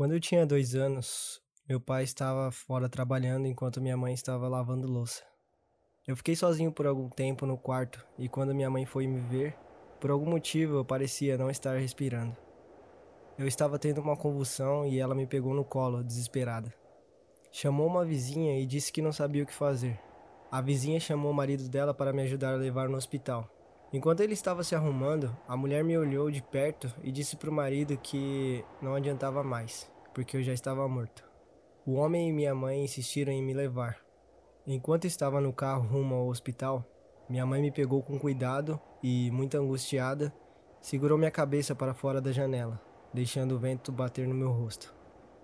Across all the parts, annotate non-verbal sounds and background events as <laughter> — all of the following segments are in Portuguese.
Quando eu tinha dois anos, meu pai estava fora trabalhando enquanto minha mãe estava lavando louça. Eu fiquei sozinho por algum tempo no quarto e quando minha mãe foi me ver, por algum motivo eu parecia não estar respirando. Eu estava tendo uma convulsão e ela me pegou no colo, desesperada. Chamou uma vizinha e disse que não sabia o que fazer. A vizinha chamou o marido dela para me ajudar a levar no hospital. Enquanto ele estava se arrumando, a mulher me olhou de perto e disse para o marido que não adiantava mais, porque eu já estava morto. O homem e minha mãe insistiram em me levar. Enquanto estava no carro rumo ao hospital, minha mãe me pegou com cuidado e, muito angustiada, segurou minha cabeça para fora da janela, deixando o vento bater no meu rosto.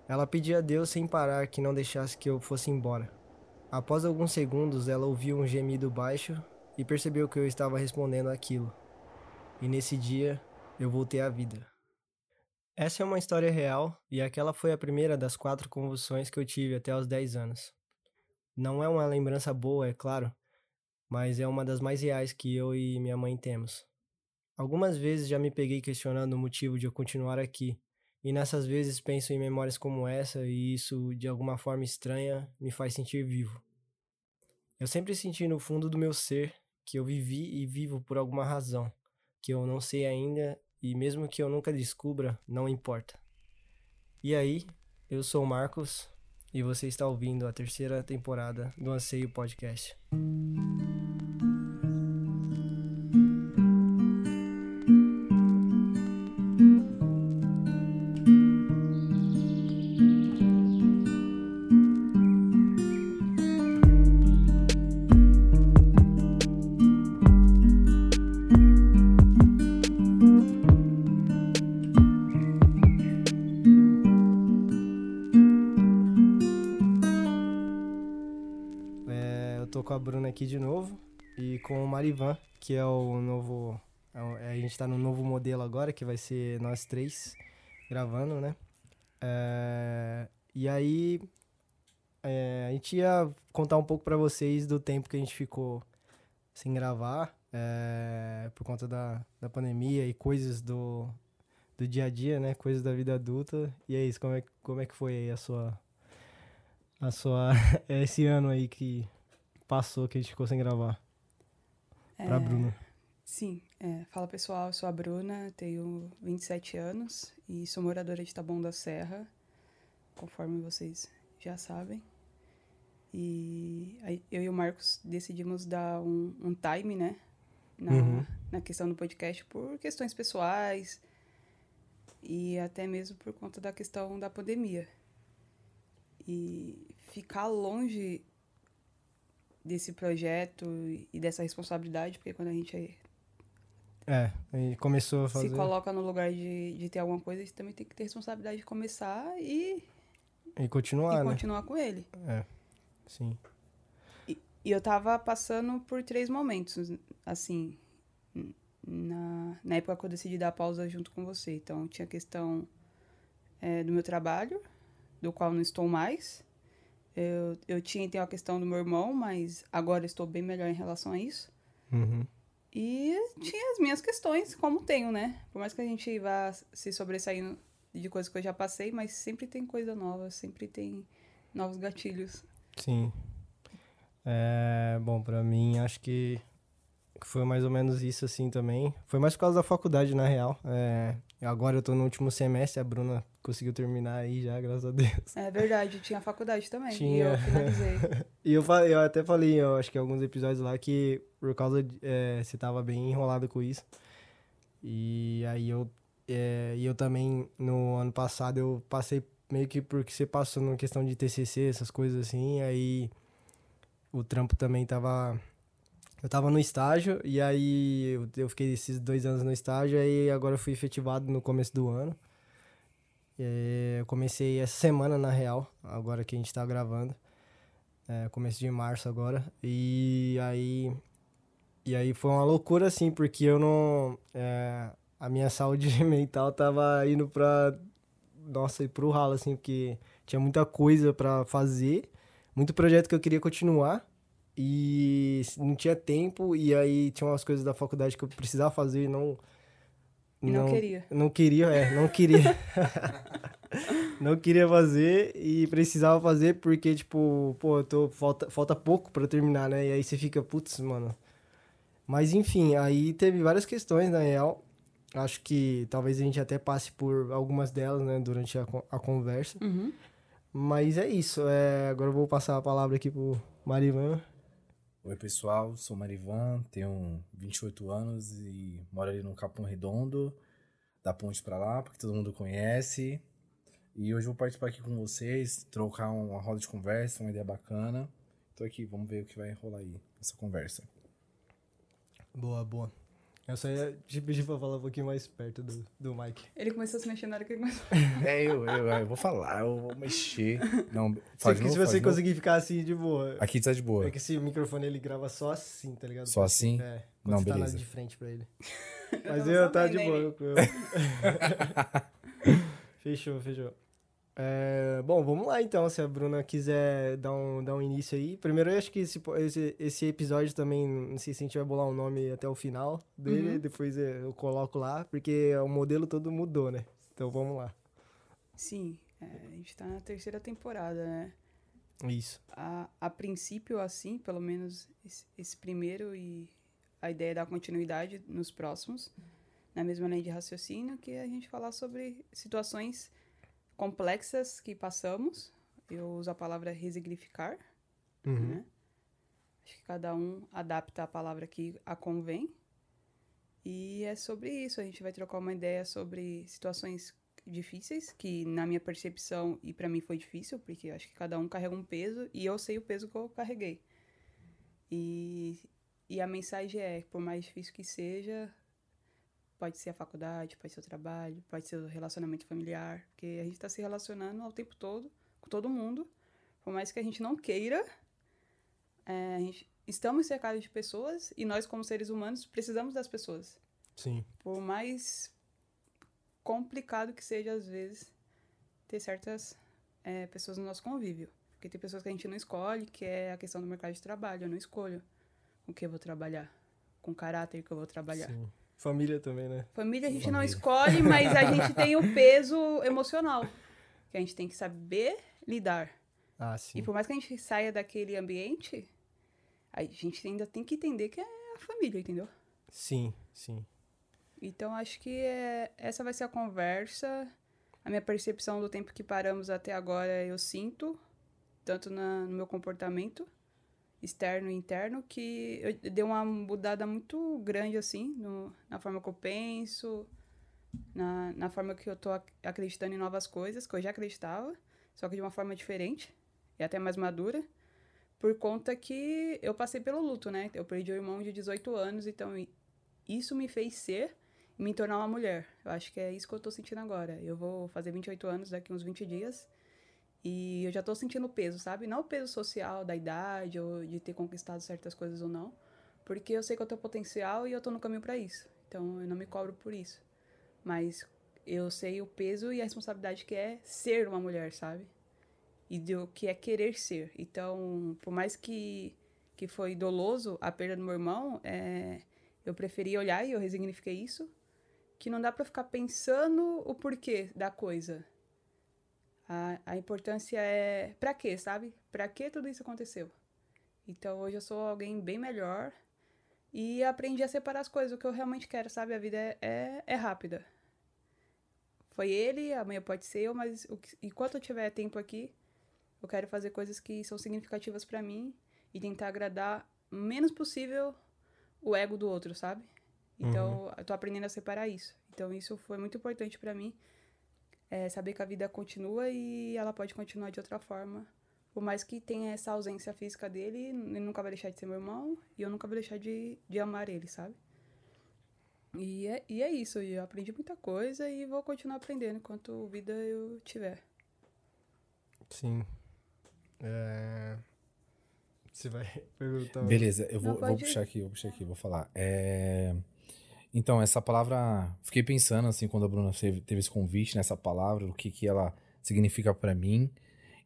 Ela pedia a Deus sem parar que não deixasse que eu fosse embora. Após alguns segundos, ela ouviu um gemido baixo e percebeu que eu estava respondendo aquilo. E nesse dia, eu voltei à vida. Essa é uma história real e aquela foi a primeira das quatro convulsões que eu tive até os 10 anos. Não é uma lembrança boa, é claro, mas é uma das mais reais que eu e minha mãe temos. Algumas vezes já me peguei questionando o motivo de eu continuar aqui, e nessas vezes penso em memórias como essa e isso, de alguma forma estranha, me faz sentir vivo. Eu sempre senti no fundo do meu ser que eu vivi e vivo por alguma razão, que eu não sei ainda e mesmo que eu nunca descubra, não importa. E aí, eu sou o Marcos e você está ouvindo a terceira temporada do Anseio Podcast. Aqui de novo e com o Marivan, que é o novo. É, a gente está no novo modelo agora, que vai ser nós três gravando, né? É, e aí é, a gente ia contar um pouco para vocês do tempo que a gente ficou sem gravar é, por conta da, da pandemia e coisas do, do dia a dia, né? Coisas da vida adulta. E é isso, como é, como é que foi aí a sua. A sua. <laughs> esse ano aí que passou que a gente ficou sem gravar? É, pra Bruna. Sim. É, fala pessoal, eu sou a Bruna, tenho 27 anos e sou moradora de Taboão da Serra, conforme vocês já sabem. E eu e o Marcos decidimos dar um, um time, né? Na, uhum. na questão do podcast por questões pessoais e até mesmo por conta da questão da pandemia. E ficar longe desse projeto e dessa responsabilidade, porque quando a gente é, e começou a fazer. Se coloca no lugar de, de ter alguma coisa, a gente também tem que ter responsabilidade de começar e. E continuar, e né? continuar com ele. É, sim. E, e, eu tava passando por três momentos, assim, na, na época que eu decidi dar pausa junto com você. Então, tinha a questão é, do meu trabalho, do qual não estou mais. Eu, eu tinha tem a questão do meu irmão, mas agora estou bem melhor em relação a isso. Uhum. E tinha as minhas questões, como tenho, né? Por mais que a gente vá se sobressaindo de coisas que eu já passei, mas sempre tem coisa nova, sempre tem novos gatilhos. Sim. É, bom, para mim, acho que foi mais ou menos isso assim também. Foi mais por causa da faculdade, na real. É, agora eu tô no último semestre, a Bruna conseguiu terminar aí já, graças a Deus. É verdade, tinha faculdade também. Tinha. <laughs> E eu finalizei. e eu, falei, eu até falei, eu acho que alguns episódios lá, que por causa de, é, você tava bem enrolado com isso. E aí eu, é, eu também, no ano passado, eu passei meio que porque você passou na questão de TCC, essas coisas assim, aí o trampo também tava eu tava no estágio e aí eu, eu fiquei esses dois anos no estágio e agora eu fui efetivado no começo do ano. E eu comecei essa semana, na real, agora que a gente tá gravando. É, começo de março agora. E aí. E aí foi uma loucura, assim, porque eu não. É, a minha <laughs> saúde mental tava indo pra. Nossa, ir pro ralo, assim, porque tinha muita coisa para fazer, muito projeto que eu queria continuar e não tinha tempo e aí tinha umas coisas da faculdade que eu precisava fazer e não e não, não queria. Não queria, é, não queria. <laughs> não queria fazer e precisava fazer porque, tipo, pô, eu tô, falta, falta pouco pra terminar, né? E aí você fica, putz, mano. Mas enfim, aí teve várias questões, na real. Acho que talvez a gente até passe por algumas delas, né, durante a, a conversa. Uhum. Mas é isso. É, agora eu vou passar a palavra aqui pro Marivan. Oi, pessoal. Sou Marivan, tenho 28 anos e moro ali no Capão Redondo, da ponte pra lá, porque todo mundo conhece. E hoje eu vou participar aqui com vocês, trocar uma roda de conversa, uma ideia bacana. Tô aqui, vamos ver o que vai rolar aí nessa conversa. Boa, boa. Eu só ia te pedir pra falar um pouquinho mais perto do, do Mike. Ele começou a se mexer na hora que ele começou. <laughs> É, eu, eu, eu vou falar, eu vou mexer. Não, Só faz se novo, você faz de novo. conseguir ficar assim de boa. Aqui tá de boa. É que esse microfone ele grava só assim, tá ligado? Só assim? É. Quando Não, você tá beleza. na de frente pra ele. <laughs> Eu Mas tava eu só tá de boa. ele. eu- <laughs> fechou, fechou. É, bom, vamos lá então, se a Bruna quiser dar um, dar um início aí. Primeiro, eu acho que esse, esse, esse episódio também, não sei se a gente vai bolar um nome até o final dele, Uhum. depois eu coloco lá, porque o modelo todo mudou, né? Então vamos lá. Sim, é, a gente tá na terceira temporada, né? Isso. A, a princípio, assim, pelo menos esse, esse primeiro e a ideia é dar continuidade nos próximos, na mesma linha de raciocínio, que é a gente falar sobre situações complexas que passamos. Eu uso a palavra resignificar, Uhum. né? Acho que cada um adapta a palavra que a convém. E é sobre isso, a gente vai trocar uma ideia sobre situações difíceis, que na minha percepção e pra mim foi difícil, porque acho que cada um carrega um peso e eu sei o peso que eu carreguei. E, e a mensagem é, por mais difícil que seja, pode ser a faculdade, pode ser o trabalho, pode ser o relacionamento familiar, porque a gente tá se relacionando ao tempo todo, com todo mundo, por mais que a gente não queira, é, gente, estamos cercados de pessoas e nós, como seres humanos, precisamos das pessoas. Sim. Por mais complicado que seja, às vezes, ter certas é, pessoas no nosso convívio. Porque tem pessoas que a gente não escolhe, que é a questão do mercado de trabalho. Eu não escolho com que eu vou trabalhar, com o caráter que eu vou trabalhar. Sim. Família também, né? Família a gente não Família. escolhe, mas a gente <laughs> tem o peso emocional. Que a gente tem que saber lidar. Ah, sim. E por mais que a gente saia daquele ambiente, a gente ainda tem que entender que é a família, entendeu? Sim, sim. Então acho que é, essa vai ser a conversa. A minha percepção do tempo que paramos até agora eu sinto, tanto na- no meu comportamento externo e interno, que eu dei uma mudada muito grande assim no- na forma que eu penso, na, na forma que eu tô ac- acreditando em novas coisas, que eu já acreditava, só que de uma forma diferente e até mais madura. Por conta que eu passei pelo luto, né? Eu perdi o irmão de 18 anos, então isso me fez ser e me tornar uma mulher. Eu acho que é isso que eu tô sentindo agora. Eu vou fazer 28 anos daqui uns 20 dias. E eu já tô sentindo peso, sabe? Não o peso social da idade ou de ter conquistado certas coisas ou não. Porque eu sei que eu tenho potencial e eu tô no caminho pra isso. Então eu não me cobro por isso. Mas eu sei o peso e a responsabilidade que é ser uma mulher, sabe? E do que é querer ser. Então, por mais que, que foi doloso a perda do meu irmão, é, eu preferi olhar e eu resignifiquei isso. Que não dá pra ficar pensando o porquê da coisa. A, a importância é pra quê, sabe? Pra que tudo isso aconteceu? Então hoje eu sou alguém bem melhor e aprendi a separar as coisas, o que eu realmente quero, sabe? A vida é, é, é rápida. Foi ele, amanhã pode ser eu, mas o que- enquanto eu tiver tempo aqui, eu quero fazer coisas que são significativas pra mim e tentar agradar o menos possível o ego do outro, sabe? Então, eu tô aprendendo a separar isso. Então, isso foi muito importante pra mim. É saber que a vida continua e ela pode continuar de outra forma. Por mais que tenha essa ausência física dele, ele nunca vai deixar de ser meu irmão e eu nunca vou deixar de, de amar ele, sabe? E é, e é isso. Eu aprendi muita coisa e vou continuar aprendendo enquanto vida eu tiver. Sim. É... Você vai <laughs> perguntar. Beleza, eu vou, Não, vou puxar aqui, vou puxar aqui, vou falar. É, Então, essa palavra, fiquei pensando assim, quando a Bruna teve, esse convite nessa palavra, o que, que ela significa pra mim.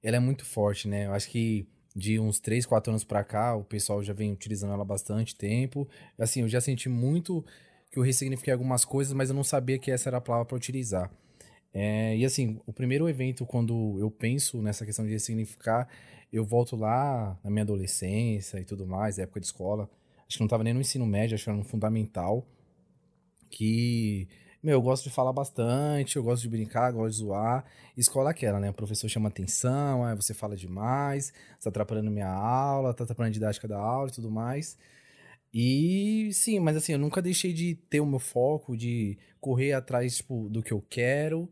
Ela é muito forte, né? Eu acho que de uns 3, 4 anos pra cá, o pessoal já vem utilizando ela bastante tempo. Assim, eu já senti muito que eu ressignifiquei algumas coisas, mas eu não sabia que essa era a palavra pra utilizar. É, e assim, o primeiro evento, quando eu penso nessa questão de ressignificar, eu volto lá na minha adolescência e tudo mais, época de escola. Acho que não estava nem no ensino médio, acho que era no fundamental. Que, meu, eu gosto de falar bastante, eu gosto de brincar, gosto de zoar. Escola é aquela, né? O professor chama atenção, aí você fala demais, você tá atrapalhando minha aula, tá atrapalhando a didática da aula e tudo mais. E sim, mas assim, eu nunca deixei de ter o meu foco, de correr atrás tipo, do que eu quero.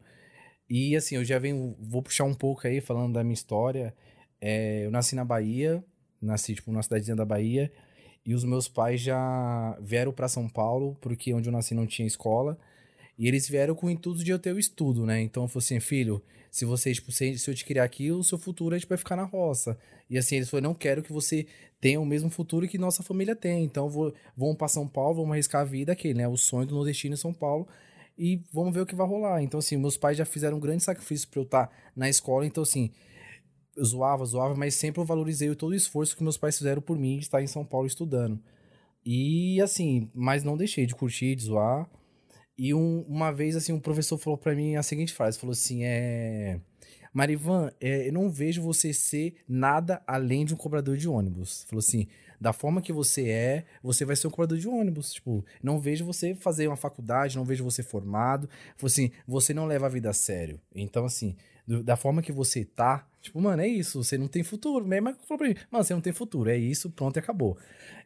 E assim, eu já venho, vou puxar um pouco aí falando da minha história. É, eu nasci na Bahia, nasci tipo numa cidadezinha da Bahia, e os meus pais já vieram para São Paulo, porque onde eu nasci não tinha escola. E eles vieram com o intuito de eu ter o estudo, né? Então eu falei assim, filho, se você, tipo, se, eu te criar aqui, o seu futuro é, tipo, vai ficar na roça. E assim, eles falaram, não quero que você tenha o mesmo futuro que nossa família tem. Então vou, vamos para São Paulo, vamos arriscar a vida aqui, né? O sonho do nordestino em São Paulo. E vamos ver o que vai rolar. Então, assim, meus pais já fizeram um grande sacrifício para eu estar tá na escola. Então, assim, eu zoava, zoava, mas sempre eu valorizei todo o esforço que meus pais fizeram por mim estar em São Paulo estudando. E, assim, mas não deixei de curtir, de zoar. E um, uma vez, assim, um professor falou para mim a seguinte frase: falou assim, é. Marivan, é, eu não vejo você ser nada além de um cobrador de ônibus. Falou assim, da forma que você é, você vai ser um cobrador de ônibus. Tipo, não vejo você fazer uma faculdade, não vejo você formado. Falou assim, você não leva a vida a sério. Então, assim, do, da forma que você tá, tipo, mano, é isso, você não tem futuro. Mesmo falou pra mim, mano, você não tem futuro, é isso, pronto e acabou.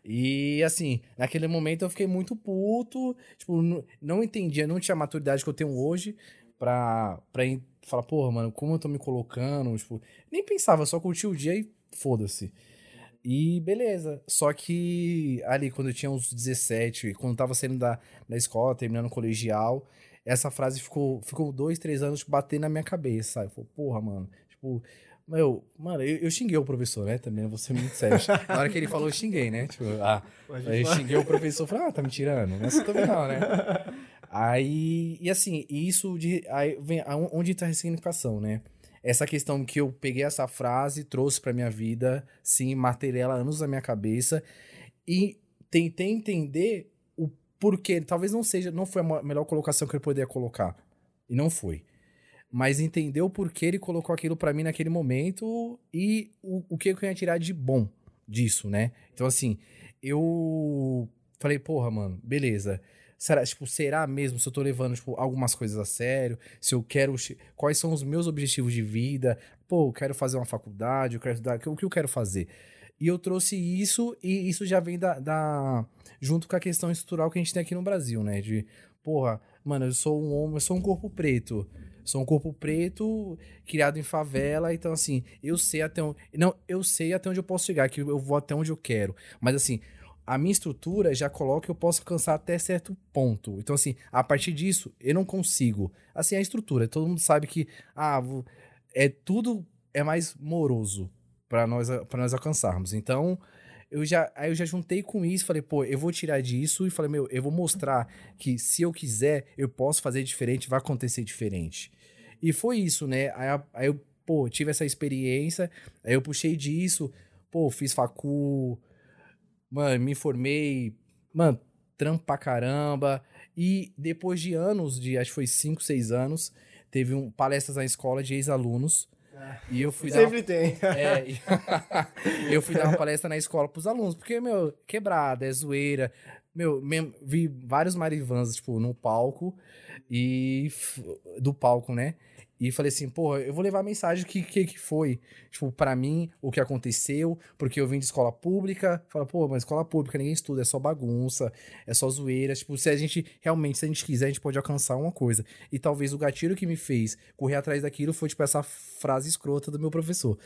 E assim, naquele momento eu fiquei muito puto, tipo, não, entendia, não tinha a maturidade que eu tenho hoje pra, pra falar, porra, mano, como eu tô me colocando, tipo, nem pensava, só curti o dia e foda-se. E beleza. Só que ali, quando eu tinha uns 17, quando eu tava saindo da, da escola, terminando o colegial, essa frase ficou, ficou dois, três anos tipo, batendo na minha cabeça, sabe? Falei, porra, mano. Tipo, meu, mano, eu, eu, xinguei o professor, né? Também, vou ser muito sério. <laughs> na hora que ele falou, eu xinguei, né? Tipo, ah, eu xinguei o professor, falei, ah, tá me tirando. Assim também não, né? Aí, e assim, isso de. Aí vem onde entra a ressignificação, né? Essa questão que eu peguei essa frase, trouxe pra minha vida, sim, matei ela anos na minha cabeça e tentei entender porque talvez não seja, não foi a melhor colocação que ele poderia colocar. E não foi. Mas entendeu por que ele colocou aquilo para mim naquele momento e o, o que eu ia tirar de bom disso, né? Então, assim, eu falei, porra, mano, beleza. Será, tipo, será mesmo se eu tô levando, tipo, algumas coisas a sério? Se eu quero. Quais são os meus objetivos de vida? Pô, eu quero fazer uma faculdade, eu quero estudar. O que eu quero fazer? E eu trouxe isso, e isso já vem da, da, junto com a questão estrutural que a gente tem aqui no Brasil, né? De, porra, mano, eu sou um homem, eu sou um corpo preto. Sou um corpo preto, criado em favela, então assim, eu sei até onde. Não, eu sei até onde eu posso chegar, que eu vou até onde eu quero. Mas assim, a minha estrutura já coloca que eu posso alcançar até certo ponto. Então, assim, a partir disso, eu não consigo. Assim, a estrutura, todo mundo sabe que, ah, é tudo é mais moroso para nós, nós alcançarmos. Então, eu já, aí eu já juntei com isso, falei, pô, eu vou tirar disso e falei, meu, eu vou mostrar que se eu quiser, eu posso fazer diferente, vai acontecer diferente. E foi isso, né? Aí, aí eu, pô, tive essa experiência, aí eu puxei disso, pô, fiz facu, mano, me formei, mano, trampo pra caramba. E depois de anos, de acho que foi 5, 6 anos, teve um, palestras na escola de ex-alunos e eu fui Sempre dar tem. <laughs> É, <laughs> eu fui dar uma palestra na escola pros alunos, porque, meu, quebrada, é zoeira. Meu, vi vários marivãs, tipo, no palco, e do palco, né? E falei assim, porra, eu vou levar a mensagem que, que, que foi, tipo, para mim, o que aconteceu, porque eu vim de escola pública. Fala, pô, mas escola pública ninguém estuda, é só bagunça, é só zoeira. Tipo, se a gente realmente, se a gente quiser, a gente pode alcançar uma coisa. E talvez o gatilho que me fez correr atrás daquilo foi, tipo, essa frase escrota do meu professor.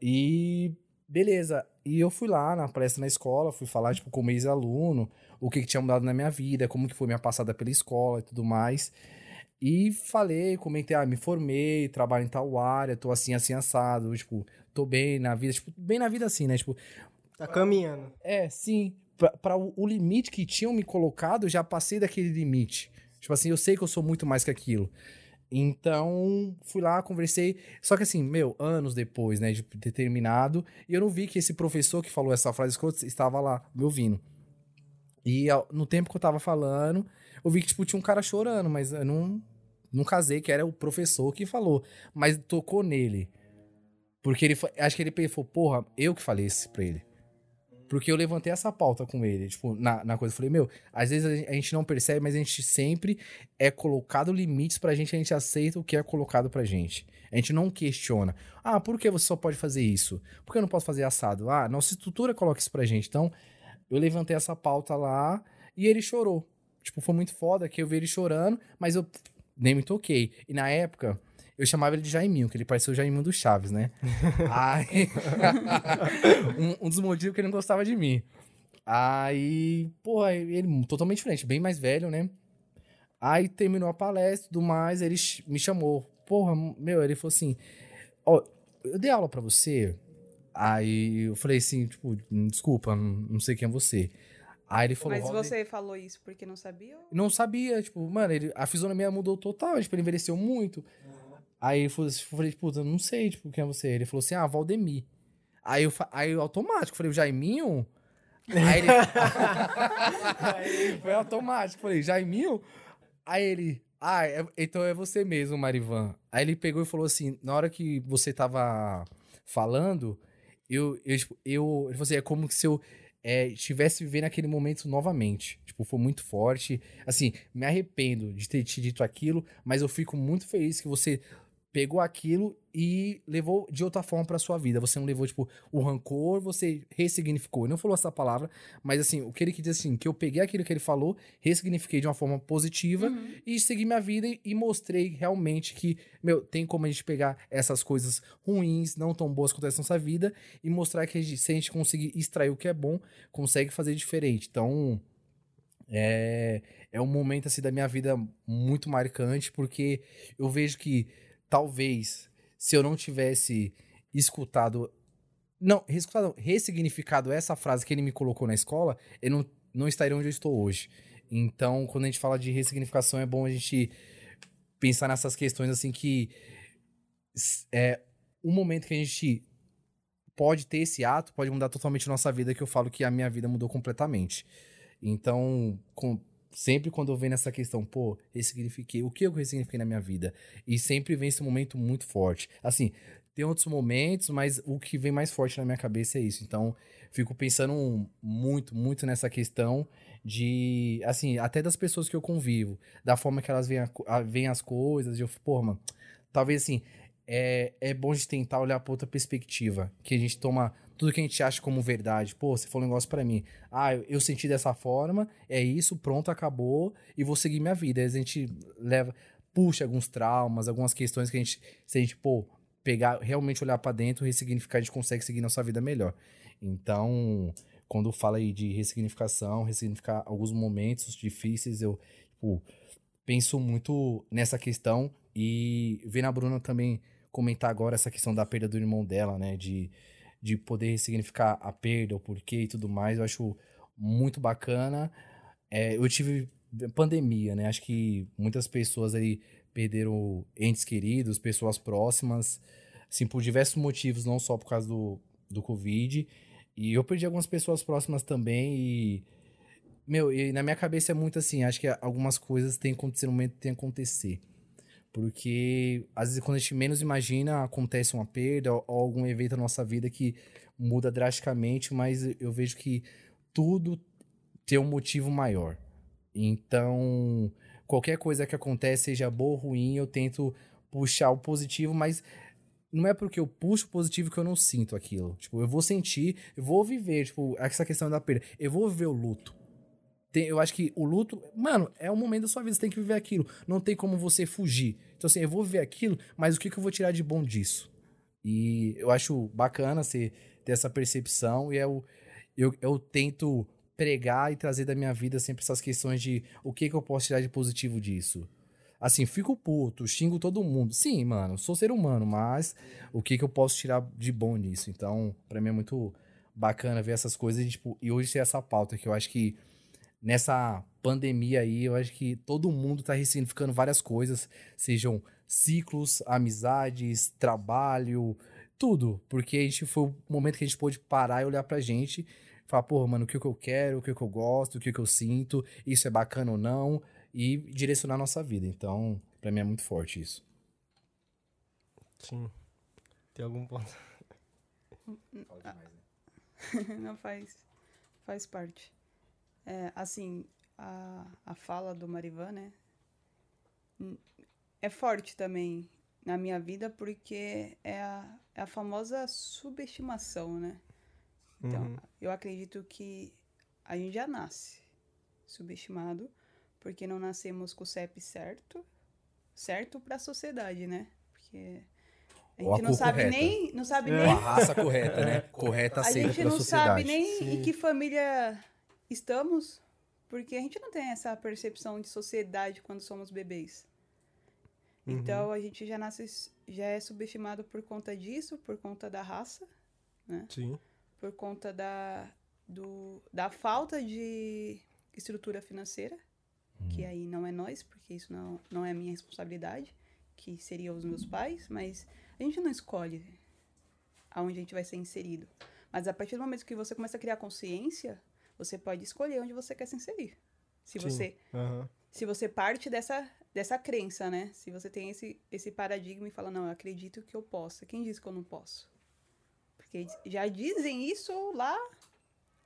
E beleza. E eu fui lá na palestra na escola, fui falar, tipo, como ex-aluno, o que, que tinha mudado na minha vida, como que foi minha passada pela escola e tudo mais. E falei, comentei, ah, me formei, trabalho em tal área, tô assim, assim, assado, tipo, tô bem na vida, tipo, bem na vida assim, né? Tipo. Tá caminhando. É, sim. Pra, pra o, o, limite que tinham me colocado, eu já passei daquele limite. Tipo assim, eu sei que eu sou muito mais que aquilo. Então, fui lá, conversei. Só que assim, meu, anos depois, né, de ter terminado, e eu não vi que esse professor que falou essa frase estava lá, me ouvindo. E no tempo que eu tava falando, eu vi que, tipo, tinha um cara chorando, mas eu não, não casei, que era o professor que falou. Mas tocou nele. Porque ele, acho que ele pensou, porra, eu que falei isso pra ele. Porque eu levantei essa pauta com ele, tipo, na, na coisa. Eu falei, meu, às vezes a gente não percebe, mas a gente sempre é colocado limites pra gente, a gente aceita o que é colocado pra gente. A gente não questiona. Ah, por que você só pode fazer isso? Por que eu não posso fazer assado? Ah, nossa estrutura coloca isso pra gente. Então, eu levantei essa pauta lá e ele chorou. Tipo, foi muito foda que eu vi ele chorando, mas eu nem me toquei. E na época, eu chamava ele de Jaiminho, que ele parecia o Jaiminho do Chaves, né? <laughs> Aí. <laughs> um, um, dos motivos que ele não gostava de mim. Aí, pô, ele totalmente diferente, bem mais velho, né? Aí terminou a palestra e tudo mais, ele me chamou. Porra, meu, ele falou assim: Ó, eu dei aula pra você. Aí eu falei assim, tipo, desculpa, não sei quem é você. Aí ele falou. Mas você falou isso porque não sabia? Ou... Não sabia, tipo, mano, ele, a fisionomia mudou total, tipo, ele envelheceu muito. Uhum. Aí eu falei, puta, não sei, tipo, quem é você? Ele falou assim, ah, Valdemir. Aí eu, aí eu automático, falei, o Jaiminho? Aí ele. <laughs> aí foi automático, falei, Jaiminho? Aí ele, ah, é, então é você mesmo, Marivan. Aí ele pegou e falou assim, na hora que você tava falando, eu, eu, tipo, eu, ele falou assim, é como se eu é, estivesse vivendo aquele momento novamente. Tipo, foi muito forte. Assim, me arrependo de ter te dito aquilo, mas eu fico muito feliz que você pegou aquilo e levou de outra forma para sua vida. Você não levou, tipo, o rancor, você ressignificou. Ele não falou essa palavra, mas assim, o que ele quis dizer assim, que eu peguei aquilo que ele falou, ressignifiquei de uma forma positiva uhum. e segui minha vida e mostrei realmente que, meu, tem como a gente pegar essas coisas ruins, não tão boas que acontecem na nossa vida e mostrar que a gente, se a gente conseguir extrair o que é bom, consegue fazer diferente. Então, é, é um momento assim da minha vida muito marcante, porque eu vejo que talvez se eu não tivesse escutado. Não, escutado, ressignificado essa frase que ele me colocou na escola, eu não, não estaria onde eu estou hoje. Então, quando a gente fala de ressignificação, é bom a gente pensar nessas questões assim que é um momento que a gente pode ter esse ato, pode mudar totalmente nossa vida, que eu falo que a minha vida mudou completamente. Então, com, sempre quando eu venho nessa questão, pô, ressignifiquei, o que eu ressignifiquei na minha vida? E sempre vem esse momento muito forte. Assim, tem outros momentos, mas o que vem mais forte na minha cabeça é isso. Então, fico pensando muito, muito nessa questão de, assim, até das pessoas que eu convivo, da forma que elas veem, as coisas, e eu, pô, mano, talvez assim, é, é bom de tentar olhar para outra perspectiva, que a gente toma tudo que a gente acha como verdade. Pô, você falou um negócio para mim. Ah, eu, senti dessa forma, é isso, pronto, acabou, e vou seguir minha vida. Aí a gente leva, puxa alguns traumas, algumas questões que a gente, se a gente, pô, pegar, realmente olhar para dentro, ressignificar, a gente consegue seguir nossa vida melhor. Então, quando fala aí de ressignificação, ressignificar alguns momentos difíceis, eu, tipo, penso muito nessa questão e vendo a Bruna também comentar agora essa questão da perda do irmão dela, né, de de poder ressignificar a perda, o porquê e tudo mais. Eu acho muito bacana. É, eu tive pandemia, né? Acho que muitas pessoas aí perderam entes queridos, pessoas próximas, assim, por diversos motivos, não só por causa do, do Covid. E eu perdi algumas pessoas próximas também e... Meu, e na minha cabeça é muito assim, acho que algumas coisas têm que acontecer no momento que tem que acontecer. Porque às vezes quando a gente menos imagina, acontece uma perda ou algum evento na nossa vida que muda drasticamente, mas eu vejo que tudo tem um motivo maior. Então, qualquer coisa que acontece, seja boa ou ruim, eu tento puxar o positivo, mas não é porque eu puxo o positivo que eu não sinto aquilo. Tipo, eu vou sentir, eu vou viver, tipo, essa questão da perda. Eu vou viver o luto. Tem, eu acho que o luto, mano, é um momento da sua vida, você tem que viver aquilo. Não tem como você fugir. Então, assim, eu vou viver aquilo, mas o que, que eu vou tirar de bom disso? E eu acho bacana você ter essa percepção e eu, eu, eu tento pregar e trazer da minha vida sempre essas questões de o que, que eu posso tirar de positivo disso. Assim, fico puto, xingo todo mundo. Sim, mano, sou ser humano, mas o que, que eu posso tirar de bom nisso? Então, para mim é muito bacana ver essas coisas e, tipo, e hoje ter essa pauta que eu acho que nessa pandemia aí, eu acho que todo mundo tá ressignificando várias coisas, sejam ciclos, amizades, trabalho, tudo. Porque a gente foi o momento que a gente pôde parar e olhar pra gente falar, porra, mano, o que, que eu quero, o que, que eu gosto, o que, que eu sinto, isso é bacana ou não, e direcionar a nossa vida. Então, Pra mim é muito forte isso. Sim. Tem algum ponto? <laughs> Não faz, faz parte. É, assim, a, a fala do Marivan, né? Hum, É forte também na minha vida porque é a, é a famosa subestimação, né? Então, Uhum. eu acredito que a gente já nasce subestimado porque não nascemos com o CEP certo, certo para a sociedade, né? Porque a Ou a gente não sabe correta. nem, não sabe É. nem A raça correta, né? <laughs> Correta a aceita gente pela não sociedade. sabe nem Sim. em que família estamos, porque a gente não tem essa percepção de sociedade quando somos bebês. Uhum. Então a gente já nasce, já é subestimado por conta disso, por conta da raça, Sim. por conta da, do, da falta de estrutura financeira, que aí não é nós, porque isso não, não é minha responsabilidade, que seria os meus pais, mas a gente não escolhe aonde a gente vai ser inserido. Mas a partir do momento que você começa a criar consciência, você pode escolher onde você quer se inserir. Se Sim. você Aham. se você parte dessa, dessa crença, né? Se você tem esse, esse paradigma e fala, não, eu acredito que eu posso. Quem disse que eu não posso? Porque já dizem isso lá,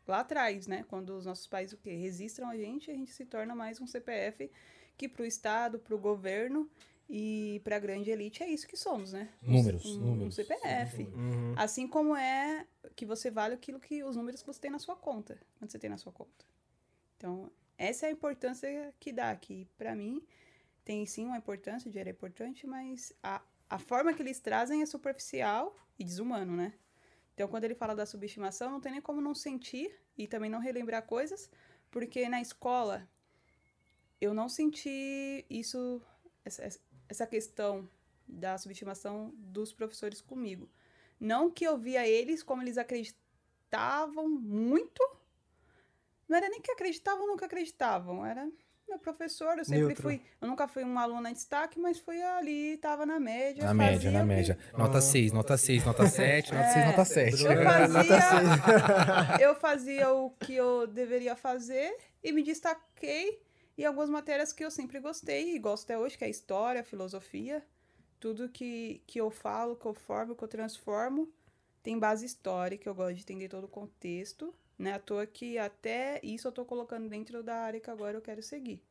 lá atrás, né? Quando os nossos pais o quê? Registram a gente, a gente se torna mais um CPF que pro Estado, pro governo e pra grande elite é isso que somos, né? Números, um, números. Um CPF. Uhum. Assim como é que você vale aquilo que os números que você tem na sua conta, quando você tem na sua conta. Então, essa é a importância que dá, que pra mim tem sim uma importância, o dinheiro é importante, mas a, a forma que eles trazem é superficial e desumano, né? Então, quando ele fala da subestimação, não tem nem como não sentir e também não relembrar coisas, porque na escola eu não senti isso, essa, questão da subestimação dos professores comigo. Não que eu via eles como eles acreditavam muito. Não era nem que acreditavam, nunca acreditavam. Era meu professor, eu sempre Neutro. fui. Eu nunca fui uma aluna em destaque, mas fui ali, tava na média. Na média, na o que- média. Nota Ah. 6, nota 6, nota 7, nota É. 6, nota 7. Eu Nota fazia, <laughs> eu fazia o que eu deveria fazer e me destaquei em algumas matérias que eu sempre gostei e gosto até hoje, que é história, filosofia. Tudo que, que eu falo, que eu formo, que eu transformo, tem base histórica, eu gosto de entender todo o contexto. Não é à toa que até isso eu tô colocando dentro da área que agora eu quero seguir.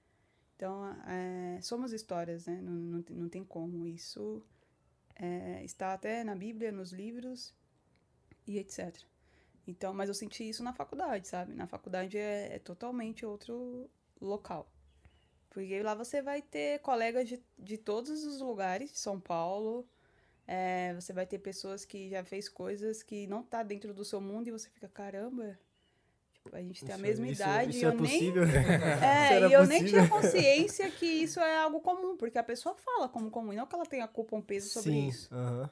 Então, é, somos histórias, né? Não, não, não tem como. Isso é, está até na Bíblia, nos livros e etc. Então, mas eu senti isso na faculdade, sabe? Na faculdade é, é totalmente outro local. Porque lá você vai ter colegas de, de todos os lugares, de São Paulo. é, você vai ter pessoas que já fez coisas que não tá dentro do seu mundo e você fica, caramba, tipo, a gente tem a Isso- mesma isso- idade Isso e é eu nem possível? <laughs> é, Isso era e eu nem possível? tinha consciência que isso é algo comum, porque a pessoa fala como comum, não que ela tenha culpa ou um peso sobre Sim. isso. aham.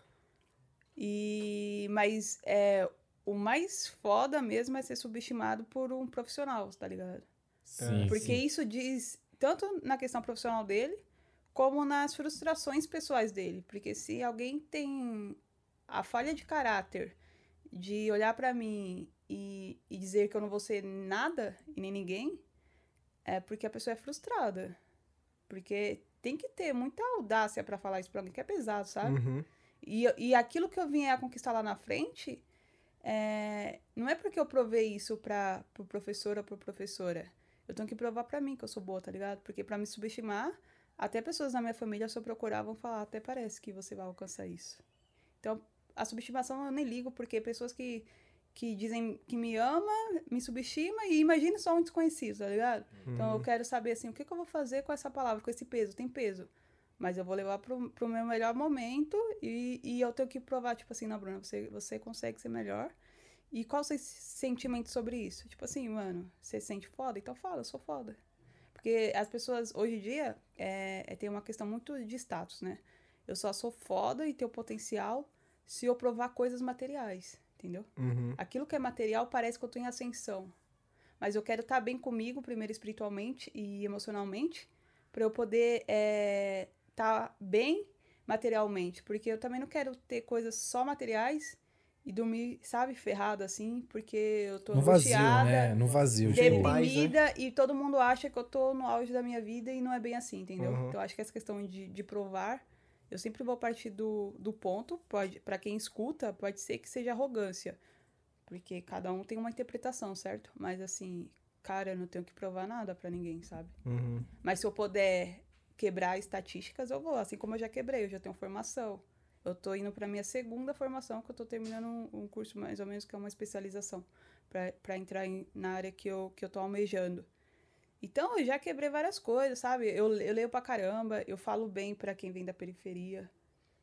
E mas é o mais foda mesmo é ser subestimado por um profissional, tá ligado? Sim, Porque sim. isso diz tanto na questão profissional dele, como nas frustrações pessoais dele, porque se alguém tem a falha de caráter de olhar pra mim e, e dizer que eu não vou ser nada e nem ninguém, é porque a pessoa é frustrada. Porque tem que ter muita audácia pra falar isso pra alguém, que é pesado, sabe? Uhum. E, e aquilo que eu vim a conquistar lá na frente, é, não é porque eu provei isso para pro professor ou pro professora. Eu tenho que provar pra mim que eu sou boa, tá ligado? Porque pra me subestimar, até pessoas na minha família só procuravam falar, até parece que você vai alcançar isso. Então, a subestimação eu nem ligo, porque pessoas que, que dizem que me ama, me subestima e imagina só um desconhecido, tá ligado? Então eu Uhum. quero saber assim, o que, que eu vou fazer com essa palavra, com esse peso? Tem peso. Mas eu vou levar pro, pro meu melhor momento e, e eu tenho que provar, tipo assim, não, Bruna, você, você consegue ser melhor. E qual o seu sentimento sobre isso? Tipo assim, mano, você se sente foda? Então fala, eu sou foda. Porque as pessoas, hoje em dia, é, é, tem uma questão muito de status, né? Eu só sou foda e tenho potencial se eu provar coisas materiais, entendeu? Uhum. Aquilo que é material parece que eu tô em ascensão. Mas eu quero estar bem comigo, primeiro espiritualmente e emocionalmente, para eu poder estar bem materialmente. Porque eu também não quero ter coisas só materiais e dormir, sabe, ferrado assim, porque eu tô No vazio, né? No vazio. tipo, deprimida e todo mundo acha que eu tô no auge da minha vida e não é bem assim, entendeu? Uhum. Então acho que essa questão de, de provar, eu sempre vou partir do, do ponto, pode para quem escuta, pode ser que seja arrogância, porque cada um tem uma interpretação, certo? Mas assim, cara, eu não tenho que provar nada pra ninguém, sabe? Uhum. Mas se eu puder quebrar estatísticas, eu vou, assim como eu já quebrei, eu já tenho formação. Eu tô indo pra minha segunda formação, que eu tô terminando um, um curso mais ou menos que é uma especialização, pra entrar em- na área que eu, que eu tô almejando. Então, eu já quebrei várias coisas, sabe? Eu, eu leio pra caramba, eu falo bem pra quem vem da periferia.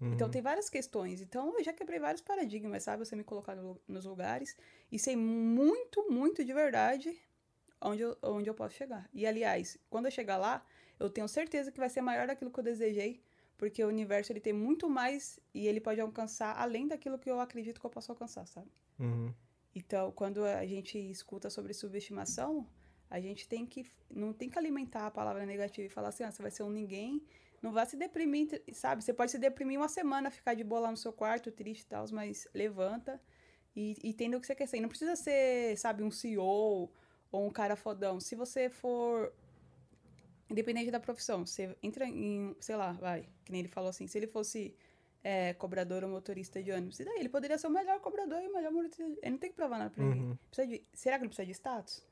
Então, Uhum. tem várias questões. Então, eu já quebrei vários paradigmas, sabe? Você me colocar no- nos lugares e sei muito, muito de verdade onde eu, onde eu posso chegar. E, aliás, quando eu chegar lá, eu tenho certeza que vai ser maior daquilo que eu desejei, porque o universo ele tem muito mais e ele pode alcançar além daquilo que eu acredito que eu posso alcançar, sabe? Uhum. Então, quando a gente escuta sobre subestimação, a gente tem que não tem que alimentar a palavra negativa e falar assim, ah, você vai ser um ninguém, não vai se deprimir, sabe? Você pode se deprimir uma semana, ficar de boa lá no seu quarto, triste e tal, mas levanta e, e entenda o que você quer ser. E não precisa ser, sabe, um CEO ou um cara fodão. Se você for independente da profissão, você entra em, sei lá, vai, que nem ele falou assim, se ele fosse é, cobrador ou motorista de ônibus, e daí ele poderia ser o melhor cobrador e o melhor motorista. de- Ele não tem que provar nada pra ninguém. Uhum. Precisa de, será que ele precisa de status?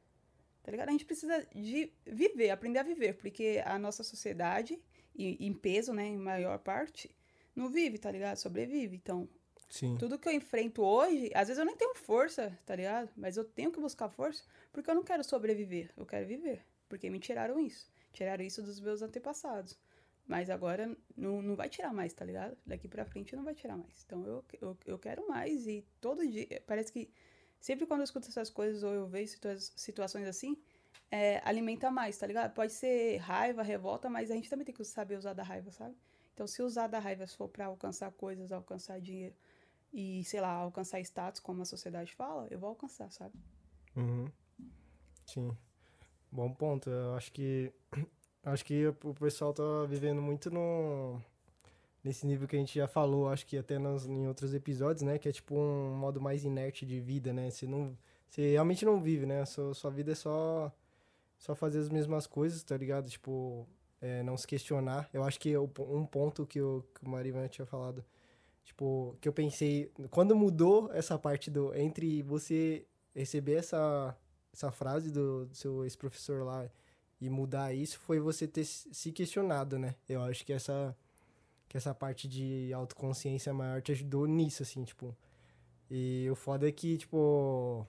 Tá ligado? A gente precisa de viver, aprender a viver, porque a nossa sociedade, e, em peso, né, em maior parte, não vive, tá ligado? Sobrevive. Então, Sim. tudo que eu enfrento hoje, às vezes eu nem tenho força, tá ligado? Mas eu tenho que buscar força porque eu não quero sobreviver, eu quero viver. Porque me tiraram isso. Tiraram isso dos meus antepassados. Mas agora não, não vai tirar mais, tá ligado? Daqui pra frente não vai tirar mais. Então eu, eu, eu quero mais e todo dia. Parece que sempre quando eu escuto essas coisas ou eu vejo situa situações assim, é, alimenta mais, tá ligado? Pode ser raiva, revolta, mas a gente também tem que saber usar da raiva, sabe? Então se usar da raiva for pra alcançar coisas, alcançar dinheiro e, sei lá, alcançar status, como a sociedade fala, eu vou alcançar, sabe? Uhum. Sim. Bom ponto. Eu acho que <clears throat> acho que o pessoal tá vivendo muito no nesse nível que a gente já falou, acho que até nos, em outros episódios, né, que é tipo um modo mais inerte de vida, né? Você não você realmente não vive, né? Sua, sua vida é só só fazer as mesmas coisas, tá ligado? Tipo, é, não se questionar. Eu acho que po- um ponto que, o que o Marivan tinha falado, tipo, que eu pensei, quando mudou essa parte do entre você receber essa essa frase do, do seu ex-professor lá e mudar isso foi você ter se questionado, né? Eu acho que essa que essa parte de autoconsciência maior te ajudou nisso, assim, tipo. E o foda é que, tipo,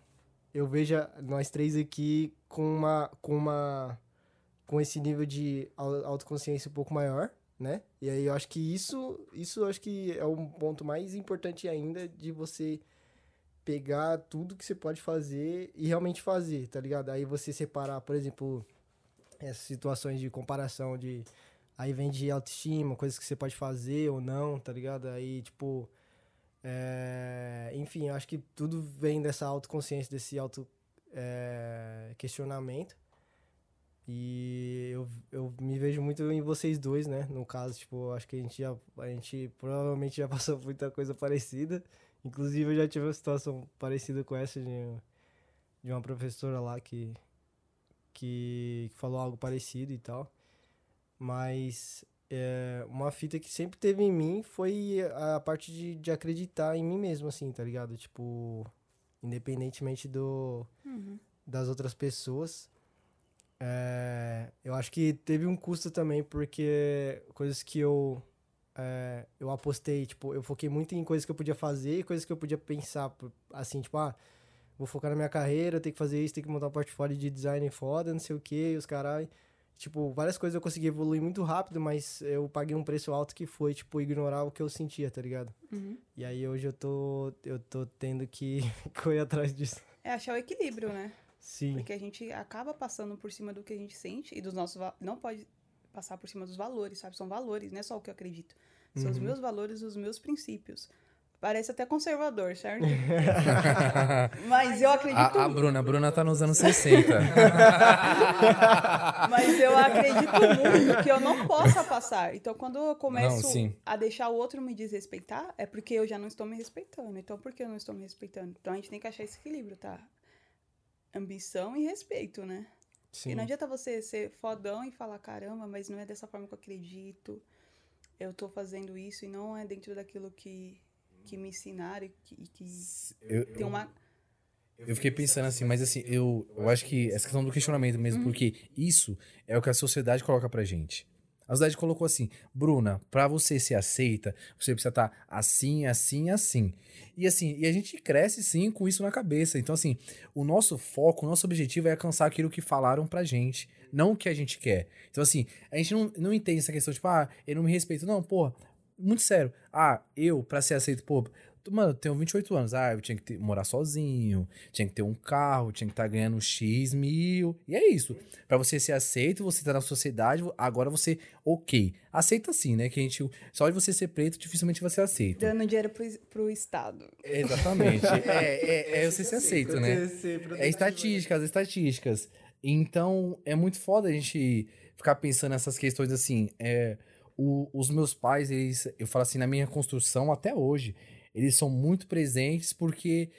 eu vejo nós três aqui com uma com uma com esse nível de au- autoconsciência um pouco maior, né? E aí eu acho que isso isso acho que é um ponto mais importante ainda de você pegar tudo que você pode fazer e realmente fazer, tá ligado? Aí você separar, por exemplo, essas situações de comparação de aí vem de autoestima, coisas que você pode fazer ou não, tá ligado? Aí, tipo, é, enfim, acho que tudo vem dessa autoconsciência, desse auto é. E eu, eu me vejo muito em vocês dois, né? No caso, tipo, acho que a gente já a gente provavelmente já <laughs> passou por muita coisa parecida. Inclusive, eu já tive uma situação parecida com essa de, de uma professora lá que, que falou algo parecido e tal. Mas é, uma fita que sempre teve em mim foi a parte de, de acreditar em mim mesmo, assim, tá ligado? Tipo, independentemente do, das outras pessoas. É, eu acho que teve um custo também, porque coisas que eu é, eu apostei, tipo, eu foquei muito em coisas que eu podia fazer e coisas que eu podia pensar, assim, tipo, ah, vou focar na minha carreira, tenho que fazer isso, tenho que montar um portfólio de design foda, não sei o que, os carai. Tipo, várias coisas eu consegui evoluir muito rápido, mas eu paguei um preço alto que foi, tipo, ignorar o que eu sentia, tá ligado? Uhum. E aí hoje eu tô, eu tô tendo que <laughs> correr atrás disso. É achar o equilíbrio, né? Sim. Porque a gente acaba passando por cima do que a gente sente e dos nossos. Não pode passar por cima dos valores, sabe? São valores, não é só o que eu acredito. São os Uhum. meus valores, os meus princípios. Parece até conservador, certo? <laughs> Mas eu acredito. A, a Bruna, a Bruna tá nos anos 60. <laughs> Mas eu acredito muito que eu não possa passar. Então, quando eu começo Não, a deixar o outro me desrespeitar, é porque eu já não estou me respeitando. Então, por que eu não estou me respeitando? Então, a gente tem que achar esse equilíbrio, tá? Ambição e respeito, né? Sim. E não adianta você ser fodão e falar, caramba, mas não é dessa forma que eu acredito. Eu tô fazendo isso e não é dentro daquilo que, que me ensinaram e que, e que Eu, tem uma. eu fiquei pensando assim, mas assim, eu, eu acho que essa questão do questionamento mesmo, porque isso é o que a sociedade coloca pra gente. A sociedade colocou assim, Bruna, pra você ser aceita, você precisa estar assim, assim, assim. E assim, e a gente cresce sim com isso na cabeça. Então, assim, o nosso foco, o nosso objetivo é alcançar aquilo que falaram pra gente, não o que a gente quer. Então, assim, a gente não, não entende essa questão, tipo, ah, eu não me respeito. Não, porra, muito sério. Ah, eu, pra ser aceito, pô, mano, eu tenho 28 anos. Ah, eu tinha que ter- morar sozinho, tinha que ter um carro, tinha que estar ganhando X mil. E é isso. Pra você ser aceito, você tá na sociedade, agora você, ok. Aceita sim, né? Que a gente, só de você ser preto, dificilmente vai ser aceito. Dando dinheiro pro, pro Estado. Exatamente. <laughs> é, é, é você ser aceito, né? É estatísticas, estatísticas. Então, é muito foda a gente ficar pensando nessas questões assim. É, o- os meus pais, eles, eu falo assim, na minha construção até hoje, eles são muito presentes porque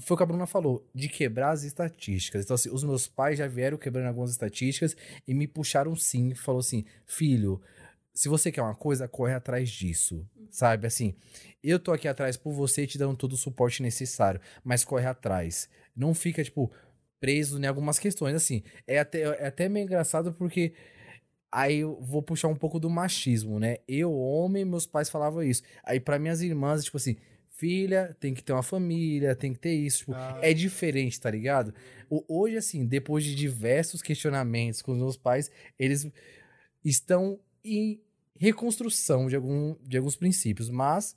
foi o que a Bruna falou, de quebrar as estatísticas. Então, assim, os meus pais já vieram quebrando algumas estatísticas e me puxaram sim, falou assim, filho, se você quer uma coisa, corre atrás disso, sabe? Assim, eu tô aqui atrás por você, te dando todo o suporte necessário, mas corre atrás. Não fica, tipo, preso em algumas questões, assim. É até, é até meio engraçado porque aí eu vou puxar um pouco do machismo, né? Eu, homem, meus pais falavam isso. Aí para minhas irmãs, tipo assim, filha, tem que ter uma família, tem que ter isso. Tipo, Ah. é diferente, tá ligado? Hoje, assim, depois de diversos questionamentos com os meus pais, eles estão em reconstrução de, algum, de alguns princípios, mas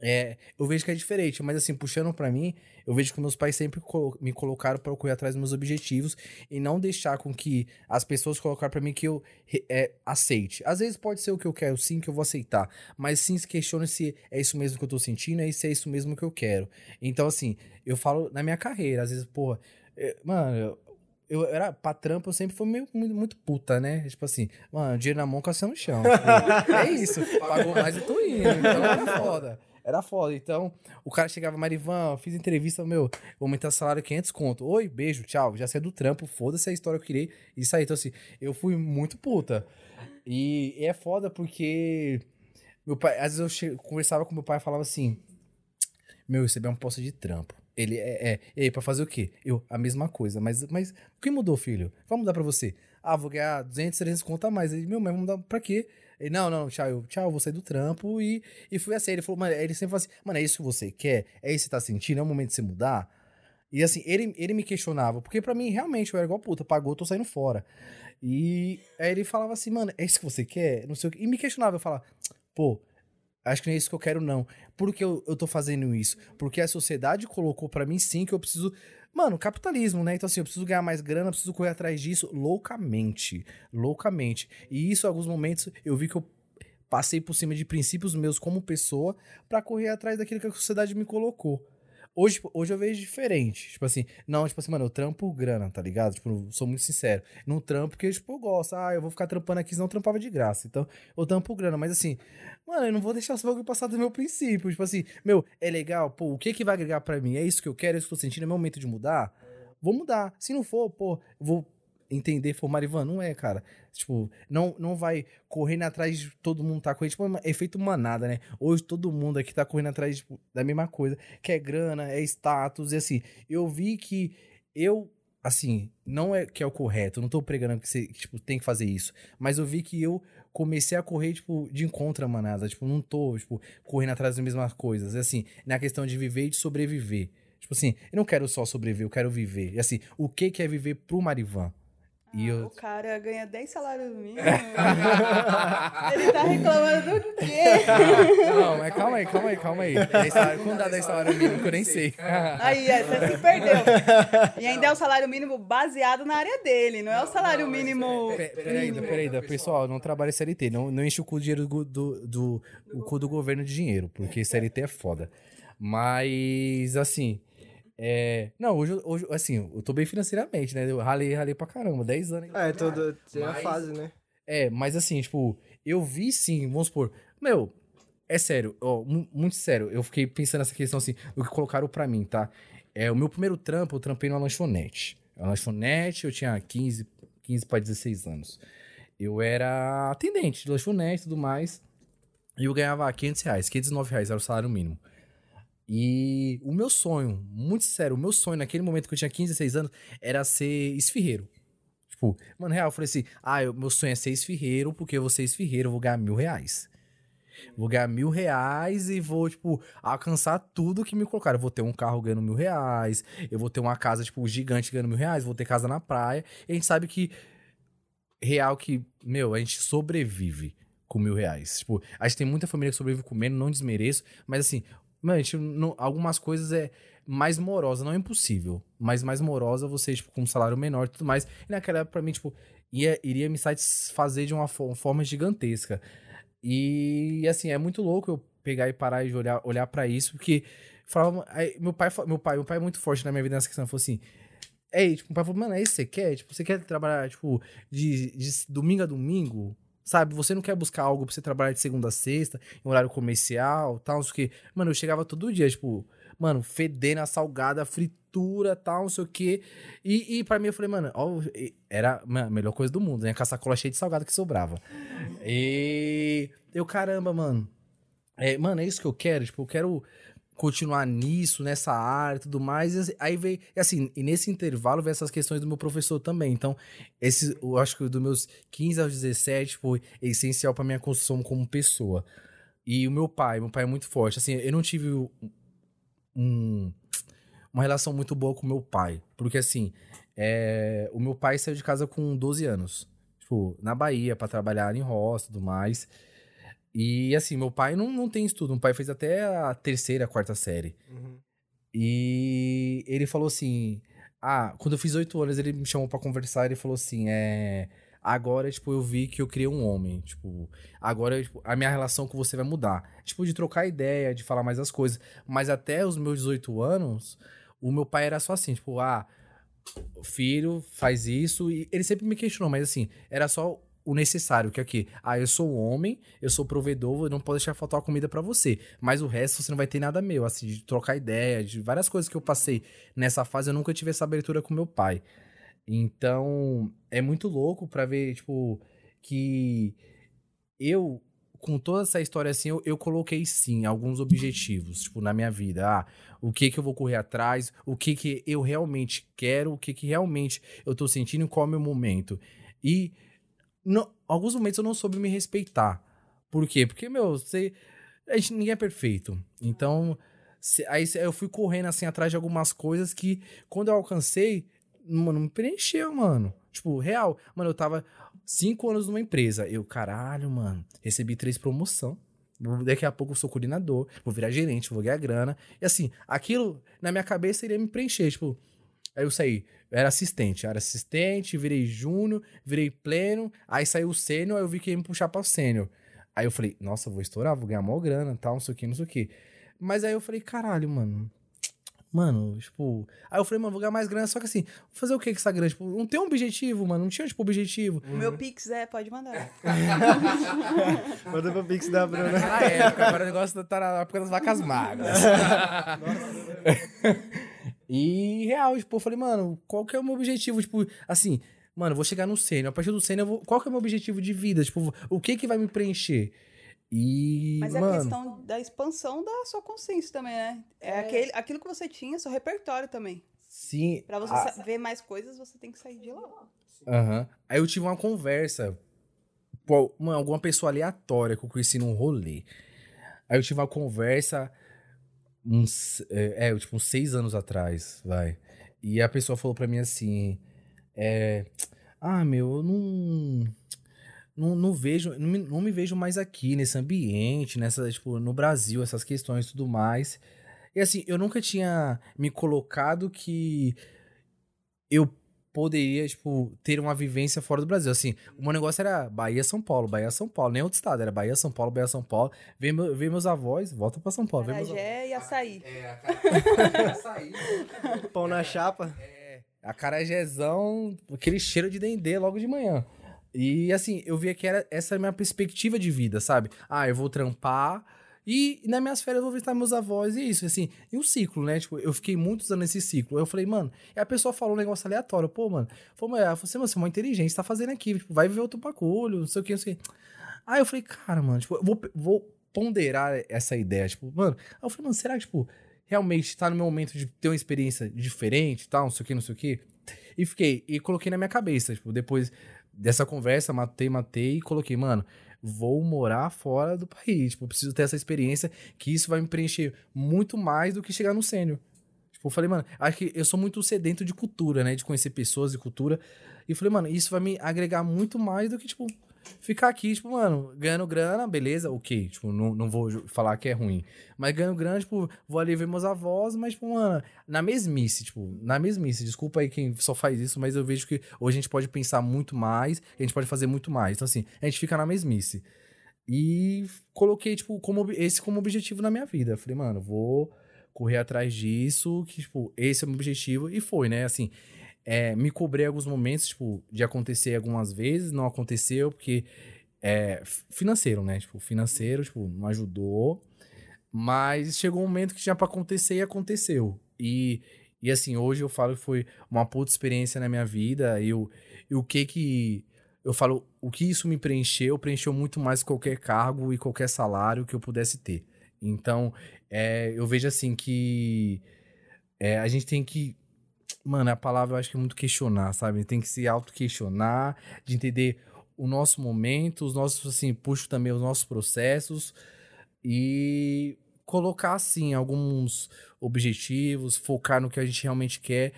é, eu vejo que é diferente, mas assim, puxando pra mim, eu vejo que meus pais sempre colo- me colocaram pra eu correr atrás dos meus objetivos e não deixar com que as pessoas colocaram pra mim que eu é, aceite. Às vezes pode ser o que eu quero, sim, que eu vou aceitar, mas sim se questione se é isso mesmo que eu tô sentindo, é se é isso mesmo que eu quero. Então, assim, eu falo na minha carreira, às vezes, porra, é, mano, eu, eu era pra trampo, eu sempre fui meio, muito, muito puta, né? Tipo assim, mano, dinheiro na mão, cação no chão. Tipo, <laughs> é isso. Pagou mais, eu tô indo. Então era foda. Era foda. Então, o cara chegava, Marivan, fiz entrevista, meu, vou aumentar o salário 500 conto. Oi, beijo, tchau. Já saí do trampo, foda-se a história que eu queria e saí. Então, assim, eu fui muito puta. E, e é foda porque meu pai, às vezes eu conversava com meu pai e falava assim: Meu, eu recebi uma posta de trampo. Ele é, é, e aí, pra fazer o quê? Eu, a mesma coisa. Mas, mas o que mudou, filho? Vai mudar pra você? Ah, vou ganhar 200, 300 conto a mais. Ele, meu, mas vai mudar pra quê? Ele, não, não, tchau, eu, tchau, vou sair do trampo e, e fui assim. Ele falou, mano, ele sempre fala assim, mano, é isso que você quer? É isso que você tá sentindo? É o momento de você mudar? E assim, ele, ele me questionava, porque pra mim, realmente, eu era igual puta, pagou, eu tô saindo fora. E aí ele falava assim, mano, é isso que você quer? Não sei o quê. E me questionava, eu falava, pô, acho que não é isso que eu quero, não. Por que eu, eu tô fazendo isso? Porque a sociedade colocou pra mim, sim, que eu preciso. Mano, capitalismo, né? Então, assim, eu preciso ganhar mais grana, preciso correr atrás disso loucamente. Loucamente. E isso, em alguns momentos, eu vi que eu passei por cima de princípios meus como pessoa pra correr atrás daquilo que a sociedade me colocou. Hoje, hoje eu vejo diferente. Tipo assim, não, tipo assim, mano, eu trampo grana, tá ligado? Tipo, sou muito sincero. Não trampo porque, tipo, eu gosto. Ah, eu vou ficar trampando aqui, senão trampava de graça. Então, eu trampo grana. Mas assim, mano, eu não vou deixar esse bagulho passar do meu princípio. Tipo assim, meu, é legal, pô, o que que vai agregar pra mim? É isso que eu quero, é isso que eu tô sentindo, é meu momento de mudar? Vou mudar. Se não for, pô, vou entender, for Marivan, não é, cara. Tipo, não, não vai correndo atrás de todo mundo tá correndo. Tipo, é feito manada, né? Hoje todo mundo aqui tá correndo atrás tipo, da mesma coisa, que é grana, é status, e assim, eu vi que eu, assim, não é que é o correto, não tô pregando que você, tipo, tem que fazer isso, mas eu vi que eu comecei a correr, tipo, de encontro à manada, tipo, não tô, tipo, correndo atrás das mesmas coisas, é assim, na questão de viver e de sobreviver. Tipo assim, eu não quero só sobreviver, eu quero viver. E assim, o que que é viver pro Marivan? E eu... O cara ganha 10 salários mínimos. <laughs> Ele tá reclamando do quê? <laughs> Não, mas calma aí, calma aí, calma aí. 10 salário, quando dá 10 salários mínimos que eu nem sei. <laughs> Aí, é, você se perdeu. E ainda é o salário mínimo baseado na área dele, não é o salário mínimo. Pe- Peraí, peraí, pessoal, não trabalha CLT, não, não enche o cu, dinheiro do, do, do- o cu do governo de dinheiro, porque CLT é foda. Mas, assim, é... Não, hoje, hoje, assim, eu tô bem financeiramente, né? Eu ralei, ralei pra caramba, 10 anos. É, todo, tem a fase, né? É, mas assim, tipo, eu vi sim, vamos supor, meu, é sério, ó, mu- muito sério, eu fiquei pensando nessa questão assim, o que colocaram pra mim, tá? É, o meu primeiro trampo, eu trampei numa lanchonete. A lanchonete, eu tinha 15, 15 pra 16 anos. Eu era atendente de lanchonete e tudo mais, e eu ganhava 500 reais, 509 reais era o salário mínimo. E o meu sonho, muito sério, o meu sonho naquele momento que eu tinha 15, 16 anos, era ser esfirreiro. Tipo, mano, real, eu falei assim: ah, eu- meu sonho é ser esfirreiro, porque eu vou ser esfirreiro, eu vou ganhar mil reais. Vou ganhar mil reais e vou, tipo, alcançar tudo que me colocaram. Eu vou ter um carro ganhando mil reais, eu vou ter uma casa, tipo, gigante ganhando mil reais, vou ter casa na praia. E a gente sabe que, real, que, meu, a gente sobrevive com mil reais. Tipo, a gente tem muita família que sobrevive comendo, não desmereço, mas assim, mano, gente não- algumas coisas é mais morosa, não é impossível, mas mais morosa você, tipo, com um salário menor e tudo mais. E naquela época, pra mim, tipo, ia, iria me satisfazer de uma fo- forma gigantesca. E, assim, é muito louco eu pegar e parar e olhar, olhar para isso, porque falava, aí, meu pai, meu pai, meu pai é muito forte na minha vida nessa questão, falou assim, Ei, tipo, meu pai falou, mano, é isso que você quer? Tipo, você quer trabalhar, tipo, de, de domingo a domingo? Sabe? Você não quer buscar algo pra você trabalhar de segunda a sexta, em horário comercial, tal, não sei o quê. Mano, eu chegava todo dia, tipo, mano, fedendo a salgada, fritura, tal, não sei o quê. E, e pra mim, eu falei, mano, ó, era a melhor coisa do mundo, né? Com a sacola cheia de salgado que sobrava. E eu, caramba, mano. É, mano, é isso que eu quero. Tipo, eu quero continuar nisso, nessa área e tudo mais. E aí veio, assim, e nesse intervalo veio essas questões do meu professor também. Então, esse, eu acho que dos meus 15 aos 17 foi essencial pra minha construção como pessoa. E o meu pai, meu pai é muito forte. Assim, eu não tive um, uma relação muito boa com meu pai. Porque, assim, é, o meu pai saiu de casa com 12 anos. Tipo, na Bahia, pra trabalhar em roça e tudo mais. E, assim, meu pai não, não tem estudo. Meu pai fez até a terceira, quarta série. Uhum. E ele falou assim: Ah, quando eu fiz oito anos, ele me chamou pra conversar. Ele falou assim: É. Agora, tipo, eu vi que eu criei um homem. Tipo, agora tipo, a minha relação com você vai mudar. Tipo, de trocar ideia, de falar mais as coisas. Mas até os meus 18 anos, o meu pai era só assim: Tipo, ah, filho, faz isso. E ele sempre me questionou, mas assim, era só o necessário, que é o quê? Ah, eu sou homem, eu sou provedor, eu não posso deixar faltar comida pra você. Mas o resto você não vai ter nada meu, assim, de trocar ideia, de várias coisas que eu passei nessa fase, eu nunca tive essa abertura com meu pai. Então, é muito louco pra ver, tipo, que eu, com toda essa história assim, eu, eu coloquei sim alguns objetivos, tipo, na minha vida. Ah, o que que eu vou correr atrás, o que que eu realmente quero, o que que realmente eu tô sentindo qual é o meu momento. E alguns momentos eu não soube me respeitar. Por quê? Porque, meu, você, a gente, ninguém é perfeito. Então, se- aí eu fui correndo assim atrás de algumas coisas que, quando eu alcancei, mano, me preencheu, mano. Tipo, real. Mano, eu tava cinco anos numa empresa. Eu, caralho, mano, recebi três promoção. Daqui a pouco eu sou coordenador, vou virar gerente, vou ganhar grana. E assim, aquilo na minha cabeça iria me preencher. Tipo, aí eu saí, eu era assistente, eu era assistente, virei júnior, virei pleno, aí saiu o sênior, aí eu vi que ia me puxar pra sênior. Aí eu falei, nossa, vou estourar, vou ganhar maior grana, tal, não sei o que, não sei o que. Mas aí eu falei, caralho, mano. Mano, tipo. Aí eu falei, mano, vou ganhar mais grana, só que assim, vou fazer o que com essa grana? Tipo, não tem um objetivo, mano. Não tinha, tipo, objetivo. O meu Pix é, pode mandar. <laughs> Manda pro Pix da Bruna. Na época, agora o negócio tá na época das vacas magras. <laughs> <laughs> e real, tipo, eu falei, mano, qual que é o meu objetivo? Tipo, assim, mano, eu vou chegar no sênior. A partir do sênior, eu vou- qual que é o meu objetivo de vida? Tipo, o que que vai me preencher? E, Mas é mano, a questão da expansão da sua consciência também, né? É, Aquele, aquilo que você tinha, seu repertório também. sim. Pra você a- ver mais coisas, você tem que sair de lá. Aham. Aí eu tive uma conversa com uma- alguma pessoa aleatória que eu conheci num rolê. Aí eu tive uma conversa uns, é, é, tipo, uns seis anos atrás, vai. E a pessoa falou pra mim assim, é, ah, meu, eu não. Não, não vejo, não me, não me vejo mais aqui nesse ambiente, nessa, tipo, no Brasil, essas questões e tudo mais. E assim, eu nunca tinha me colocado que eu poderia, tipo, ter uma vivência fora do Brasil. Assim, o meu negócio era Bahia, São Paulo, Bahia, São Paulo, nem outro estado, era Bahia, São Paulo, Bahia, São Paulo. Vem, meu, vem meus avós, volta pra São Paulo. Vem meus avós. Carajé e açaí. É, a cara... açaí. <laughs> Pão na chapa. É, a carajézão, aquele cheiro de dendê logo de manhã. E assim, eu via que era essa é a minha perspectiva de vida, sabe? Ah, eu vou trampar e nas minhas férias eu vou visitar meus avós e isso, assim, e um ciclo, né? Tipo, eu fiquei muitos anos nesse ciclo. Eu falei, mano, e a pessoa falou um negócio aleatório, pô, mano, mas você, você é uma inteligente, tá fazendo aqui, tipo, vai viver outro bagulho, não sei o que, não sei o que. Aí eu falei, cara, mano, tipo, eu vou, vou ponderar essa ideia, tipo, mano. Aí eu falei, mano, será que, tipo, realmente tá no meu momento de ter uma experiência diferente e tal, não sei o que, não sei o que. E fiquei, e coloquei na minha cabeça, tipo, depois dessa conversa, matei, matei e coloquei, mano, vou morar fora do país. Tipo, preciso ter essa experiência que isso vai me preencher muito mais do que chegar no sênior. Tipo, eu falei, mano, acho que eu sou muito sedento de cultura, né? De conhecer pessoas e cultura. E falei, mano, isso vai me agregar muito mais do que, tipo, ficar aqui, tipo, mano, ganhando grana, beleza, ok. Tipo, não, não vou falar que é ruim. Mas ganhando grana, tipo, vou ali ver meus avós, mas, tipo, mano, na mesmice, tipo, na mesmice. Desculpa aí quem só faz isso, mas eu vejo que hoje a gente pode pensar muito mais, a gente pode fazer muito mais. Então, assim, a gente fica na mesmice. E coloquei, tipo, como, esse como objetivo na minha vida. falei, mano, vou correr atrás disso, que, tipo, esse é o meu objetivo. E foi, né? Assim, é, me cobrei alguns momentos, tipo, de acontecer algumas vezes, não aconteceu, porque é financeiro, né? Tipo, financeiro, tipo, não ajudou. Mas chegou um momento que tinha para acontecer e aconteceu. E, e assim, hoje eu falo que foi uma puta experiência na minha vida. E, o, e o que que. Eu falo, o que isso me preencheu, preencheu muito mais qualquer cargo e qualquer salário que eu pudesse ter. Então, é, eu vejo assim que é, a gente tem que Mano, a palavra eu acho que é muito questionar, sabe? Tem que se auto-questionar, de entender o nosso momento, os nossos, assim, puxo também os nossos processos e colocar, assim, alguns objetivos, focar no que a gente realmente quer.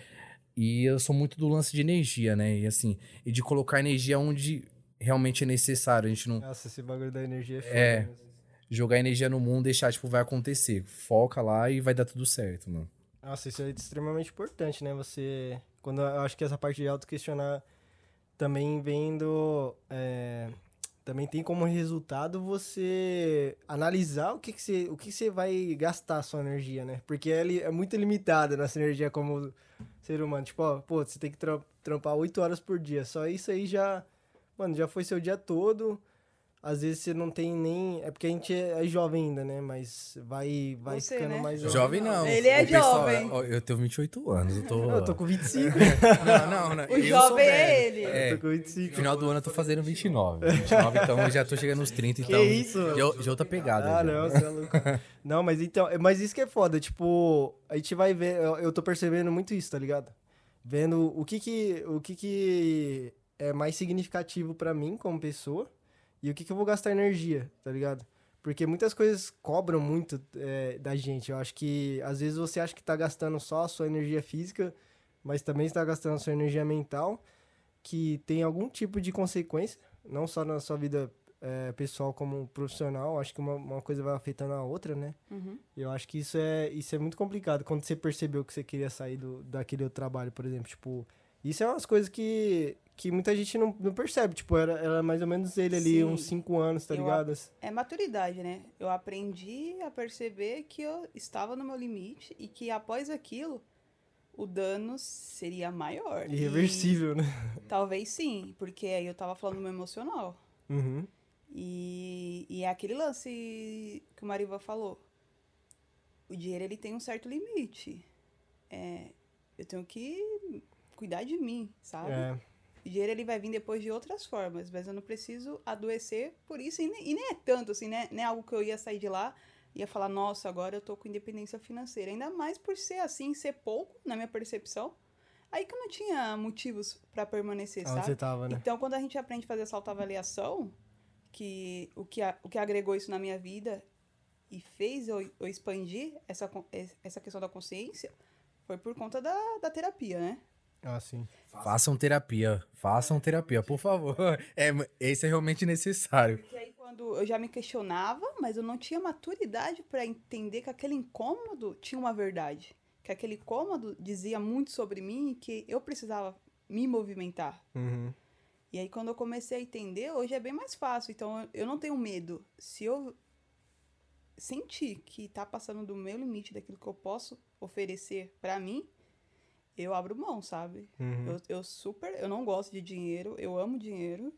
E eu sou muito do lance de energia, né? E assim, e de colocar energia onde realmente é necessário. A gente não. Nossa, esse bagulho da energia é foda. É. Jogar energia no mundo, deixar, tipo, vai acontecer. Foca lá e vai dar tudo certo, mano. Nossa, isso é extremamente importante, né? Você. Quando eu acho que essa parte de auto-questionar também vendo. É, também tem como resultado você analisar o que, que, você, o que você vai gastar sua energia, né? Porque ele é muito limitada nossa energia como ser humano. Tipo, ó, pô, você tem que tra- trampar 8 horas por dia. Só isso aí já. Mano, já foi seu dia todo. Às vezes você não tem nem. É porque a gente é é jovem ainda, né? Mas vai, vai Você, ficando né? mais Jovem não. Ele é jovem. ó, eu tenho 28 anos, eu tô. Eu tô com 25. <laughs> Não, não, não. O eu jovem é ele. É, Eu tô com 25. final do ano eu tô fazendo 29. 29, então eu já tô chegando nos 30, Que então. isso? Já, já outra pegada. Ah, já. não, você é louco. <laughs> Não, mas então, mas isso que é foda, tipo, a gente vai ver, eu, eu tô percebendo muito isso, tá ligado? Vendo o que que, o que que é mais significativo pra mim como pessoa e o que que eu vou gastar energia, tá ligado? Porque muitas coisas cobram muito é, da gente. Eu acho que às vezes você acha que tá gastando só a sua energia física, mas também está gastando a sua energia mental, que tem algum tipo de consequência, não só na sua vida é, pessoal como profissional. Acho que uma, uma coisa vai afetando a outra, né? Uhum. Eu acho que isso é, isso é muito complicado. Quando você percebeu que você queria sair do, daquele outro trabalho, por exemplo, tipo... Isso é umas coisas que, que muita gente não, não percebe. Tipo, era, era mais ou menos ele ali, Sim. uns cinco anos, tá Eu ligado? É maturidade, né? Eu aprendi a perceber que eu estava no meu limite e que após aquilo o dano seria maior. Irreversível, né? E <laughs> talvez sim, porque aí eu tava falando do meu emocional. Uhum. E, e é aquele lance que o Mariva falou. O dinheiro ele tem um certo limite. É, eu tenho que cuidar de mim, sabe? É. O dinheiro ele vai vir depois de outras formas, mas eu não preciso adoecer por isso. E nem, e nem é tanto, assim, né? Nem é algo que eu ia sair de lá ia falar, nossa, agora eu tô com independência financeira. Ainda mais por ser assim, ser pouco, na minha percepção. Aí que eu não tinha motivos pra permanecer, sabe? tava, né? Então, quando a gente aprende a fazer essa autoavaliação, que o que, a- o que agregou isso na minha vida e fez eu, eu expandir essa, essa questão da consciência foi por conta da, da terapia, né? Ah, sim. Façam terapia. Façam terapia, por favor. <laughs> É, esse é realmente necessário. Porque aí quando eu já me questionava, mas eu não tinha maturidade para entender que aquele incômodo tinha uma verdade. Que aquele incômodo dizia muito sobre mim e que eu precisava me movimentar. Uhum. E aí, quando eu comecei a entender, hoje é bem mais fácil. Então, eu- eu não tenho medo. Se eu sentir que tá passando do meu limite, daquilo que eu posso oferecer pra mim, eu abro mão, sabe? Uhum. Eu, eu super. Eu não gosto de dinheiro, eu amo dinheiro,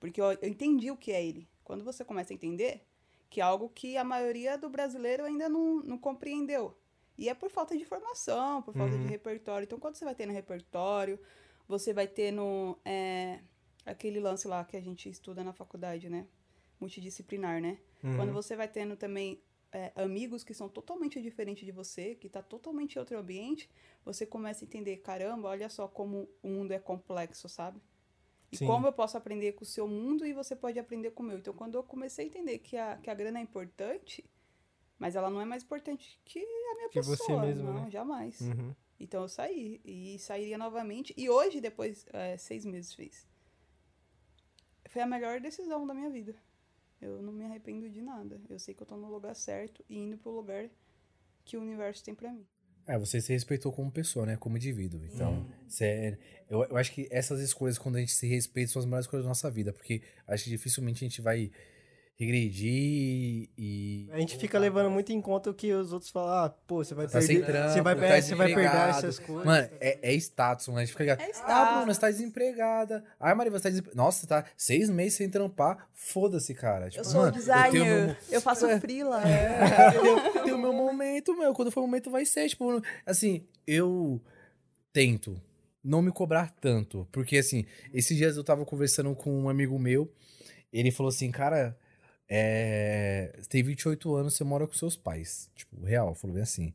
porque eu, eu entendi o que é ele. Quando você começa a entender, que é algo que a maioria do brasileiro ainda não, não compreendeu. E é por falta de formação, por falta de Uhum. repertório. Então, quando você vai ter no repertório, você vai ter no. é, aquele lance lá que a gente estuda na faculdade, né? Multidisciplinar, né? Uhum. Quando você vai tendo também é, amigos que são totalmente diferentes de você, que tá totalmente em outro ambiente, você começa a entender, caramba, olha só como o mundo é complexo, sabe? E Sim. como eu posso aprender com o seu mundo e você pode aprender com o meu. Então, quando eu comecei a entender que a, que a grana é importante, mas ela não é mais importante que a minha Que você pessoa. mesmo, não, né? jamais. Uhum. Então eu saí. E sairia novamente. E hoje, depois, é, seis meses fiz. Foi a melhor decisão da minha vida. Eu não me arrependo de nada. Eu sei que eu tô no lugar certo e indo pro lugar que o universo tem pra mim. É, você se respeitou como pessoa, né? Como indivíduo. Então, você é- eu, eu acho que essas escolhas, quando a gente se respeita, são as melhores coisas da nossa vida. Porque acho que dificilmente a gente vai regredir e. A gente fica levando muito em conta o que os outros falam. Ah, pô, você vai Tá perder. trampo, você vai, tá você vai perder essas coisas. Mano, é, é status, mano. A gente fica ligado. É Ah, status. Bruna, você tá desempregada. Ai, Maria, você tá desempregada. Nossa, tá seis meses sem trampar. Foda-se, cara. Tipo, Eu sou mano, designer. Eu Eu, tenho meu... faço É. freela. <laughs> eu tenho meu momento, meu. Quando for o momento, vai ser. Tipo, assim, eu tento não me cobrar tanto. Porque, assim, esses dias eu tava conversando com um amigo meu. Ele falou assim, cara, é... você tem 28 anos, você mora com seus pais. Tipo, real, falou bem assim.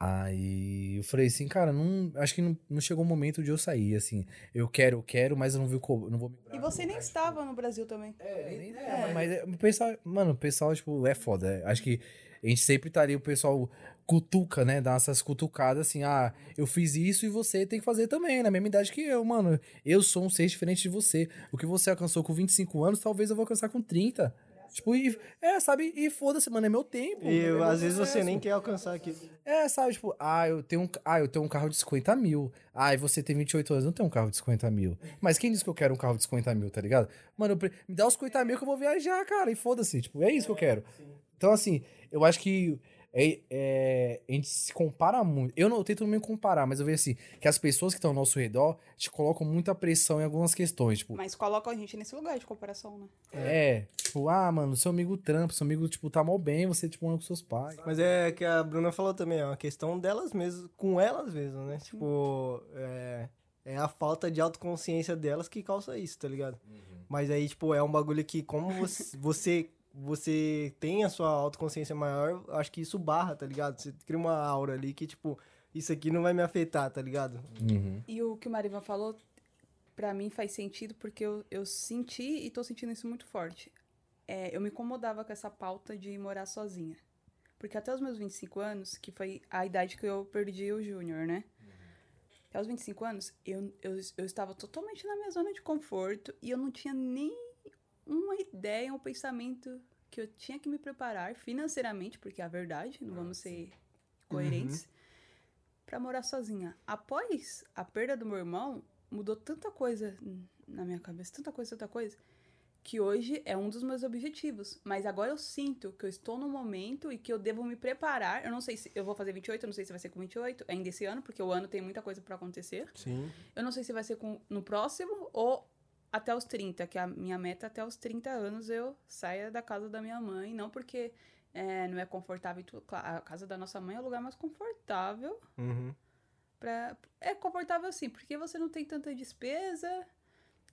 Aí eu falei assim, cara, não, acho que não, não chegou o momento de eu sair, assim. Eu quero, eu quero, mas eu não, co- não vou me E você nem estava no Brasil também. é, mas é, o pessoal, mano, o pessoal, tipo, é foda. é, Acho que a gente sempre tá ali, o pessoal cutuca, né? Dá essas cutucadas assim, ah, eu fiz isso e você tem que fazer também, na mesma idade que eu, mano. Eu sou um ser diferente de você. O que você alcançou com 25 anos, talvez eu vou alcançar com 30. Tipo, e, é, sabe? E foda-se, mano, é meu tempo. E é meu às vezes você nem quer alcançar aquilo. É, sabe, tipo, ah, eu tenho um, ah, eu tenho um carro de 50 mil. Ah, e você tem 28 anos, não tem um carro de 50 mil. Mas quem disse que eu quero um carro de 50 mil, tá ligado? Mano, eu me dá os 50 mil que eu vou viajar, cara, e foda-se. Tipo, é isso que eu quero. Então, assim, eu acho que é, é, a gente se compara muito. Eu não eu tento não me comparar, mas eu vejo assim, que as pessoas que estão ao nosso redor te colocam muita pressão em algumas questões. Tipo, Mas coloca a gente nesse lugar de comparação, né? é, tipo, ah, mano, seu amigo trampa, seu amigo, tipo, tá mal bem, você, tipo, anda com seus pais. Mas é que a Bruna falou também, é uma questão delas mesmas, com elas mesmas, né? Tipo, é, é a falta de autoconsciência delas que causa isso, tá ligado? Mas aí, tipo, é um bagulho que, como você, <laughs> você, você tem a sua autoconsciência maior, acho que isso barra, tá ligado? Você cria uma aura ali que, tipo, isso aqui não vai me afetar, tá ligado? Uhum. E o que o Marivan falou, pra mim faz sentido porque eu, eu senti e tô sentindo isso muito forte. É, eu me incomodava com essa pauta de morar sozinha. Porque até os meus 25 anos, que foi a idade que eu perdi o Júnior, né? Até os 25 anos, eu, eu, eu estava totalmente na minha zona de conforto e eu não tinha nem uma ideia, um pensamento que eu tinha que me preparar financeiramente, porque é a verdade, não vamos ser coerentes, pra morar sozinha. Após a perda do meu irmão, mudou tanta coisa na minha cabeça, tanta coisa, tanta coisa, que hoje é um dos meus objetivos. Mas agora eu sinto que eu estou no momento e que eu devo me preparar. Eu não sei se eu vou fazer 28, eu não sei se vai ser com 28 ainda esse ano, porque o ano tem muita coisa pra acontecer. Sim. Eu não sei se vai ser com, no próximo ou até os 30, que a minha meta é até os 30 anos eu saia da casa da minha mãe. Não porque é, não é confortável. Claro, a casa da nossa mãe é o lugar mais confortável. Uhum. Pra, é confortável sim, porque você não tem tanta despesa.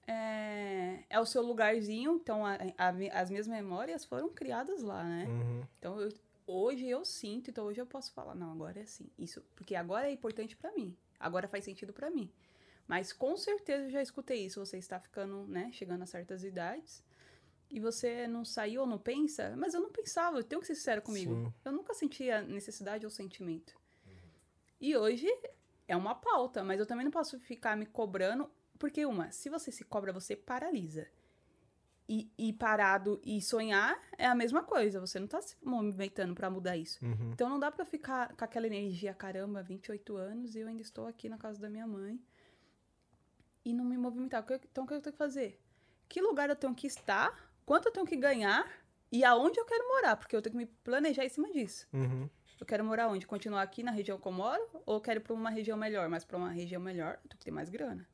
É, é o seu lugarzinho, então a- a- as minhas memórias foram criadas lá, né? Uhum. Então eu- hoje eu sinto, então hoje eu posso falar, não, agora é assim. Isso, porque agora é importante pra mim. Agora faz sentido pra mim. Mas com certeza eu já escutei isso, você está ficando, né, chegando a certas idades e você não saiu ou não pensa, mas eu não pensava, eu tenho que ser sincera comigo. Sim. Eu nunca sentia necessidade ou sentimento. E hoje é uma pauta, mas eu também não posso ficar me cobrando, porque uma, se você se cobra, você paralisa. E, e parado e sonhar é a mesma coisa, você não tá se movimentando pra mudar isso. Uhum. Então não dá pra ficar com aquela energia, caramba, 28 anos e eu ainda estou aqui na casa da minha mãe e não me movimentar. Então o que eu tenho que fazer? Que lugar eu tenho que estar? Quanto eu tenho que ganhar? E aonde eu quero morar? Porque eu tenho que me planejar em cima disso. Uhum. Eu quero morar onde? Continuar aqui na região que eu moro? Ou eu quero ir pra uma região melhor? Mas pra uma região melhor, eu tenho que ter mais grana.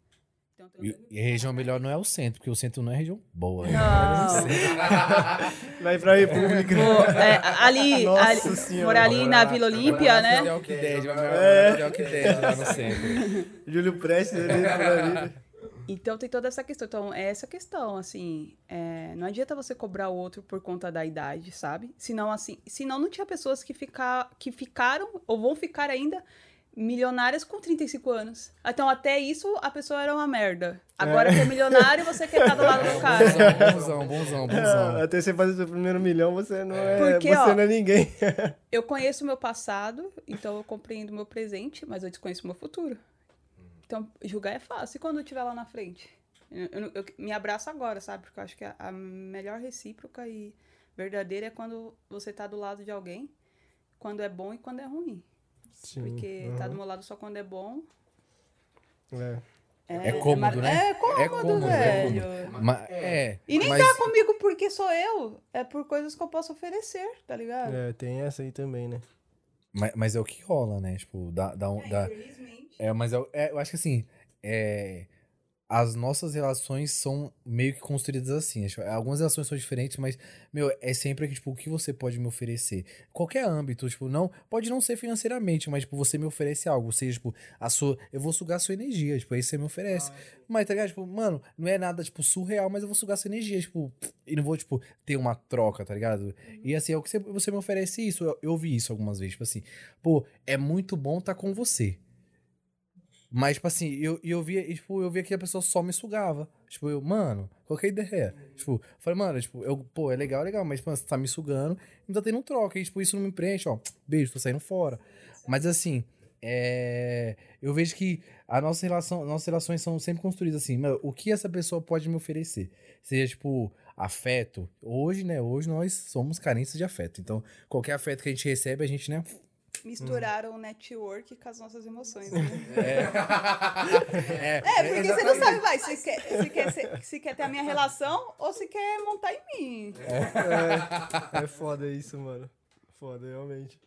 Então, E, e a região melhor não é o centro, porque o centro não é região boa. né? Não. <laughs> Vai pra República. Vou, é, ali, <laughs> Nossa ali Senhora. morar ali na Vila Olímpia, né? É o que 10, vai morar no que 10 lá no centro. <laughs> Júlio Prestes ali por ali. Então tem toda essa questão. Então, é essa questão, assim. é, não adianta você cobrar o outro por conta da idade, sabe? Senão, assim. Senão não tinha pessoas que, ficar, que ficaram, ou vão ficar ainda, milionárias com 35 anos. Então, até isso, a pessoa era uma merda. Agora que é milionário, você quer estar do lado do cara. Bonzão, bonzão, bonzão. Até você fazer seu primeiro milhão, você não é, Porque, você ó, não é ninguém. <laughs> Eu conheço o meu passado, então eu compreendo o meu presente, mas eu desconheço o meu futuro. Então, julgar é fácil. E quando eu estiver lá na frente? Eu, eu- eu me abraço agora, sabe? Porque eu acho que a, a melhor recíproca e verdadeira é quando você tá do lado de alguém, quando é bom e quando é ruim. Sim. Porque tá do uhum. meu lado só quando é bom. É. É cômodo, mar- né? É cômodo, É cômodo, é velho. Ma- é, E nem mas tá comigo porque sou eu. É por coisas que eu posso oferecer, tá ligado? É, tem essa aí também, né? Mas, mas é o que rola, né? Tipo, dá, dá, um- dá, Infelizmente. é, mas eu, é, eu acho que assim, é, as nossas relações são meio que construídas assim. Algumas relações são diferentes, mas, meu, é sempre que, tipo, o que você pode me oferecer? Qualquer âmbito, tipo, não, pode não ser financeiramente, mas, tipo, você me oferece algo. Ou seja, tipo, a sua, eu vou sugar a sua energia, tipo, aí você me oferece. Mas, tá ligado? Tipo, mano, não é nada, tipo, surreal, mas eu vou sugar sua energia, tipo, e não vou, tipo, ter uma troca, tá ligado? E assim, é o que você, você me oferece isso. Eu, eu ouvi isso algumas vezes, tipo assim, pô, é muito bom estar com você. Mas, tipo assim, eu, eu via, e, tipo, eu via que a pessoa só me sugava. Tipo, eu, mano, qual que é ideia? Tipo, falei, mano, tipo, eu, pô, é legal, é legal, mas, mano, você tá me sugando não tá tendo troca. E, tipo, isso não me preenche, ó. Beijo, tô saindo fora. Mas assim, é. Eu vejo que a nossa relação, nossas relações são sempre construídas assim, o que essa pessoa pode me oferecer? Seja, tipo, afeto. Hoje, né? Hoje nós somos carentes de afeto. Então, qualquer afeto que a gente recebe, a gente, né? Misturaram o network com as nossas emoções, né? É, <laughs> É, porque você não sabe mais se quer, se, quer, ser- se quer ter a minha relação ou se quer montar em mim. É foda isso, mano. Foda, realmente.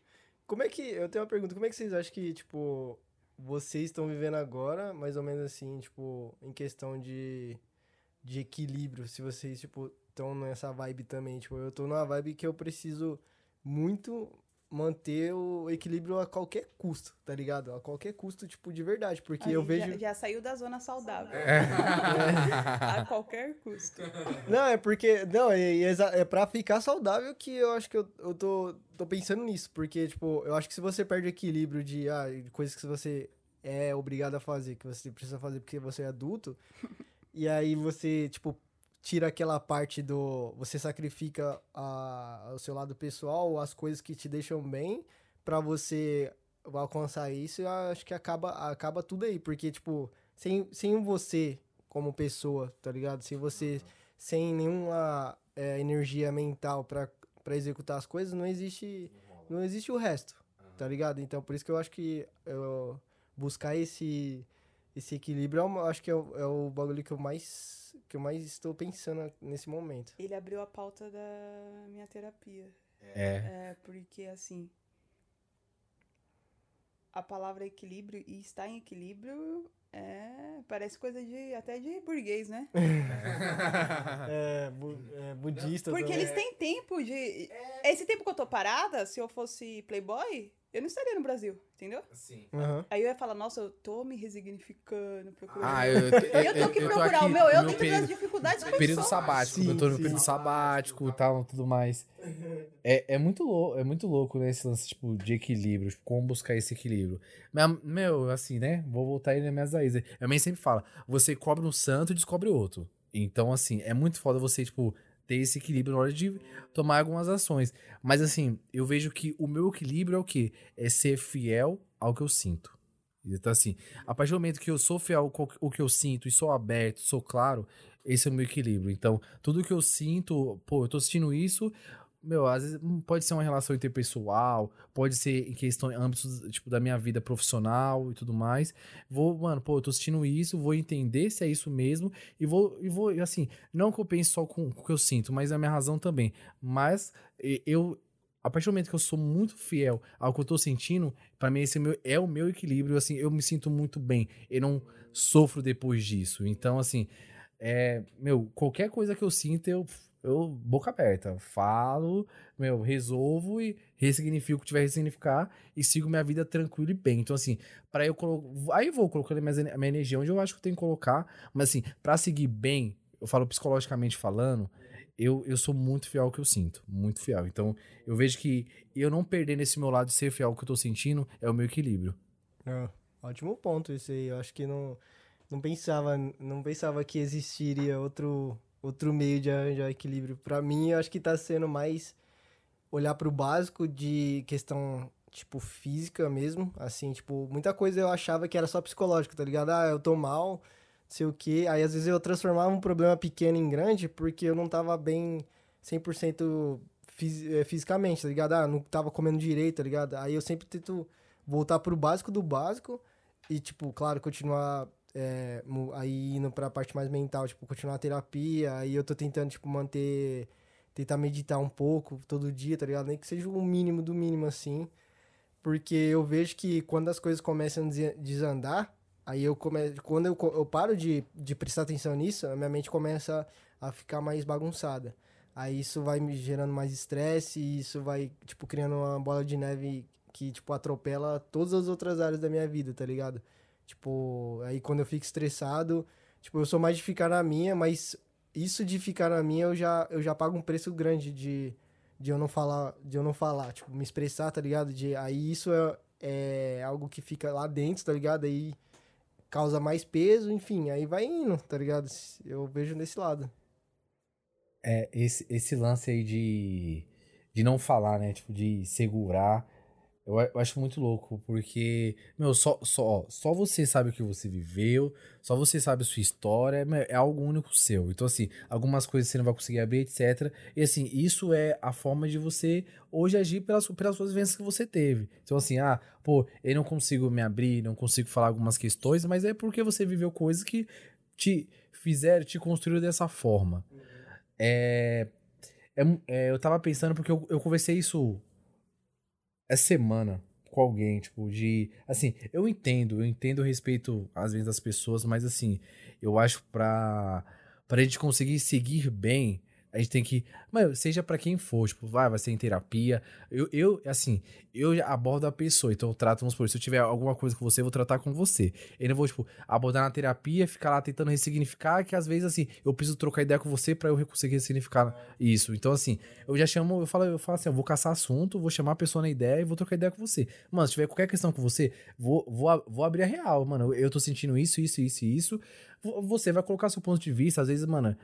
Como é que. Eu tenho uma pergunta. Como é que vocês acham que, tipo, vocês estão vivendo agora, mais ou menos assim, tipo, em questão de, de equilíbrio? Se vocês, tipo, estão nessa vibe também. Tipo, eu tô numa vibe que eu preciso muito manter o equilíbrio a qualquer custo, tá ligado? A qualquer custo, tipo, de verdade. Porque eu Aí vejo. Já, já saiu da zona saudável. É. <laughs> A qualquer custo. Não, é porque. Não, é, é, é pra ficar saudável que eu acho que eu, eu tô, tô pensando nisso. Porque, tipo, eu acho que se você perde o equilíbrio de, ah, de coisas que você é obrigado a fazer, que você precisa fazer porque você é adulto, <laughs> e aí você, tipo, tira aquela parte do. Você sacrifica a, o seu lado pessoal, as coisas que te deixam bem, pra você alcançar isso, eu acho que acaba, acaba tudo aí. Porque, tipo, sem, sem você como pessoa, tá ligado? Sem você, sem nenhuma é, energia mental pra, pra executar as coisas, não existe, não existe o resto, tá ligado? Então, por isso que eu acho que eu, buscar esse, esse equilíbrio, é uma- acho que é o, é o bagulho que eu mais que eu mais estou pensando nesse momento. Ele abriu a pauta da minha terapia. É. É, porque assim. A palavra equilíbrio e estar em equilíbrio é. Parece coisa de. até de burguês, né? <laughs> É, bu- é, budista Porque também. eles têm tempo de. Esse tempo que eu tô parada, se eu fosse playboy, eu não estaria no Brasil, entendeu? Sim. Aham. Aí eu ia falar, nossa, eu tô me resignificando, procurando. Ah, eu, <laughs> eu, eu tenho que eu tô procurar aqui o meu eu dentro período- das dificuldades que eu período sabático, Sim, eu tô no sim. período sabático e tal, tudo mais. <laughs> É, é muito louco, é muito louco, né, esse lance, tipo, de equilíbrio, tipo, como buscar esse equilíbrio. Mas, Meu, assim, né, vou voltar aí nas minhas raízes. A mãe sempre fala, você cobre um santo e descobre outro. Então, assim, é muito foda você, tipo, ter esse equilíbrio na hora de tomar algumas ações. Mas, assim, eu vejo que o meu equilíbrio é o quê? É ser fiel ao que eu sinto. Então, assim, a partir do momento que eu sou fiel ao que eu sinto e sou aberto, sou claro, esse é o meu equilíbrio. Então, tudo que eu sinto, pô, eu tô sentindo isso, meu, às vezes hum, pode ser uma relação interpessoal, pode ser em questão, âmbitos, tipo, da minha vida profissional e tudo mais. Vou, mano, pô, eu tô assistindo isso, vou entender se é isso mesmo e vou, e vou assim, não que eu pense só com, com o que eu sinto, mas a minha razão também. Mas eu, a partir do momento que eu sou muito fiel ao que eu tô sentindo, para mim esse é o, meu, é o meu equilíbrio, assim, eu me sinto muito bem. Eu não sofro depois disso. Então, assim, é, meu, qualquer coisa que eu sinto, eu eu, boca aberta, falo, meu, resolvo e ressignifico o que tiver a ressignificar e sigo minha vida tranquilo e bem. Então, assim, para eu colocar. Aí eu vou colocando minha, minha energia onde eu acho que eu tenho que colocar, mas, assim, para seguir bem, eu falo psicologicamente falando, eu, eu sou muito fiel ao que eu sinto, muito fiel. Então, eu vejo que eu não perder nesse meu lado de ser fiel ao que eu tô sentindo é o meu equilíbrio. É, ótimo ponto isso aí. Eu acho que não, não pensava, não pensava que existiria outro outro meio de arranjar equilíbrio. Para mim, eu acho que tá sendo mais olhar para o básico de questão, tipo, física mesmo. Assim, tipo, muita coisa eu achava que era só psicológico, tá ligado? Ah, eu tô mal, sei o quê. Aí, às vezes, eu transformava um problema pequeno em grande porque eu não tava bem 100% fis eh, fisicamente, tá ligado? Ah, não tava comendo direito, tá ligado? Aí eu sempre tento voltar pro básico do básico e, tipo, claro, continuar é, aí indo pra parte mais mental, tipo, continuar a terapia, aí eu tô tentando, tipo, manter, tentar meditar um pouco todo dia, tá ligado? Nem que seja o mínimo do mínimo, assim, porque eu vejo que quando as coisas começam a desandar, aí eu começo, quando eu, eu paro de, de prestar atenção nisso, a minha mente começa a ficar mais bagunçada. Aí isso vai me gerando mais estresse e isso vai, tipo, criando uma bola de neve que, tipo, atropela todas as outras áreas da minha vida, tá ligado? Tipo, aí quando eu fico estressado, tipo, eu sou mais de ficar na minha, mas isso de ficar na minha eu já, eu já pago um preço grande de, de eu não falar, de eu não falar, tipo, me expressar, tá ligado? De, aí isso é, é algo que fica lá dentro, tá ligado? Aí causa mais peso, enfim, aí vai indo, tá ligado? Eu vejo nesse lado. É, esse, esse lance aí de, de não falar, né? Tipo, de segurar eu, eu, acho muito louco, porque, meu, só, só, só você sabe o que você viveu, só você sabe a sua história, é algo único seu. Então, assim, algumas coisas você não vai conseguir abrir, etc. E, assim, isso é a forma de você hoje agir pelas, pelas suas vivências que você teve. Então, assim, ah, pô, eu não consigo me abrir, não consigo falar algumas questões, mas é porque você viveu coisas que te fizeram, te construíram dessa forma. Uhum. É, é, é, eu tava pensando, porque eu, eu conversei isso essa semana com alguém, tipo, de. Assim, eu entendo, eu entendo o respeito, às vezes, das pessoas, mas assim, eu acho pra, pra gente conseguir seguir bem, a gente tem que. Mano, seja para quem for, tipo, vai, vai ser em terapia. Eu, eu, assim, eu abordo a pessoa, então eu trato, vamos por se eu tiver alguma coisa com você, eu vou tratar com você. Eu não vou, tipo, abordar na terapia, ficar lá tentando ressignificar, que às vezes, assim, eu preciso trocar ideia com você para eu conseguir ressignificar isso. Então, assim, eu já chamo, eu falo, eu falo assim, eu vou caçar assunto, vou chamar a pessoa na ideia e vou trocar ideia com você. Mano, se tiver qualquer questão com você, vou, vou, vou abrir a real, mano. Eu tô sentindo isso, isso, isso e isso. Você vai colocar seu ponto de vista, às vezes, mano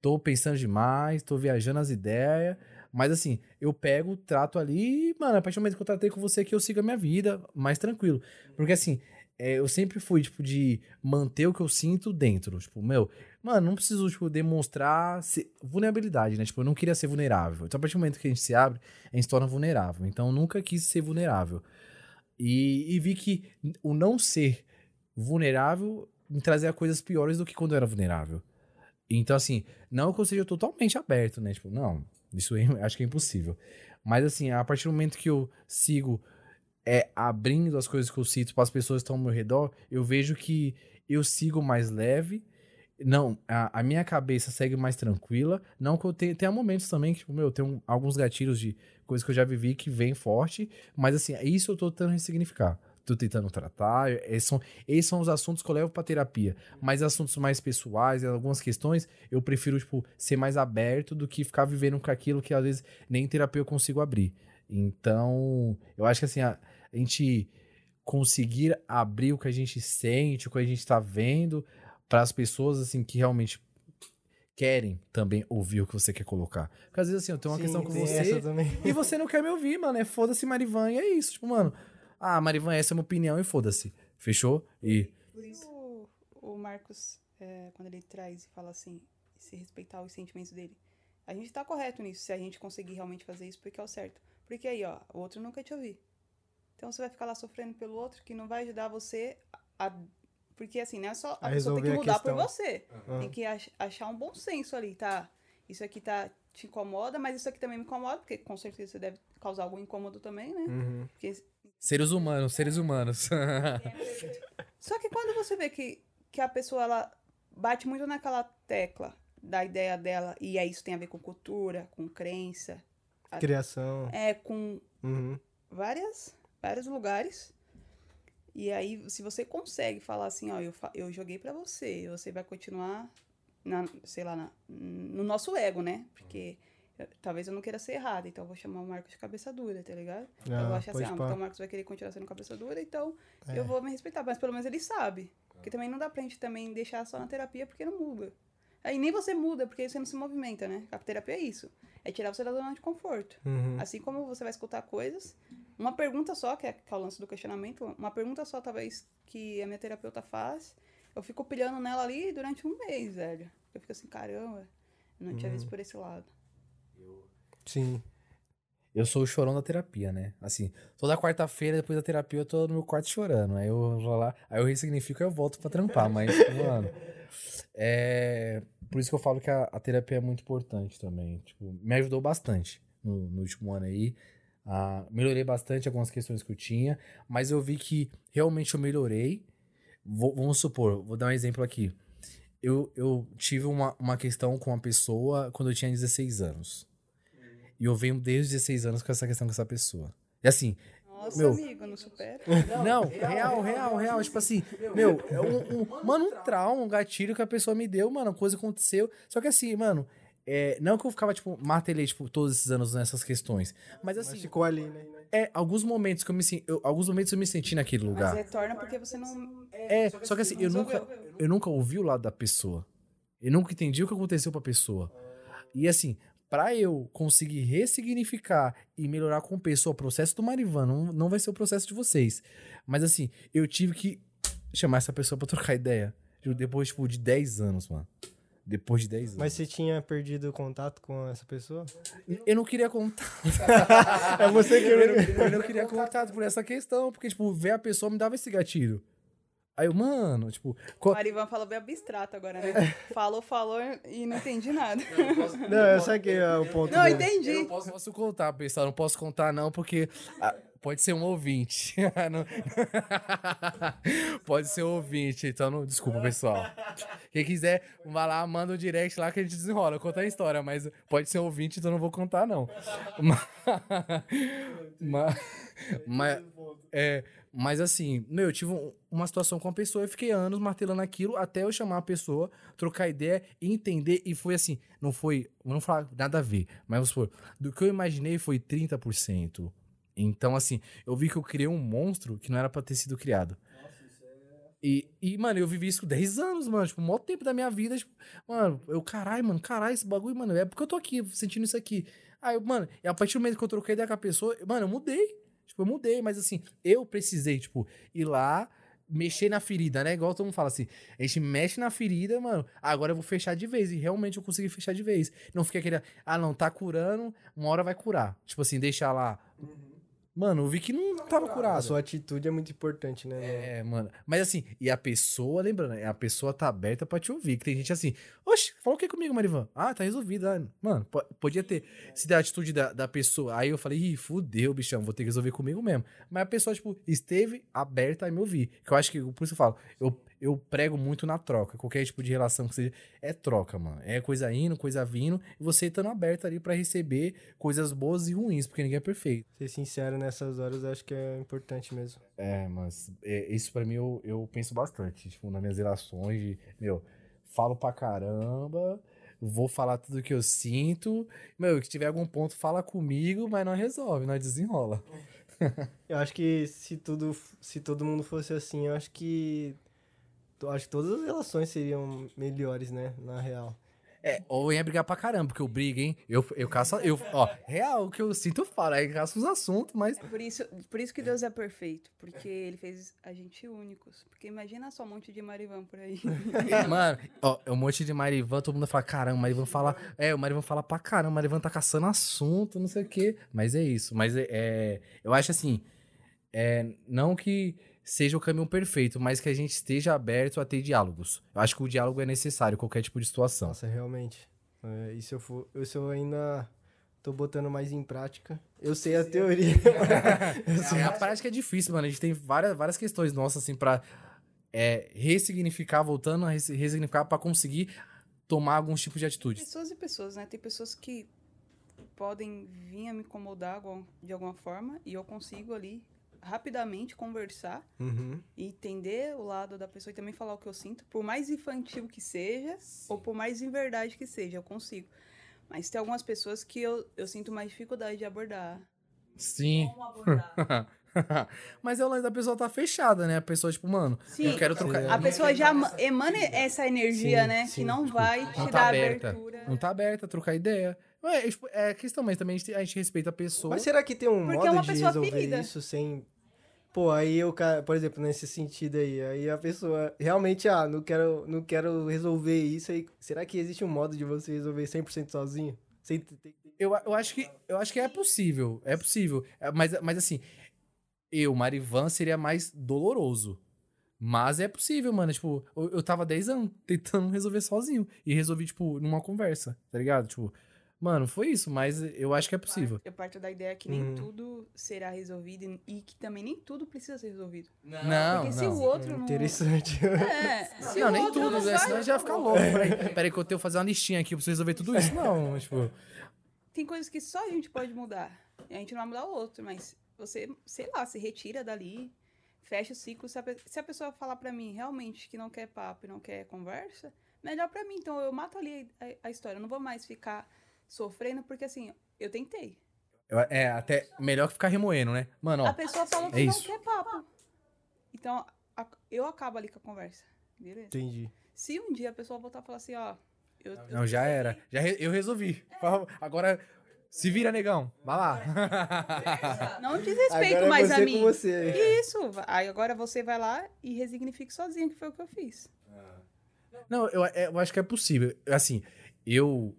tô pensando demais, tô viajando as ideias. Mas assim, eu pego, trato ali e, mano, a partir do momento que eu tratei com você que eu sigo a minha vida mais tranquilo. Porque assim, é, eu sempre fui, tipo, de manter o que eu sinto dentro. Tipo, meu, mano, não preciso, tipo, demonstrar vulnerabilidade, né? Tipo, eu não queria ser vulnerável. Então, a partir do momento que a gente se abre, a gente se torna vulnerável. Então, eu nunca quis ser vulnerável. E, e vi que o não ser vulnerável me trazia coisas piores do que quando eu era vulnerável. Então, assim, não que eu seja totalmente aberto, né? Tipo, não, isso é, <laughs> acho que é impossível. Mas, assim, a partir do momento que eu sigo é, abrindo as coisas que eu cito para as pessoas que estão ao meu redor, eu vejo que eu sigo mais leve. Não, a, a minha cabeça segue mais tranquila. Não que eu tenha, tenha momentos também que, tipo, meu, eu tenho alguns gatilhos de coisas que eu já vivi que vem forte. Mas, assim, isso eu tô tentando ressignificar tô tentando tratar. Esses são, esses são os assuntos que eu levo pra terapia. Mas assuntos mais pessoais, algumas questões, eu prefiro, tipo, ser mais aberto do que ficar vivendo com aquilo que às vezes nem terapia eu consigo abrir. Então, eu acho que assim, a, a gente conseguir abrir o que a gente sente, o que a gente tá vendo para as pessoas assim que realmente querem também ouvir o que você quer colocar. Porque às vezes assim, eu tenho uma Sim, questão com você e você não quer me ouvir, mano. É foda-se Marivan e é isso. Tipo, mano, ah, Marivan, essa é uma opinião e foda-se. Fechou? E. Por isso o, o Marcos, é, quando ele traz e fala assim, se respeitar os sentimentos dele, a gente tá correto nisso, se a gente conseguir realmente fazer isso, porque é o certo. Porque aí, ó, o outro nunca te ouvir. Então você vai ficar lá sofrendo pelo outro que não vai ajudar você a. Porque assim, não é só. A, A pessoa tem que mudar por você. Ah. Tem que ach- achar um bom senso ali, tá? Isso aqui tá te incomoda, mas isso aqui também me incomoda, porque com certeza você deve causar algum incômodo também, né? Uhum. Porque Seres humanos, seres humanos. <laughs> Só que quando você vê que, que a pessoa ela bate muito naquela tecla da ideia dela, e aí isso tem a ver com cultura, com crença, Criação. é com Uhum. várias, vários lugares. E aí, se você consegue falar assim, ó, eu, eu joguei pra você, você vai continuar, na, sei lá, na- no nosso ego, né? Porque talvez eu não queira ser errada, então eu vou chamar o Marcos de cabeça dura, tá ligado? eu vou Ah, achar assim, ah, pá. então o Marcos vai querer continuar sendo cabeça dura, então É. eu vou me respeitar. Mas pelo menos ele sabe. Porque também não dá pra gente também deixar só na terapia porque não muda. Aí nem você muda, porque você não se movimenta, né? A terapia é isso. É tirar você da zona de conforto. Uhum. Assim como você vai escutar coisas, uma pergunta só, que é, que é o lance do questionamento, uma pergunta só, talvez, que a minha terapeuta faz, eu fico pilhando nela ali durante um mês, velho. Eu fico assim, caramba, não tinha Uhum. visto por esse lado. Sim. Eu sou o chorão da terapia, né? Assim, toda quarta-feira, depois da terapia, eu tô no meu quarto chorando. Aí eu vou lá, aí eu ressignifico e eu volto pra trampar. Mas, <laughs> mano, é. Por isso que eu falo que a, a terapia é muito importante também. Tipo, me ajudou bastante no, no último ano aí. Ah, melhorei bastante algumas questões que eu tinha, mas eu vi que realmente eu melhorei. Vou- vamos supor, vou dar um exemplo aqui. Eu, eu tive uma, uma questão com uma pessoa quando eu tinha 16 anos. E eu venho desde os 16 anos com essa questão com essa pessoa. E assim, Nossa, Meu. amigo, não supera. não, real, real, real. Tipo assim, meu, é um, um- mano, um trauma, um gatilho que a pessoa me deu, mano, coisa aconteceu. Só que assim, mano, é, não que eu ficava, tipo, martelei, tipo, todos esses anos nessas questões. Mas Mas assim, ficou ali, né? é, alguns momentos que eu me senti. alguns momentos eu me senti naquele Mas lugar. retorna porque você não. É, só que assim, eu nunca, eu nunca ouvi o lado da pessoa. Eu nunca entendi o que aconteceu pra pessoa. E assim, pra eu conseguir ressignificar e melhorar com pessoa o processo do Marivan, não, não vai ser o processo de vocês. Mas assim, eu tive que chamar essa pessoa pra trocar ideia. Depois, tipo, de 10 anos, mano. Depois de 10 anos. Mas você tinha perdido contato com essa pessoa? Eu não queria contar. <laughs> É você que... Eu não, eu não queria contato por essa questão. Porque, tipo, ver a pessoa me dava esse gatilho. Aí eu, mano, tipo. co- Marivan falou bem abstrato agora, né? Falou, falou e não entendi nada. Não, eu saquei é, o ponto Não, dele. entendi. Eu não posso, posso contar, pessoal. Não posso contar, não, porque ah, pode ser um ouvinte. <laughs> Não- <laughs> pode ser um ouvinte, então não. Desculpa, pessoal. Quem quiser, vai lá, manda o direct lá que a gente desenrola. Conta a história, mas pode ser um ouvinte, então não vou contar, não. <laughs> Mas. mas, mas, é, mas assim, meu, eu tive um- uma situação com uma pessoa, eu fiquei anos martelando aquilo até eu chamar a pessoa, trocar ideia e entender. E foi assim, não foi, não falar nada a ver, mas vamos supor, do que eu imaginei foi 30%. Então, assim, eu vi que eu criei um monstro que não era pra ter sido criado. E, e, mano, eu vivi isso 10 anos, mano. Tipo, o maior tempo da minha vida. Tipo, mano, eu, caralho, mano, caralho, esse bagulho, mano, é porque eu tô aqui sentindo isso aqui. Aí, mano, e a partir do momento que eu troquei ideia com a pessoa, mano, eu mudei. Tipo, eu mudei, mas assim, eu precisei, tipo, ir lá, mexer na ferida, né? Igual todo mundo fala assim, a gente mexe na ferida, mano, agora eu vou fechar de vez. E realmente eu consegui fechar de vez. Não fica aquele, ah, não, tá curando, uma hora vai curar. Tipo assim, deixar lá. Mano, eu vi que não tava A curado. sua atitude é muito importante, né? É, mano. Mas assim, e a pessoa, lembrando, a pessoa tá aberta pra te ouvir. Que tem gente assim, oxe, falou o que comigo, Marivan? Ah, tá resolvido. ah, Mano, po- podia ter se der a atitude da, da pessoa. Aí eu falei, ih, fudeu, bichão, vou ter que resolver comigo mesmo. Mas a pessoa, tipo, esteve aberta a me ouvir. Que eu acho que, por isso eu falo, eu, eu prego muito na troca. Qualquer tipo de relação que seja, é troca, mano. É coisa indo, coisa vindo, e você estando aberto ali pra receber coisas boas e ruins, porque ninguém é perfeito. Ser sincero nessas horas eu acho que é importante mesmo. É, mas é, isso pra mim eu, eu penso bastante. Tipo, nas minhas relações, de, meu, falo pra caramba, vou falar tudo que eu sinto. Meu, se tiver algum ponto, fala comigo, mas não resolve, nós desenrola. <laughs> Eu acho que se tudo, se todo mundo fosse assim, eu acho que acho que todas as relações seriam melhores, né, na real. É, ou ia brigar pra caramba, porque eu brigo, hein? Eu, eu caço. Eu, ó, real, o que eu sinto fala, aí caço os assuntos, mas. É por isso, por isso que Deus é perfeito, porque ele fez a gente únicos. Porque imagina só um monte de Marivan por aí. <laughs> Mano, ó, é um monte de Marivan, todo mundo fala, caramba, Marivan fala. É, o Marivan fala pra caramba, o Marivan tá caçando assunto, não sei o quê. Mas é isso. Mas é. é eu acho assim. É, não que seja o caminho perfeito, mas que a gente esteja aberto a ter diálogos. Eu acho que o diálogo é necessário em qualquer tipo de situação. Nossa, realmente. É, isso eu, for, isso eu ainda tô botando mais em prática. Eu sei a teoria. <laughs> <laughs> é, a prática é difícil, mano. A gente tem várias, várias questões nossas, assim, pra é, ressignificar, voltando a ressignificar, para conseguir tomar alguns tipos de atitude. Pessoas e pessoas, né? Tem pessoas que podem vir a me incomodar de alguma forma e eu consigo ali rapidamente conversar uhum. e entender o lado da pessoa e também falar o que eu sinto, por mais infantil que seja, Sim. ou por mais em verdade que seja, eu consigo. Mas tem algumas pessoas que eu, eu sinto mais dificuldade de abordar. Sim. Como abordar? <laughs> Mas é o lance da pessoa tá fechada, né? A pessoa, tipo, mano, sim, eu quero trocar. A pessoa já emana essa energia, sim, né? Sim, que não tipo, vai te não tá dar aberta, abertura. Não tá aberta a trocar ideia. É, tipo, é questão, mas também a gente, a gente respeita a pessoa. Mas será que tem um Porque modo é de resolver ferida. isso sem. Pô, aí cara, por exemplo, nesse sentido aí, aí a pessoa realmente, ah, não quero, não quero resolver isso aí. Será que existe um modo de você resolver 100% sozinho? Sem ter... eu, eu, acho que, eu acho que é possível, é possível. É, mas, mas assim, eu, Marivan, seria mais doloroso. Mas é possível, mano. Tipo, eu, eu tava 10 anos tentando resolver sozinho. E resolvi, tipo, numa conversa, tá ligado? Tipo, Mano, foi isso, mas eu acho que é possível. Eu parto da ideia que nem hum. tudo será resolvido e que também nem tudo precisa ser resolvido. Não, Porque não. se o outro não. Interessante. <laughs> É, <laughs> se não, o nem outro tudo, não né? Senão já ficar louco. Peraí, peraí que eu tenho que fazer uma listinha aqui pra você resolver tudo isso. Não, <laughs> tipo. Tem coisas que só a gente pode mudar. E a gente não vai mudar o outro, mas você, sei lá, se retira dali, fecha o ciclo. Se a, se a pessoa falar pra mim realmente que não quer papo e não quer conversa, melhor pra mim. Então eu mato ali a, a história. Eu não vou mais ficar sofrendo, porque assim, eu tentei. É, até melhor que ficar remoendo, né? Mano, ó. A pessoa fala que é não isso. quer papo. Então, a, eu acabo ali com a conversa. Beleza? Entendi. Se um dia a pessoa voltar e falar assim, ó. Eu, não, eu já era. Já re, eu resolvi. É. Agora. Se vira, negão. Vai lá. <laughs> Não desrespeito agora mais a mim. Isso. Aí agora você vai lá e resignifique sozinho, que foi o que eu fiz. Não, eu, eu acho que é possível. Assim, eu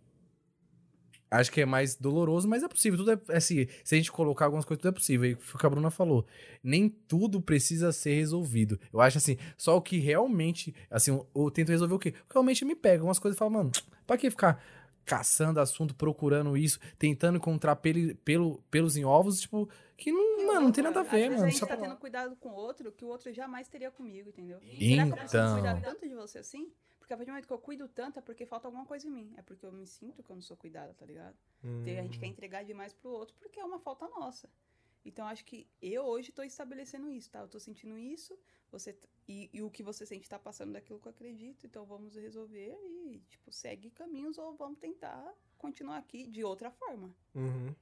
acho que é mais doloroso, mas é possível. Tudo é assim, se a gente colocar algumas coisas, tudo é possível. E o que a Bruna falou. Nem tudo precisa ser resolvido. Eu acho assim, só o que realmente, assim, eu, eu tento resolver o que realmente me pega umas coisas e falo, mano, pra que ficar caçando assunto, procurando isso, tentando encontrar pelo, pelo, pelos em ovos, tipo, que não, mano, não tem nada a ver, mano. A gente tá tendo cuidado com o outro que o outro jamais teria comigo, entendeu? Então... Será que eu preciso cuidar tanto de você assim? Porque a partir do momento que eu cuido tanto é porque falta alguma coisa em mim. É porque eu me sinto que eu não sou cuidada, tá ligado? Hum. a gente quer hum. entregar demais pro outro porque é uma falta nossa. Então acho que eu hoje tô estabelecendo isso, tá? Eu tô sentindo isso, você e, e o que você sente tá passando daquilo que eu acredito, então vamos resolver e, tipo, segue caminhos ou vamos tentar continuar aqui de outra forma. Uhum.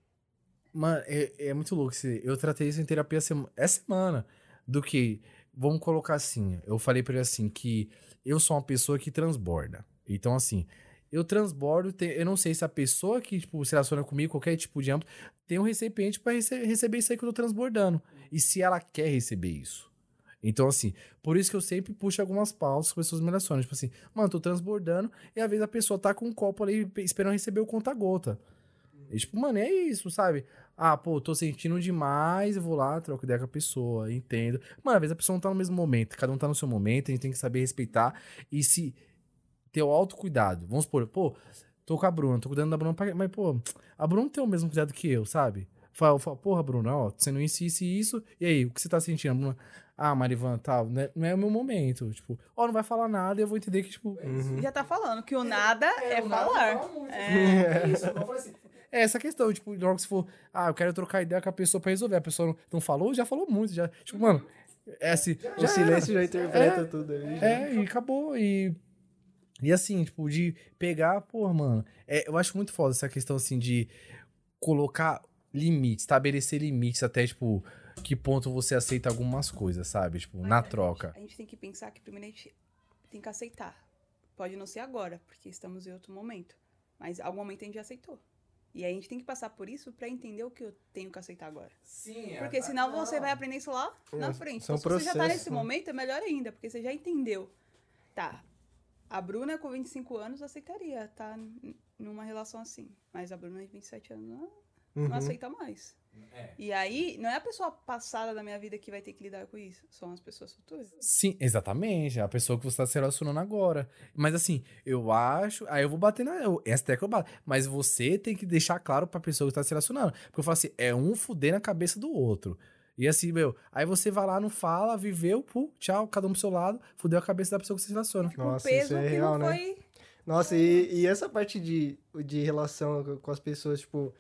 Mano, é, é muito louco. Eu tratei isso em terapia essa semana. Do que, vamos colocar assim, eu falei pra ele assim, que eu sou uma pessoa que transborda. Então, assim, eu transbordo, eu não sei se a pessoa que, tipo, se relaciona comigo, qualquer tipo de âmbito, tem um recipiente para rece receber isso aí que eu tô transbordando. E se ela quer receber isso. Então, assim, por isso que eu sempre puxo algumas pausas com as pessoas me relacionam. Tipo assim, mano, tô transbordando, e às vezes a pessoa tá com um copo ali esperando receber o conta-gota. E, tipo, mano, é isso, sabe? Ah, pô, tô sentindo demais, eu vou lá, troco ideia com a pessoa, entendo. Mano, às vezes a pessoa não tá no mesmo momento, cada um tá no seu momento, a gente tem que saber respeitar e se ter o autocuidado. Vamos supor, pô, tô com a Bruna, tô cuidando da Bruna, mas, pô, a Bruna tem o mesmo cuidado que eu, sabe? Fala, fala porra, Bruna, ó, tô sendo isso, isso e isso, e aí, o que você tá sentindo? Bruna, ah, Marivan, tal, né? não é o meu momento. Tipo, ó, não vai falar nada e eu vou entender que, tipo. Uhum. Já tá falando que o nada é, é, é falar. Fala é. é isso, eu falei assim, é essa questão, tipo, logo se for, ah, eu quero trocar ideia com a pessoa pra resolver. A pessoa não, não falou, já falou muito, já. Tipo, mano, é assim. Já o silêncio já interpreta é, tudo ali. Já. É, e acabou. E. E assim, tipo, de pegar, pô, mano. É, eu acho muito foda essa questão, assim, de colocar limites, estabelecer limites até, tipo, que ponto você aceita algumas coisas, sabe? Tipo, Mas na troca. A gente, a gente tem que pensar que primeiro a gente tem que aceitar Pode não ser agora, porque estamos em outro momento. Mas algum momento a gente já aceitou. E aí a gente tem que passar por isso pra entender o que eu tenho que aceitar agora. Sim, é. Porque senão você vai aprender isso lá na frente. são Então, se você já tá nesse né? momento, é melhor ainda, porque você já entendeu. Tá. A Bruna com 25 anos aceitaria tá numa relação assim. Mas a Bruna de 27 anos não, não Uhum. aceita mais. É. E aí, não é a pessoa passada da minha vida que vai ter que lidar com isso. São as pessoas futuras. Sim, exatamente. É a pessoa que você tá se relacionando agora. Mas assim, eu acho. Aí eu vou bater na. eu- Essa tecla eu bato. Mas você tem que deixar claro pra pessoa que tá se relacionando. Porque eu falo assim, é um fuder na cabeça do outro. E assim, meu, aí você vai lá, não fala, viveu, pum, tchau, cada um pro seu lado, fudeu a cabeça da pessoa que você se relaciona. Nossa, o peso isso é que real, não né? foi. Nossa, e, e essa parte de, de relação com as pessoas, tipo,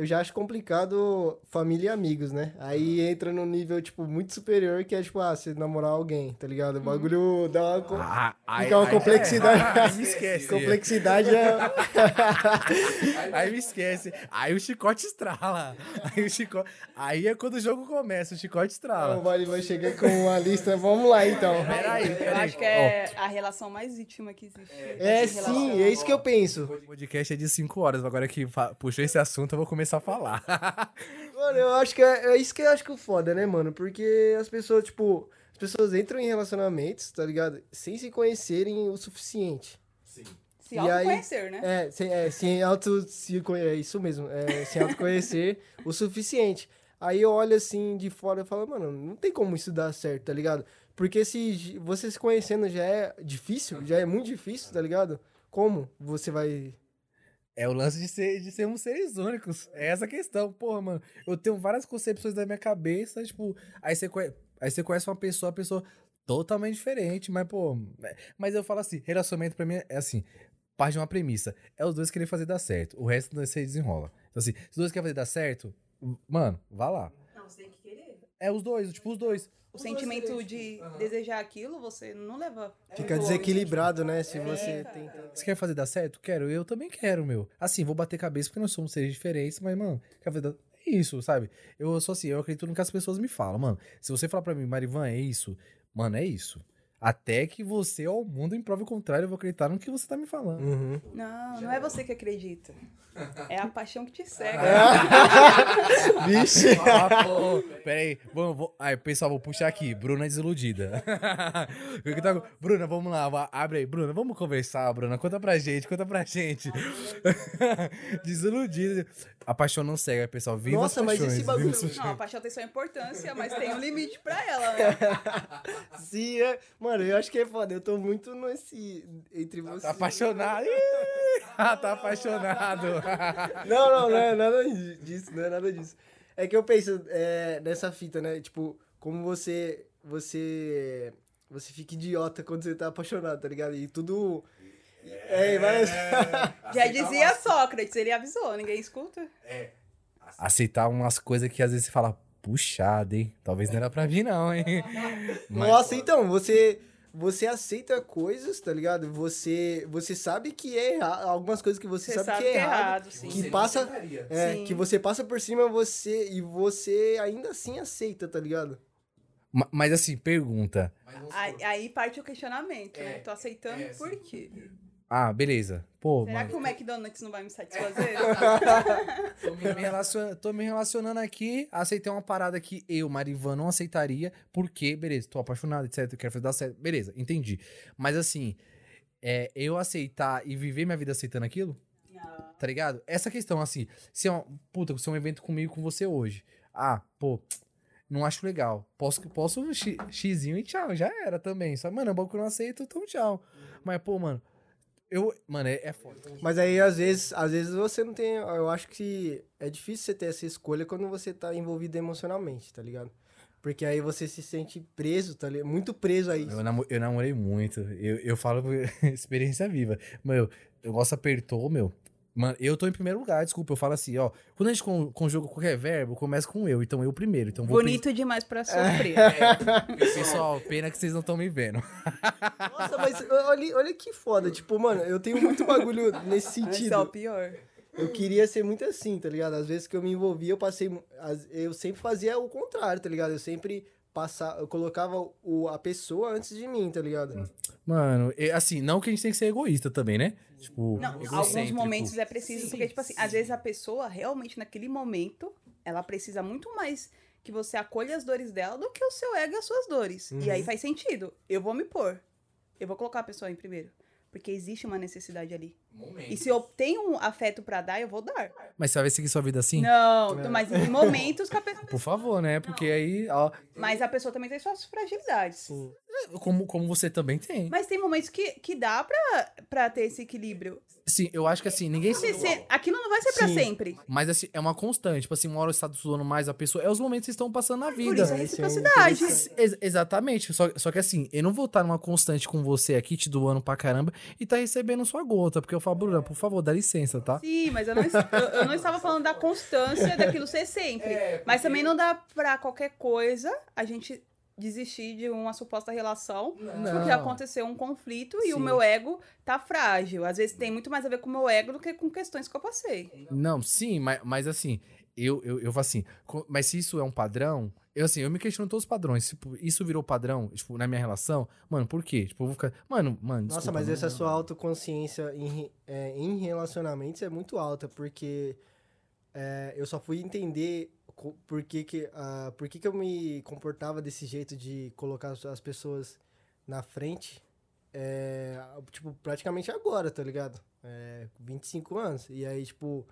eu já acho complicado família e amigos, né? Aí entra num nível, tipo, muito superior, que é, tipo, ah, você namorar alguém, tá ligado? O bagulho dá uma... co- Ah, aí, Fica uma aí- complexidade. <laughs> Aí me esquece. Complexidade é... <laughs> Aí me esquece. Aí o chicote estrala. Aí o chicote. Aí é quando o jogo começa, o chicote o estrala. Vale vai chegar com uma lista. Vamos lá, então. Peraí, Eu peraí. acho que é a relação mais íntima que existe. É, de sim, é isso que eu penso. O podcast é de 5 horas. Agora que puxou esse assunto, eu vou começar a falar. <laughs> Mano, eu acho que é, é isso que eu acho que é o foda, né, mano? Porque as pessoas, tipo, as pessoas entram em relacionamentos, tá ligado? Sem se conhecerem o suficiente. Se E aí- autoconhecer, né? É, sem, é, sem auto se conhe- é isso mesmo, é, sem autoconhecer <laughs> o suficiente. Aí eu olho assim de fora e falo, mano, não tem como isso dar certo, tá ligado? Porque se você se conhecendo já é difícil, já é muito difícil, tá ligado? Como você vai. É o lance de, ser, de sermos seres únicos. É essa a questão. Porra, mano. Eu tenho várias concepções na minha cabeça, tipo, aí você, conhe- aí você conhece uma pessoa, a pessoa totalmente diferente, mas, pô. é- Mas eu falo assim: relacionamento pra mim é assim. Parte de uma premissa. É os dois querer fazer dar certo. O resto você desenrola. Então, assim, se os dois querem fazer dar certo, mano, vá lá. Não, você tem que querer. É os dois, tipo, os dois. O sentimento de desejar aquilo, você não leva. Fica muito longe. desequilibrado, né? Se você tenta. Você quer fazer dar certo? Quero. Eu também quero, meu. Assim, vou bater cabeça porque nós somos seres diferentes, mas, mano, quer fazer dar... É isso, sabe? Eu sou assim, eu acredito no que as pessoas me falam, mano. Se você falar pra mim, Marivan, é isso, mano, é isso. Até que você ao mundo em prova o contrário, eu vou acreditar no que você tá me falando. Uhum. Não, não é você que acredita. É a paixão que te cega. <laughs> Vixe! Ah, pô, peraí, vamos, vou, aí, pessoal, vou puxar aqui. Bruna desiludida. <laughs> Tava- Bruna, vamos lá, abre aí. Bruna, vamos conversar, Bruna. Conta pra gente, conta pra gente. <laughs> desiludida. A paixão não cega, pessoal. Viva Nossa, as mas paixões, esse bagulho- Não, a paixão tem sua importância, mas tem um limite pra ela, né? <laughs> Sim, é. Mano, eu acho que é foda. Eu tô muito nesse. Entre vocês. Tá apaixonado. Ih, <laughs> tá apaixonado. <laughs> Não, não, não é nada disso, não é nada disso. É que eu penso é, nessa fita, né? Tipo, como você. Você. Você fica idiota quando você tá apaixonado, tá ligado? E tudo. É, várias. <laughs> Já dizia Sócrates, ele avisou, ninguém escuta. Aceitar umas coisas que às vezes você fala, puxada, hein? Talvez não era pra mim, não, hein? <laughs> Mas- Nossa, então, você. Você aceita coisas, tá ligado? Você, você sabe que é errado. Algumas coisas que você, Você sabe, que é errado. sim. que passa. É, Sim. que você passa por cima você e você ainda assim aceita, tá ligado? Ma- Mas assim, pergunta. Aí, aí parte o questionamento, né? Tô aceitando por quê? Ah, beleza. Pô, Será mano, que o McDonald's não vai me satisfazer? <laughs> tô me, relacion- tô me relacionando aqui, aceitei uma parada que eu, Marivan, não aceitaria, porque, beleza, tô apaixonado, etc, quero fazer dar certo, beleza, entendi. Mas assim, é, eu aceitar e viver minha vida aceitando aquilo, Não. tá ligado? Essa questão, assim, se é um, puta, se é um evento comigo com você hoje, ah, pô, não acho legal, posso, posso x, xizinho e tchau, já era também, só, mano, é um bagulho que eu não aceito, então tchau. Mas, pô, mano, eu, mano, é, é foda. Mas aí, às vezes, às vezes você não tem. Eu acho que é difícil você ter essa escolha quando você tá envolvido emocionalmente, tá ligado? Porque aí você se sente preso, tá ligado? Muito preso a isso. Eu, namo- eu namorei muito. Eu, eu falo por <laughs> experiência viva. Meu, o negócio apertou, meu. Mano, eu tô em primeiro lugar, desculpa. Eu falo assim, ó. Quando a gente con- conjuga qualquer verbo, começa com eu. Então eu primeiro. Então vou Bonito demais pra sofrer. pens- <laughs> Pessoal, pena que vocês não estão me vendo. Nossa, mas olha, olha que foda. Tipo, mano, eu tenho muito bagulho nesse Esse é o sentido. pior. Eu queria ser muito assim, tá ligado? Às vezes que eu me envolvia, eu passei. as- Eu sempre fazia o contrário, tá ligado? Eu sempre passava. Eu colocava o, a pessoa antes de mim, tá ligado? Mano, assim, não que a gente tem que ser egoísta também, né? Tipo, Não, alguns momentos é preciso, porque, tipo assim, às vezes a pessoa realmente naquele momento, ela precisa muito mais que você acolha as dores dela do que o seu ego e as suas dores. E aí faz sentido. Eu vou me pôr. Eu vou colocar a pessoa em primeiro. Porque existe uma necessidade ali. E se eu tenho um afeto pra dar, eu vou dar. Mas você vai seguir sua vida assim? Não, mas em momentos que a pessoa. <laughs> Por favor, né? Porque aí, ó, Mas a pessoa também tem suas fragilidades. Sim. como, como você também tem. Mas tem momentos que, que dá pra, pra ter esse equilíbrio. Sim, eu acho que assim, ninguém Se- se- aquilo não vai ser pra Sim. sempre. Mas assim, é uma constante. Tipo assim, uma hora você tá suando mais a pessoa. É os momentos que estão passando na Por vida. isso é Esse é reciprocidade. Ex- exatamente. Só, só que assim, eu não vou estar numa constante com você aqui, te doando pra caramba, e tá recebendo sua gota. Porque eu falo, Bruna, por favor, dá licença, tá? Sim, mas eu não, eu, eu não estava falando da constância daquilo ser sempre. <laughs> Mas também não dá pra qualquer coisa a gente desistir de uma suposta relação porque aconteceu um conflito e o Sim. meu ego tá frágil. Às vezes tem muito mais a ver com o meu ego do que com questões que eu passei. Não, sim, mas, mas assim, eu, eu, eu falo assim, mas se isso é um padrão, eu assim, eu me questiono todos os padrões. Tipo, isso virou padrão, tipo, na minha relação, mano, por quê? Tipo, eu vou ficar. Mano, mano. Nossa, desculpa, mas não- essa sua autoconsciência em, é, em relacionamentos é muito alta, porque é, eu só fui entender por que, que, ah, por que, que eu me comportava desse jeito de colocar as- as pessoas na frente, é, tipo, praticamente agora, tá ligado? É, 25 anos. E aí, tipo,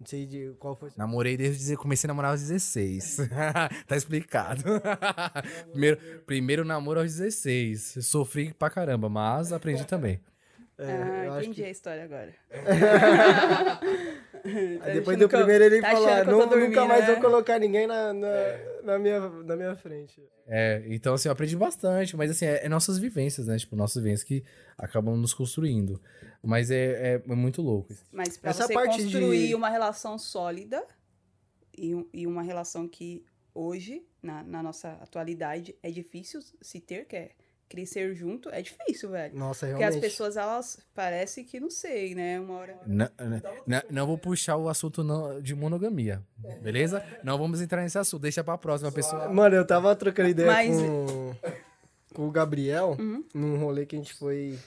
não sei de qual foi. Namorei desde comecei a namorar aos 16. <laughs> tá explicado. <laughs> primeiro, primeiro namoro aos 16. Sofri pra caramba, mas aprendi também. É, ah, eu acho entendi que- a história agora. <laughs> Aí <laughs> Tá depois do primeiro ele tá falou, achando ah, não, nunca mais né? vou colocar ninguém na, na, na minha, na minha frente. É, então assim, eu aprendi bastante, mas assim, é, é nossas vivências, né? Tipo, nossas vivências que acabam nos construindo. Mas é, é, é muito louco. Mas pra Essa você parte construir de- uma relação sólida e, um- e uma relação que hoje, na, na nossa atualidade, é difícil se ter, que é crescer junto, é difícil, velho. Nossa, Porque realmente. as pessoas, elas parece que não sei, né? Uma hora. Não, não, não vou puxar o assunto não- de monogamia, beleza? Não vamos entrar nesse assunto, deixa pra próxima pessoa. Mano, eu tava trocando ideia Mas- com, com o Gabriel Uhum. num rolê que a gente foi.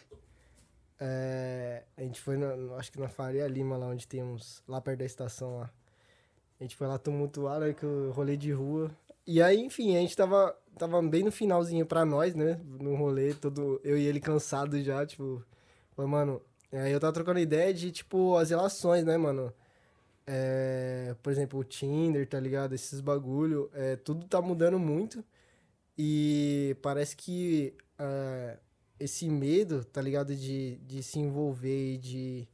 é, a gente foi, na, acho que na Faria Lima, lá onde tem uns. lá perto da estação lá. A gente foi lá tumultuar, né, que o rolê de rua. E aí, enfim, a gente tava, tava bem no finalzinho pra nós, né? No rolê, todo. Eu e ele cansado já, tipo. Falei, mano. Aí eu tava trocando ideia de, tipo, as relações, né, mano? É, por exemplo, o Tinder, tá ligado? Esses bagulho, é, tudo tá mudando muito. E parece que é, esse medo, tá ligado? De, de se envolver e de,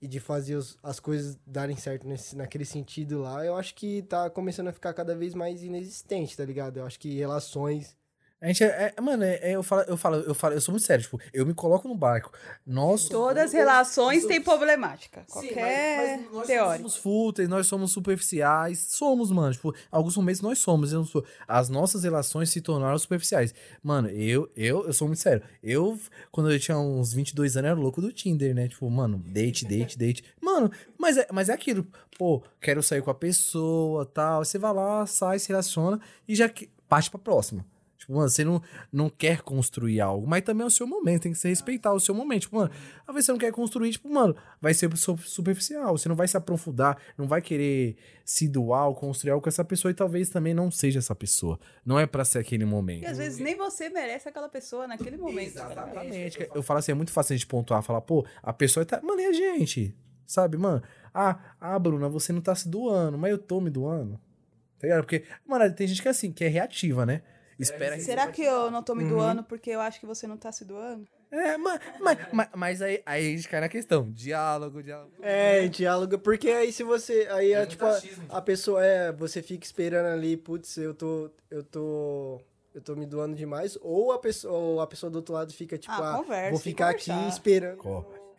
e de fazer os- as coisas darem certo nesse, naquele sentido lá, eu acho que tá começando a ficar cada vez mais inexistente, tá ligado? Eu acho que relações. A gente é, é- mano, é- é- eu, falo, eu falo, eu falo, eu sou muito sério, tipo, eu me coloco no barco. Nós Todas as relações têm problemática. Qualquer nós teórica. somos fúteis, nós somos superficiais. Somos, mano. Tipo, alguns momentos nós somos. eu não sou. As nossas relações se tornaram superficiais. Mano, eu, eu, eu sou muito sério. Eu, quando eu tinha uns 22 anos, era louco do Tinder, né? Tipo, mano, date, date, date. Mano, mas é, mas é aquilo. Pô, quero sair com a pessoa, tal. Você vai lá, sai, se relaciona e já que- parte pra próxima. Tipo, mano, você não, não quer construir algo, mas também é o seu momento, tem que se respeitar o seu momento. Tipo, mano, às vezes você não quer construir, tipo, mano, vai ser su- superficial, você não vai se aprofundar, não vai querer se doar ou construir algo com essa pessoa e talvez também não seja essa pessoa. Não é pra ser aquele momento. E às vezes nem você merece aquela pessoa naquele momento. tá? Exatamente. Eu falo assim, é muito fácil a gente pontuar, falar, pô, a pessoa tá. Mano, e a gente? Sabe, mano? Ah, ah, Bruna, você não tá se doando, mas eu tô me doando. Tá ligado? Porque, mano, tem gente que é assim, que é reativa, né? Espera Será que eu não tô me doando porque eu acho que você não tá se doando? É, mas, mas, mas, mas aí, aí a gente cai na questão. Diálogo, diálogo. É, diálogo, porque aí se você. Aí é, tipo, a, achismo. a pessoa é. Você fica esperando ali, putz, eu tô. Eu tô. Eu tô me doando demais. Ou a pessoa, ou a pessoa do outro lado fica, tipo, Ah, ah, conversa, vou ficar aqui esperando.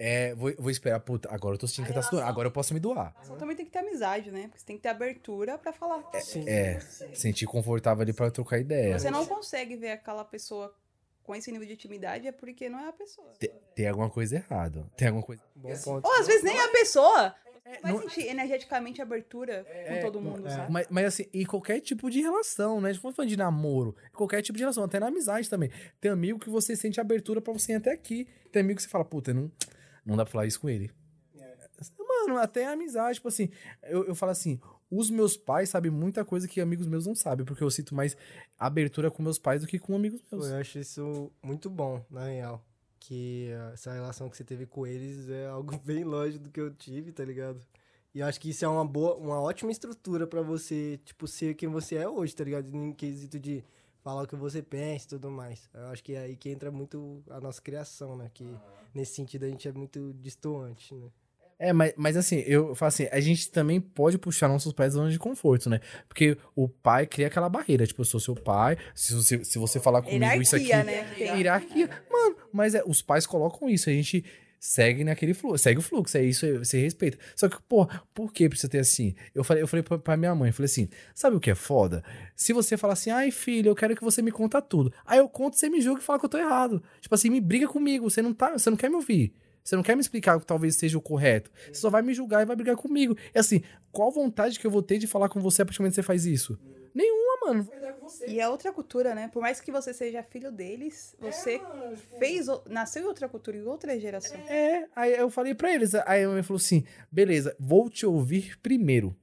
É, vou, vou esperar, puta, agora eu tô sentindo que tá se doando, agora eu posso me doar. Só também tem que ter amizade, né? Porque você tem que ter abertura pra falar. Sim. É, sentir confortável ali pra trocar ideia. Você não consegue ver aquela pessoa com esse nível de intimidade é porque não é a pessoa. Tem, tem alguma coisa errada. Tem alguma coisa. Bom ponto. Ou às vezes nem é a pessoa. Vai não- sentir energeticamente abertura com todo mundo, é. sabe? Mas, mas assim, e qualquer tipo de relação, né? A gente não tá falando de namoro. Qualquer tipo de relação, até na amizade também. Tem amigo que você sente abertura pra você ir até aqui. Tem amigo que você fala, puta, não, não dá pra falar isso com ele. Mano, até a amizade, tipo assim, eu, eu falo assim, os meus pais sabem muita coisa que amigos meus não sabem, porque eu sinto mais abertura com meus pais do que com amigos meus. eu acho isso muito bom, na real. Que ah, essa relação que você teve com eles é <laughs> algo bem longe do que eu tive, tá ligado? E eu acho que isso é uma boa, uma ótima estrutura pra você, tipo, ser quem você é hoje, tá ligado? Em quesito de falar o que você pensa e tudo mais. Eu acho que é aí que entra muito a nossa criação, né? Que nesse sentido a gente é muito distoante, né? É, mas, mas assim, eu falo assim, a gente também pode puxar nossos pais da zona de conforto, né? Porque o pai cria aquela barreira, tipo, eu sou seu pai, se você, se você falar comigo isso aqui... Hierarquia, né? Hierarquia. Mano, mas é, os pais colocam isso, a gente segue naquele fluxo, segue o fluxo, é isso, você respeita. Só que, pô, por que precisa ter assim? Eu falei, eu falei pra, pra minha mãe, falei assim, sabe o que é foda? Se você falar assim, ai filho, eu quero que você me conta tudo. Aí eu conto, você me julga e fala que eu tô errado. Tipo assim, me briga comigo, você não tá, você não quer me ouvir. Você não quer me explicar o que talvez seja o correto. Você só vai me julgar e vai brigar comigo. É assim, qual vontade que eu vou ter de falar com você a partir do momento que você faz isso? Nenhuma, mano. E é outra cultura, né? Por mais que você seja filho deles, você é, mano, tipo... fez, nasceu em outra cultura, em outra geração. É, aí eu falei para eles, aí a mãe falou assim, beleza, vou te ouvir primeiro.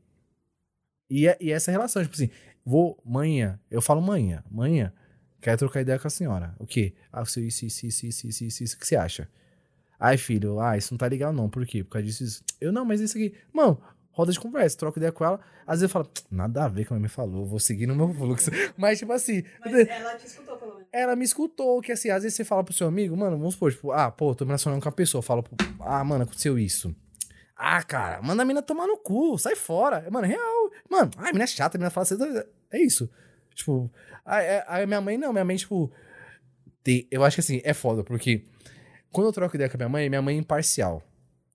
E, e essa relação, tipo assim, vou, manhã, eu falo manhã, manhã, quero trocar ideia com a senhora. O quê? Ah, isso, isso, isso, isso, isso, isso, isso, o que você acha? Ai, filho, ah, isso não tá legal não, por quê? Por causa disso, isso. Eu, não, mas isso aqui, mano, roda de conversa, troca ideia com ela, às vezes eu falo, nada a ver com a minha mãe falou, vou seguir no meu fluxo. <laughs> Mas, tipo assim, ela te escutou, pelo menos. ela me escutou, que assim, às vezes você fala pro seu amigo, mano, vamos supor, tipo, ah, pô, tô me relacionando com a pessoa, fala, ah, mano, aconteceu isso. Ah, cara, manda a mina tomar no cu, sai fora. Mano, é real. Mano, ai, a mina é chata, a mina fala assim, é isso. Tipo, aí- aí minha mãe não, minha mãe, tipo, tem- eu acho que assim, é foda, porque quando eu troco ideia com a minha mãe, minha mãe é imparcial.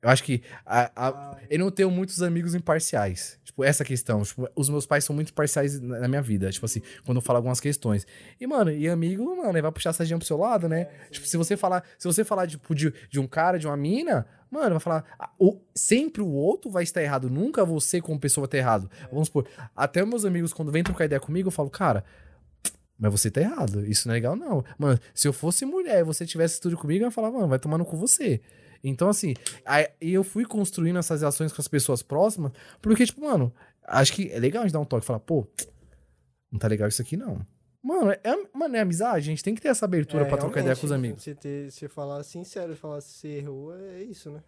Eu acho que a, a- eu não tenho muitos amigos imparciais. Tipo, essa questão. Tipo, os meus pais são muito parciais na na minha vida. Tipo assim, quando eu falo algumas questões. E, mano, e amigo, mano, ele vai puxar a sardinha pro seu lado, né? tipo, se você falar, se você falar tipo, de, de um cara, de uma mina, mano, vai falar. ah, o, sempre o outro vai estar errado. Nunca você, como pessoa, vai estar errado. Vamos supor, até meus amigos, quando vêm trocar ideia comigo, eu falo, cara. Mas você tá errado. Isso não é legal, não. Mano, se eu fosse mulher e você tivesse tudo comigo, eu ia falar, mano, vai tomar no cu você. Então, assim, aí eu fui construindo essas relações com as pessoas próximas, porque, tipo, mano, acho que é legal a gente dar um toque e falar, pô, não tá legal isso aqui, não. Mano, é, mano, é amizade, a gente tem que ter essa abertura É, pra trocar ideia com os amigos. Você, ter, você falar sincero, falar se errou, é isso, né?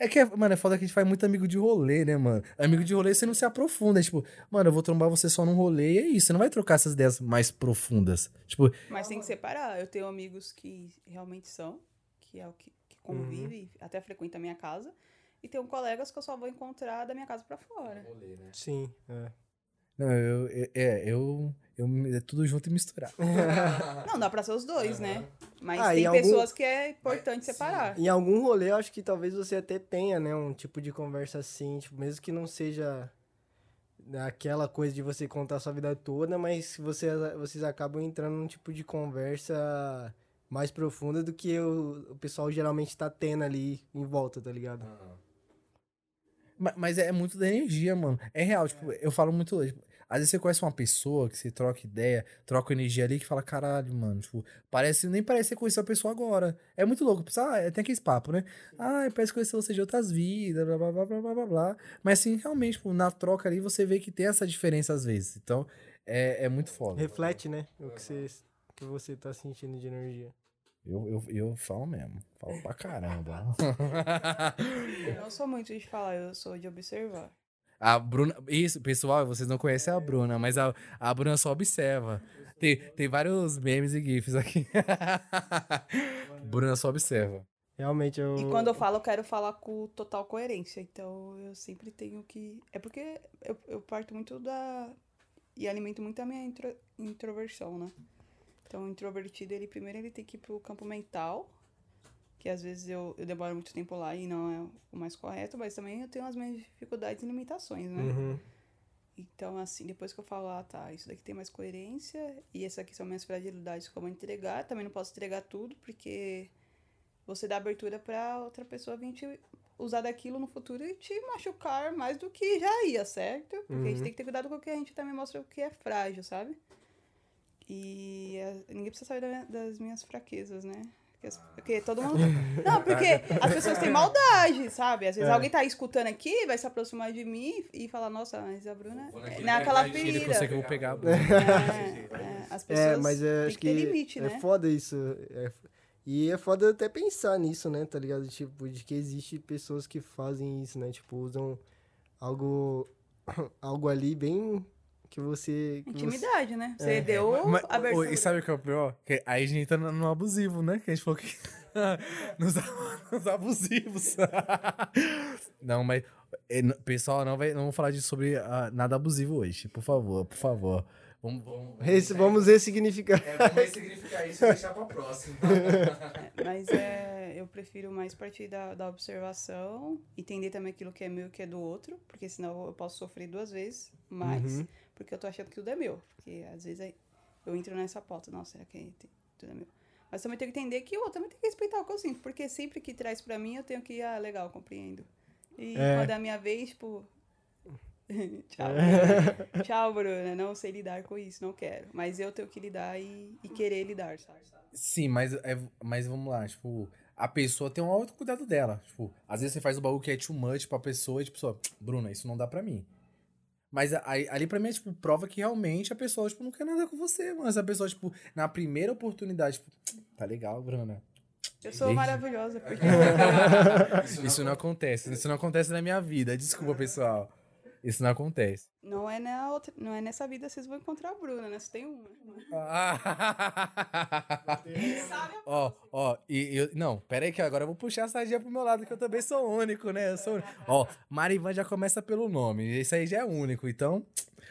É que, é- mano, é foda que a gente faz muito amigo de rolê, né, mano? Amigo de rolê você não se aprofunda. É tipo, mano, eu vou trombar você só num rolê e é isso. Você não vai trocar essas ideias mais profundas. Tipo, Mas tem que separar. Eu tenho amigos que realmente são, que é o que, que convive, até frequenta a minha casa. E tenho colegas que eu só vou encontrar da minha casa pra fora. Sim, é. Não, eu, eu- é, eu, eu, é tudo junto e misturado. <laughs> Não, dá pra ser os dois, né? Mas Ah, tem algum- pessoas que é importante separar. Em algum rolê, eu acho que talvez você até tenha, né? Um tipo de conversa assim, tipo, mesmo que não seja aquela coisa de você contar a sua vida toda, mas você, vocês acabam entrando num tipo de conversa mais profunda do que o, o pessoal geralmente tá tendo ali em volta, tá ligado? Ma- Mas é muito da energia, mano. É real, tipo, eu falo muito. tipo, às vezes você conhece uma pessoa que você troca ideia, troca energia ali que fala, caralho, mano, tipo, parece, nem parece que você conheceu a pessoa agora. É muito louco. Pensa, ah, é- tem aquele papo, né? Ah, parece que conheceu você de outras vidas, blá blá blá blá blá blá blá. Mas assim, realmente, tipo, na troca ali você vê que tem essa diferença às vezes. Então, é, é muito foda. Reflete, né? O que você, que você tá sentindo de energia. Eu, eu, eu falo mesmo. Falo pra caramba. <laughs> Eu não sou muito de falar, eu sou de observar. A Bruna. Isso, pessoal, vocês não conhecem a Bruna, mas a, a Bruna só observa. Tem, tem vários memes e GIFs aqui. <laughs> Bruna só observa. Realmente, eu... E quando eu falo, eu quero falar com total coerência. Então eu sempre tenho que. É porque eu, eu parto muito da. E alimento muito a minha intro- introversão, né? Então o introvertido, ele primeiro ele tem que ir pro campo mental. Que às vezes eu, eu demoro muito tempo lá e não é o mais correto, mas também eu tenho as minhas dificuldades e limitações, né? Uhum. Então, assim, depois que eu falo, ah, tá, isso daqui tem mais coerência, e essas aqui são minhas fragilidades, como entregar, também não posso entregar tudo, porque você dá abertura pra outra pessoa vir te usar daquilo no futuro e te machucar mais do que já ia, certo? Porque a gente Uhum. tem que ter cuidado com o que a gente também mostra o que é frágil, sabe? E eh, ninguém precisa saber da- das minhas fraquezas, né? Porque, porque todo mundo. <laughs> Não, porque as pessoas têm maldade, sabe? Às vezes É. alguém tá escutando aqui, vai se aproximar de mim e falar, nossa, mas a Bruna é naquela Ele ferida. consegue que eu vou pegar. É, é, as pessoas É, mas é, têm acho que ter que limite, é né? foda isso. é e é foda até pensar nisso, né? Tá ligado? Tipo, de que existe pessoas que fazem isso, né? Tipo, usam algo, <coughs> algo ali bem que você... que você- Intimidade, né? Você É. deu Mas, abertura. e sabe o que é o pior? Que aí a gente entra no, abusivo, né? Que a gente falou que. <laughs> nos, nos abusivos. <laughs> não, mas. n- Pessoal, não, vai, não vamos falar de, sobre ah, nada abusivo hoje. Por favor, por favor. Vamos, vamos, Esse- vamos ressignificar. é, vamos ressignificar isso e deixar pra próxima. É, Mas é, eu prefiro mais partir da, da observação, entender também aquilo que é meu e que é do outro, porque senão eu posso sofrer duas vezes mais, Uhum. Porque eu tô achando que tudo é meu. Porque às vezes aí eu entro nessa pauta, nossa, será que tem- tudo é meu? Mas também tenho que entender que o outro também tem que respeitar o que eu sinto, porque sempre que traz pra mim eu tenho que, ah, legal, compreendo. E É. quando é a minha vez, tipo. <laughs> Tchau. Bruna. Tchau, Bruna. Não sei lidar com isso, não quero. Mas eu tenho que lidar e, e querer lidar, sabe? Sim, mas, é, mas vamos lá, tipo, a pessoa tem um autocuidado dela. Tipo, às vezes você faz o bagulho que é too much pra pessoa e, tipo, só, Bruna, isso não dá pra mim. Mas aí, ali pra mim é, tipo, prova que realmente a pessoa, tipo, não quer nada com você, mano. Essa pessoa, tipo, na primeira oportunidade, tipo, tá legal, Bruna. Eu sou Beijo. maravilhosa, porque. <laughs> <laughs> Isso não acontece, isso não acontece na minha vida. Desculpa, pessoal. Isso não acontece. Não é, na outra, não é nessa vida vocês vão encontrar a Bruna, né? Você tem uma. <laughs> Ó, ó, e eu. Não, pera aí que agora eu vou puxar a sardinha pro meu lado, que eu também sou único, né? Eu sou. Ó, Marivan já começa pelo nome. Isso aí já é único. Então,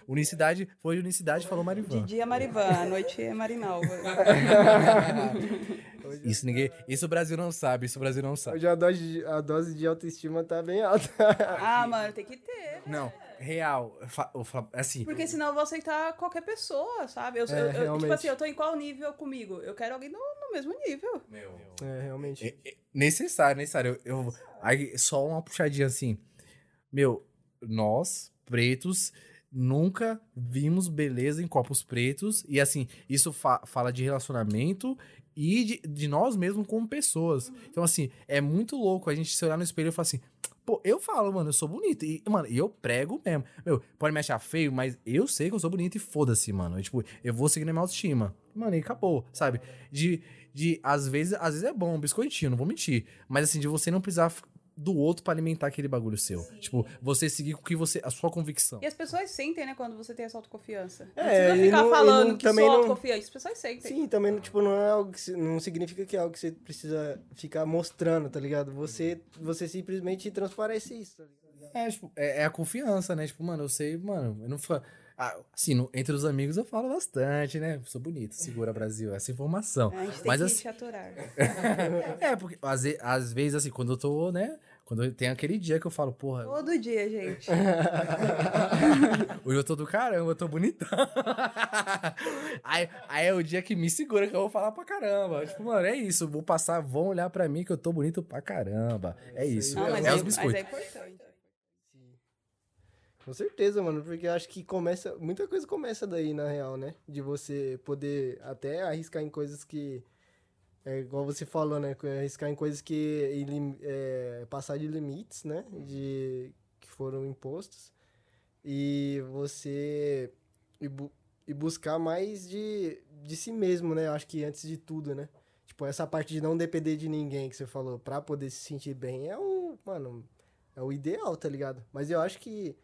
unicidade, foi unicidade, falou De Marivan. dia é Marivan, à noite é Marinalva. <laughs> Isso ninguém. Isso o Brasil não sabe, isso o Brasil não sabe. Hoje a dose, de- a dose de autoestima tá bem alta. <laughs> ah, mano, tem que ter. Não, real. Assim. Porque senão eu vou aceitar qualquer pessoa, sabe? Eu, É, eu- eu- tipo assim, eu tô em qual nível comigo? Eu quero alguém no, no mesmo nível. Meu. É, realmente. É- é necessário, necessário. Eu, eu- aí, só uma puxadinha assim. Meu, nós, pretos, nunca vimos beleza em copos pretos. E assim, isso fa- fala de relacionamento e de, de nós mesmos como pessoas. Então, assim, é muito louco a gente se olhar no espelho e falar assim. Pô, eu falo, mano, eu sou bonito. E, mano, eu prego mesmo. Meu, pode me achar feio, mas eu sei que eu sou bonito e foda-se, mano. Eu, tipo, eu vou seguir na minha autoestima. Mano, e acabou, sabe? De, de às vezes, às vezes é bom um biscoitinho, não vou mentir. Mas assim, de você não precisar do outro pra alimentar aquele bagulho seu. Tipo, você seguir com o que você. a sua convicção. E as pessoas sentem, né, quando você tem essa autoconfiança. Não É, precisa e ficar não- falando não- que também sou não- autoconfiante. As pessoas sentem. Sim, também, tipo, não é algo que não significa que é algo que você precisa ficar mostrando, tá ligado? Você, você simplesmente transparece isso. tá ligado? É, tipo, é, é a confiança, né? Tipo, mano, eu sei, mano, eu não falo. Ah, assim, no- entre os amigos eu falo bastante, né? Sou bonito, segura Brasil, essa informação. A gente tem Mas que assim, te aturar. <laughs> é, porque às vezes, assim, quando eu tô, né? Quando eu tenho aquele dia que eu falo, porra, Todo dia, gente. <laughs> Hoje eu tô do caramba, eu tô bonitão. <laughs> aí, aí é o dia que me segura que eu vou falar pra caramba. Tipo, mano, é isso. Vou passar, vão olhar pra mim que eu tô bonito pra caramba. É isso. Não, mas, é é, os mas biscoitos. é importante. Com certeza, mano, porque eu acho que começa. Muita coisa começa daí, na real, né? De você poder até arriscar em coisas que. É igual você falou, né? Arriscar em coisas que. ilim- É, passar de limites, né? De, que foram impostos. E você. E, bu- e buscar mais de, de si mesmo, né? Eu acho que antes de tudo, né? Tipo, essa parte de não depender de ninguém que você falou, pra poder se sentir bem, é o. Mano, é o ideal, tá ligado? Mas eu acho que.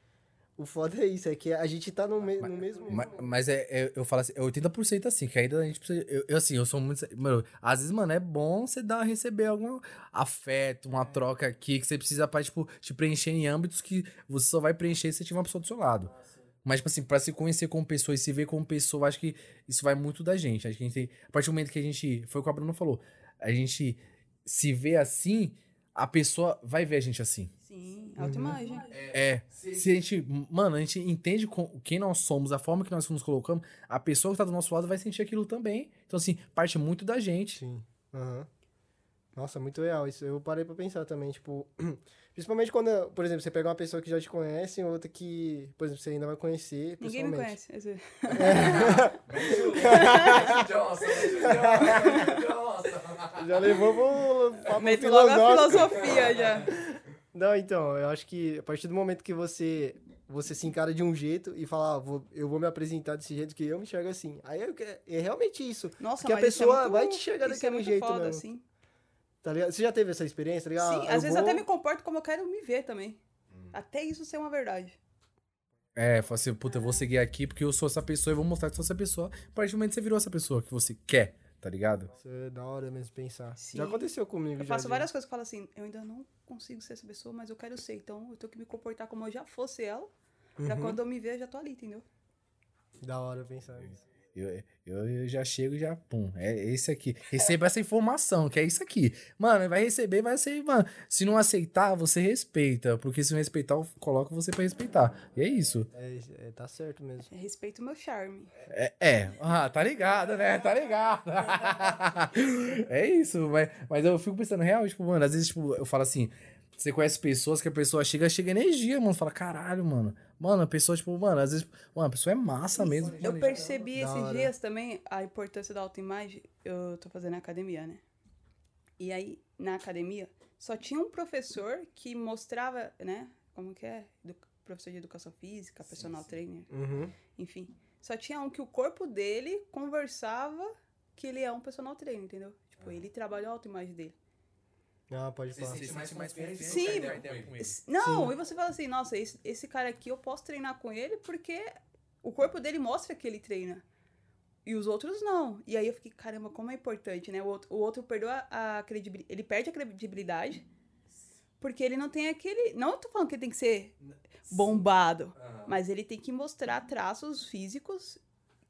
O foda é isso, é que a gente tá no, me- no mesmo. Ma- Mas, é, é- eu falo assim, é 80% assim, que ainda a gente precisa. Eu, eu, assim, eu sou muito. Mano, às vezes, mano, é bom você dar, receber algum afeto, uma troca aqui, que você precisa pra, tipo, te preencher em âmbitos que você só vai preencher se você tiver uma pessoa do seu lado. Mas, tipo assim, pra se conhecer como pessoa e se ver como pessoa, acho que isso vai muito da gente. Acho que a gente tem. A partir do momento que a gente. Foi o que a Bruna falou. A gente se vê assim, a pessoa vai ver a gente assim. Sim, autoimagem. É. Se a gente. Mano, a gente entende com- quem nós somos, a forma que nós nos colocamos, a pessoa que tá do nosso lado vai sentir aquilo também. Então, assim, parte muito da gente. Sim. Aham. Nossa, muito real. Isso eu parei pra pensar também, tipo. <clears throat> Principalmente quando, por exemplo, você pega uma pessoa que já te conhece e outra que, por exemplo, você ainda vai conhecer. Ninguém me conhece. esse- <laughs> <laughs> Já levou pro papo Meto logo a filosófico. filosofia já. Não, então, eu acho que a partir do momento que você você se encara de um jeito e fala, ah, vou- eu vou me apresentar desse jeito que eu me enxergo assim. Aí eu que- é realmente isso, Nossa, Porque a é pessoa muito- vai te enxergar é daquele muito jeito foda, mesmo. Sim, tá ligado? Você já teve essa experiência, tá ligado? sim Ah, às eu vezes vou- até me comporto como eu quero me ver também. Até isso ser uma verdade. É, fala assim, puta, eu vou seguir aqui porque eu sou essa pessoa e vou mostrar que sou essa pessoa. A partir do momento que você virou essa pessoa que você quer, tá ligado? Isso é da hora mesmo pensar. Sim. Já aconteceu comigo. Eu já faço várias coisas que eu falo assim, eu ainda não consigo ser essa pessoa, mas eu quero ser. Então eu tenho que me comportar como eu já fosse ela. Pra Uhum. quando eu me ver, eu já tô ali, entendeu? Da hora pensar nisso. Eu, eu, eu já chego e já, pum, é esse aqui. Receba essa informação, que é isso aqui. Mano, vai receber, vai ser, mano. Se não aceitar, você respeita. Porque se não respeitar, eu coloco você pra respeitar. E é isso. É, é, tá certo mesmo. É respeito o meu charme. É, é. Ah, tá ligado, né? Tá ligado. <laughs> é isso, mas, mas eu fico pensando, real, tipo, mano, às vezes, tipo, eu falo assim, você conhece pessoas que a pessoa chega, chega energia, mano. Fala, caralho, mano. Mano, a pessoa, tipo, mano, às vezes, mano, a pessoa é massa mesmo. Eu percebi Da esses hora. dias também a importância da autoimagem. Eu tô fazendo academia, né? E aí, na academia, só tinha um professor que mostrava, né? Como que é? Edu- professor de educação física, personal trainer, Uhum. enfim. Só tinha um que o corpo dele conversava que ele é um personal trainer, entendeu? Tipo, ele trabalhou a autoimagem dele. Ah, pode falar. Sim, Não, e você fala assim, nossa, esse, esse cara aqui eu posso treinar com ele porque o corpo dele mostra que ele treina. E os outros não. E aí eu fiquei, caramba, como é importante, né? O outro, o outro perdeu a, a credibilidade. Ele perde a credibilidade porque ele não tem aquele. Não eu tô falando que ele tem que ser bombado, mas ele tem que mostrar traços físicos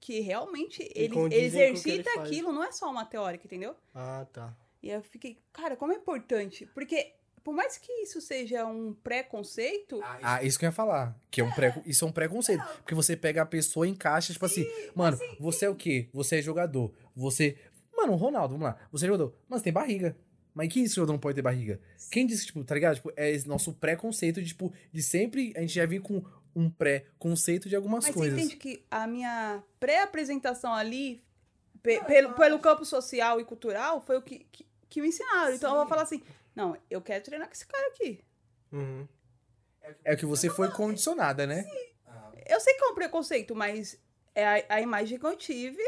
que realmente ele ele exercita faz. aquilo, não é só uma teórica, entendeu? Ah, tá. E aí eu fiquei, cara, como é importante. Porque, por mais que isso seja um preconceito, Ah, isso que eu ia falar. Que é um pré, isso é um preconceito. Porque você pega a pessoa e encaixa, tipo assim, mano, você é o quê? Você é jogador. Você. Mano, o Ronaldo, vamos lá. Você é jogador. Mas tem barriga. Mas quem disse que o jogador não pode ter barriga? Quem disse que, tipo, tá ligado? Tipo, é esse nosso preconceito de, tipo, de sempre a gente já vir com um pré-conceito de algumas mas coisas. você entende que a minha pré-apresentação ali, pe- pelo, pelo campo social e cultural, foi o que, que, que me ensinaram. Então eu vou falar assim: não, eu quero treinar com esse cara aqui. Uhum. É o que você foi condicionada, né? Eu sei que é um preconceito, mas é a, a imagem que eu tive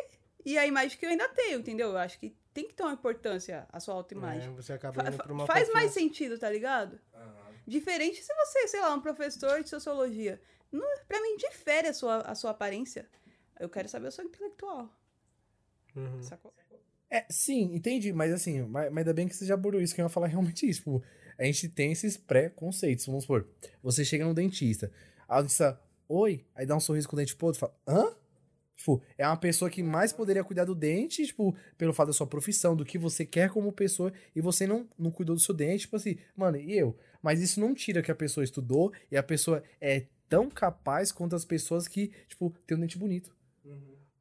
e a imagem que eu ainda tenho, entendeu? Eu acho que tem que ter uma importância a sua autoimagem. É, você acaba indo pra uma faz mais confiança. sentido, tá ligado? Diferente se você, sei lá, um professor de sociologia. Não, pra mim, difere a sua, a sua aparência. Eu quero saber o seu intelectual. Uhum. Sacou? É, sim, entendi, mas assim, mas, mas ainda bem que você já abordou isso, que eu ia falar <laughs> realmente isso. Tipo, a gente tem esses pré-conceitos. Vamos supor, você chega no dentista, a dentista, oi, aí dá um sorriso com o dente podre, fala, hã? Tipo, é uma pessoa que mais poderia cuidar do dente, tipo, pelo fato da sua profissão, do que você quer como pessoa, e você não, não cuidou do seu dente, tipo assim, mano, e eu? Mas isso não tira que a pessoa estudou e a pessoa é tão capaz quanto as pessoas que, tipo, tem um dente bonito.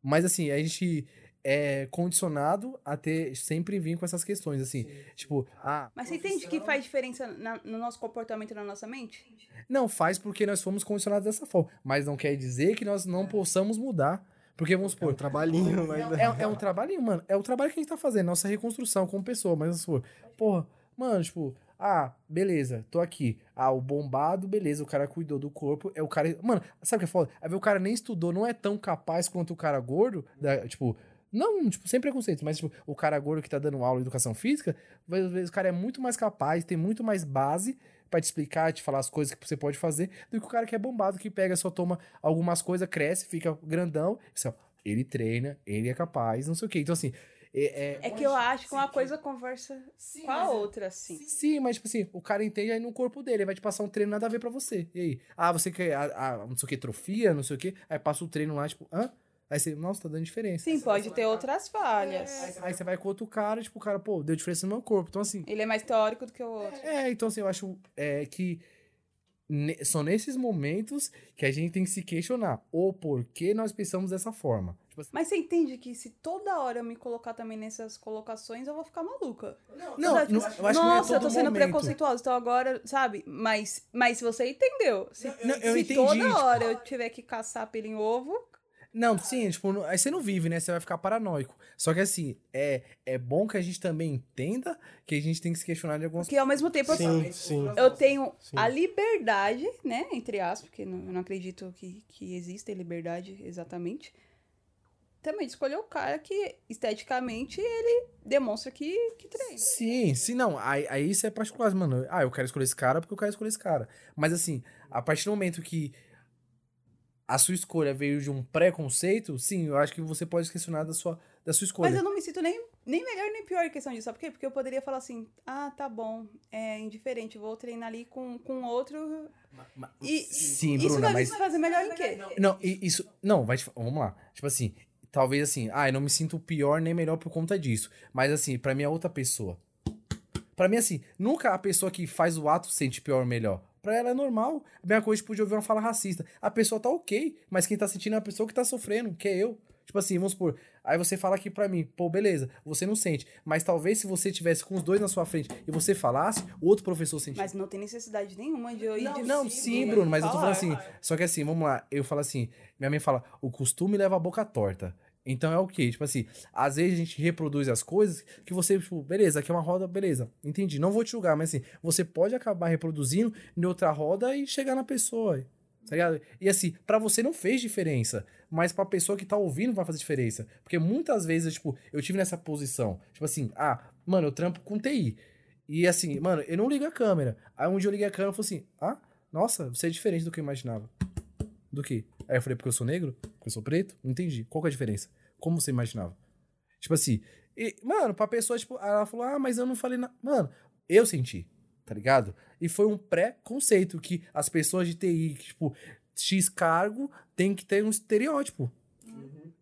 Mas assim, a gente é condicionado a ter sempre vir com essas questões, assim. Tipo, ah, Mas você entende que faz diferença na- no nosso comportamento e na nossa mente? não faz porque nós fomos condicionados dessa forma. Mas não quer dizer que nós não possamos mudar. Porque, vamos É um supor, trabalhinho, mas... <laughs> é, é um trabalhinho, mano. É o trabalho que a gente tá fazendo, nossa reconstrução como pessoa. Mas, vamos supor, porra, mano, tipo, ah, beleza, tô aqui. Ah, o bombado, beleza, o cara cuidou do corpo. É o cara. Mano, sabe o que é foda? Aí vê o cara nem estudou, não é tão capaz quanto o cara gordo, da- tipo. Não, tipo, sem preconceito, mas tipo, o cara gordo que tá dando aula de educação física, às vezes o cara é muito mais capaz, tem muito mais base pra te explicar, te falar as coisas que você pode fazer, do que o cara que é bombado, que pega, só toma algumas coisas, cresce, fica grandão, e assim, ó, ele treina, ele é capaz, não sei o quê. Então, assim, é, é- É que eu acho que uma coisa conversa com a outra, assim. Sim, mas tipo assim, o cara entende aí no corpo dele, ele vai te passar um treino nada a ver pra você. E aí? Ah, você quer, ah, ah, não sei o que, trofia, não sei o que, aí passa o treino lá, tipo, hã? Aí você, nossa, tá dando diferença. Sim, pode ter outras falhas. Aí você vai com outro cara, tipo, o cara, pô, deu diferença no meu corpo. Então, assim, Ele é mais teórico do que o outro. é, então assim, eu acho é, que ne- são nesses momentos que a gente tem que se questionar o porquê nós pensamos dessa forma. Tipo assim, Mas você entende que se toda hora eu me colocar também nessas colocações, eu vou ficar maluca. não, não, eu acho que não é Nossa, eu tô sendo momento. preconceituosa, então agora, sabe? Mas, mas você entendeu. Se, Não, eu se entendi, toda tipo- hora eu tiver que caçar pelo em ovo, Não, sim, tipo, não- aí você não vive, né? Você vai ficar paranoico. Só que assim, é, é bom que a gente também entenda que a gente tem que se questionar de algumas porque ao mesmo tempo eu- Sim, sim. eu tenho Sim. a liberdade, né? Entre aspas, porque não, eu não acredito que, que exista liberdade exatamente. Também de escolher o cara que esteticamente ele demonstra que, que treina. Sim, sim, não. Aí, aí isso é particular, mano. Ah, eu quero escolher esse cara porque eu quero escolher esse cara. Mas assim, a partir do momento que a sua escolha veio de um preconceito, sim, eu acho que você pode questionar da sua, da sua escolha. Mas eu não me sinto nem, nem melhor nem pior em questão disso. Sabe por quê? Porque eu poderia falar assim: ah, tá bom, é indiferente, vou treinar ali com, com outro. Ma- E sim, isso Bruna, vai mas. me fazer melhor em quê? Não, isso. Não, vai te, vamos lá. Tipo assim, talvez assim, ah, eu não me sinto pior nem melhor por conta disso. Mas assim, pra mim é outra pessoa. Pra mim, assim, nunca a pessoa que faz o ato se sente pior ou melhor. Pra ela é normal. A mesma coisa, tipo, de ouvir uma fala racista. A pessoa tá ok, mas quem tá sentindo é a pessoa que tá sofrendo, que é eu. Tipo assim, vamos supor. Aí você fala aqui pra mim, pô, beleza, você não sente. Mas talvez se você tivesse com os dois na sua frente e você falasse, o outro professor sentia. Mas não tem necessidade nenhuma de eu ir de Não, sim, Bruno, mas eu tô falando assim. Só que assim, vamos lá. Eu falo assim, minha mãe fala, o costume leva a boca torta. Então é o quê? Tipo assim, às vezes a gente reproduz as coisas que você, tipo, beleza, aqui é uma roda, beleza, entendi. Não vou te julgar, mas assim, você pode acabar reproduzindo em outra roda e chegar na pessoa. Tá ligado? E assim, pra você não fez diferença, mas pra pessoa que tá ouvindo vai fazer diferença. Porque muitas vezes, tipo, eu tive nessa posição. Tipo assim, ah, mano, eu trampo com TI. E assim, mano, eu não ligo a câmera. Aí um dia eu liguei a câmera e falei assim: ah, nossa, você é diferente do que eu imaginava. Do que? Aí eu falei, porque eu sou negro? Porque eu sou preto? Não entendi. Qual que é a diferença? Como você imaginava? Tipo assim, e, mano, pra pessoa, tipo, ela falou, ah, mas eu não falei nada. Mano, eu senti, tá ligado? E foi um pré-conceito que as pessoas de TI, que, tipo, X cargo, tem que ter um estereótipo.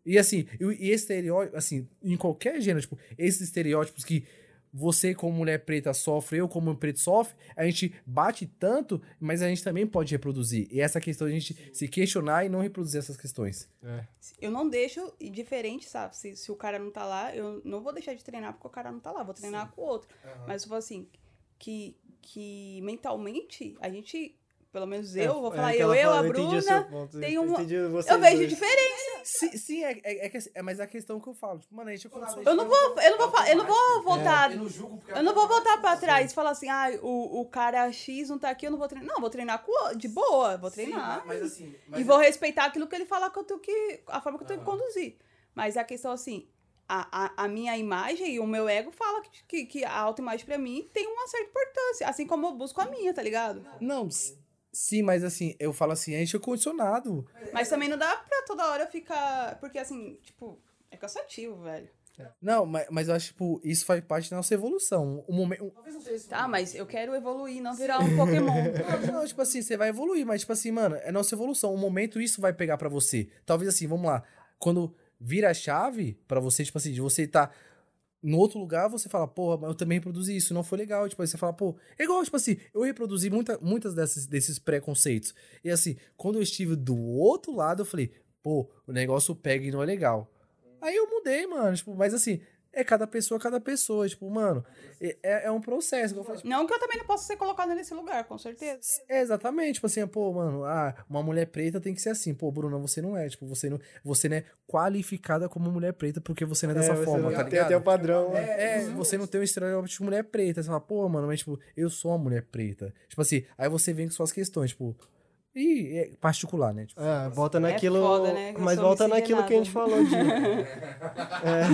E assim, e, e estereótipo, assim, em qualquer gênero, tipo, esses estereótipos que você, como mulher preta, sofre, eu, como preto, sofre, a gente bate tanto, mas a gente também pode reproduzir. E essa questão de a gente se questionar e não reproduzir essas questões. É. Eu não deixo diferente, sabe? Se, se o cara não tá lá, eu não vou deixar de treinar porque o cara não tá lá, vou treinar com o outro. Mas eu falo assim, que, que mentalmente a gente, pelo menos eu, vou É, falar que eu, ela eu, fala, a Bruna, ponto, tem eu uma- entendi vocês eu vejo dois. diferença. Sim, sim é, é, é que- é, mas é a questão que eu falo. Tipo, mano, a gente é como Eu não vou, eu não vou, eu não vou voltar. Eu não Eu não vou voltar pra trás e falar assim, ah, o, o cara X não tá aqui, eu não vou treinar. Não, vou treinar com, o- de boa, vou treinar. mas assim. e vou respeitar aquilo que ele falar que eu tenho que. a forma que eu tenho que conduzir. Mas a questão assim, a, a, a minha imagem e o meu ego fala que, que, que a autoimagem pra mim tem uma certa importância. Assim como eu busco a minha, tá ligado? Não, sim, mas assim, eu falo assim, a gente é condicionado. Mas também não dá pra toda hora ficar. Porque assim, tipo, é cansativo, velho. Não, mas, mas eu acho, tipo, isso faz parte da nossa evolução. O momento. Tá, mas eu quero evoluir, não virar um Pokémon. <laughs> Não, não, tipo assim, você vai evoluir, mas, tipo assim, mano, é nossa evolução. O momento isso vai pegar pra você. Talvez assim, vamos lá. Quando vira a chave pra você, tipo assim, de você tá no outro lugar, você fala, porra, mas eu também reproduzi isso, não foi legal. Tipo, aí você fala, pô, é igual, tipo assim, eu reproduzi muita, muitas dessas, desses preconceitos. E assim, quando eu estive do outro lado, eu falei, pô, o negócio pega e não é legal. Aí eu mudei, mano, tipo, mas assim, é cada pessoa, cada pessoa, tipo, mano, é, é um processo. eu falei, tipo, Não que eu também não possa ser colocada nesse lugar, com certeza. é, exatamente, tipo assim, pô, mano, ah, uma mulher preta tem que ser assim. Pô, Bruna, você não é, tipo, você não, você não é qualificada como mulher preta porque você não é dessa É, forma, tá tem ligado? até o padrão. né? É, é, você não tem um estereótipo de mulher preta. Você fala, pô, mano, mas tipo, eu sou uma mulher preta. Tipo assim, aí você vem com suas questões, tipo, e é particular, né? Tipo, Ah, volta naquilo. foda, né? Mas volta naquilo que a gente falou de. <laughs> É.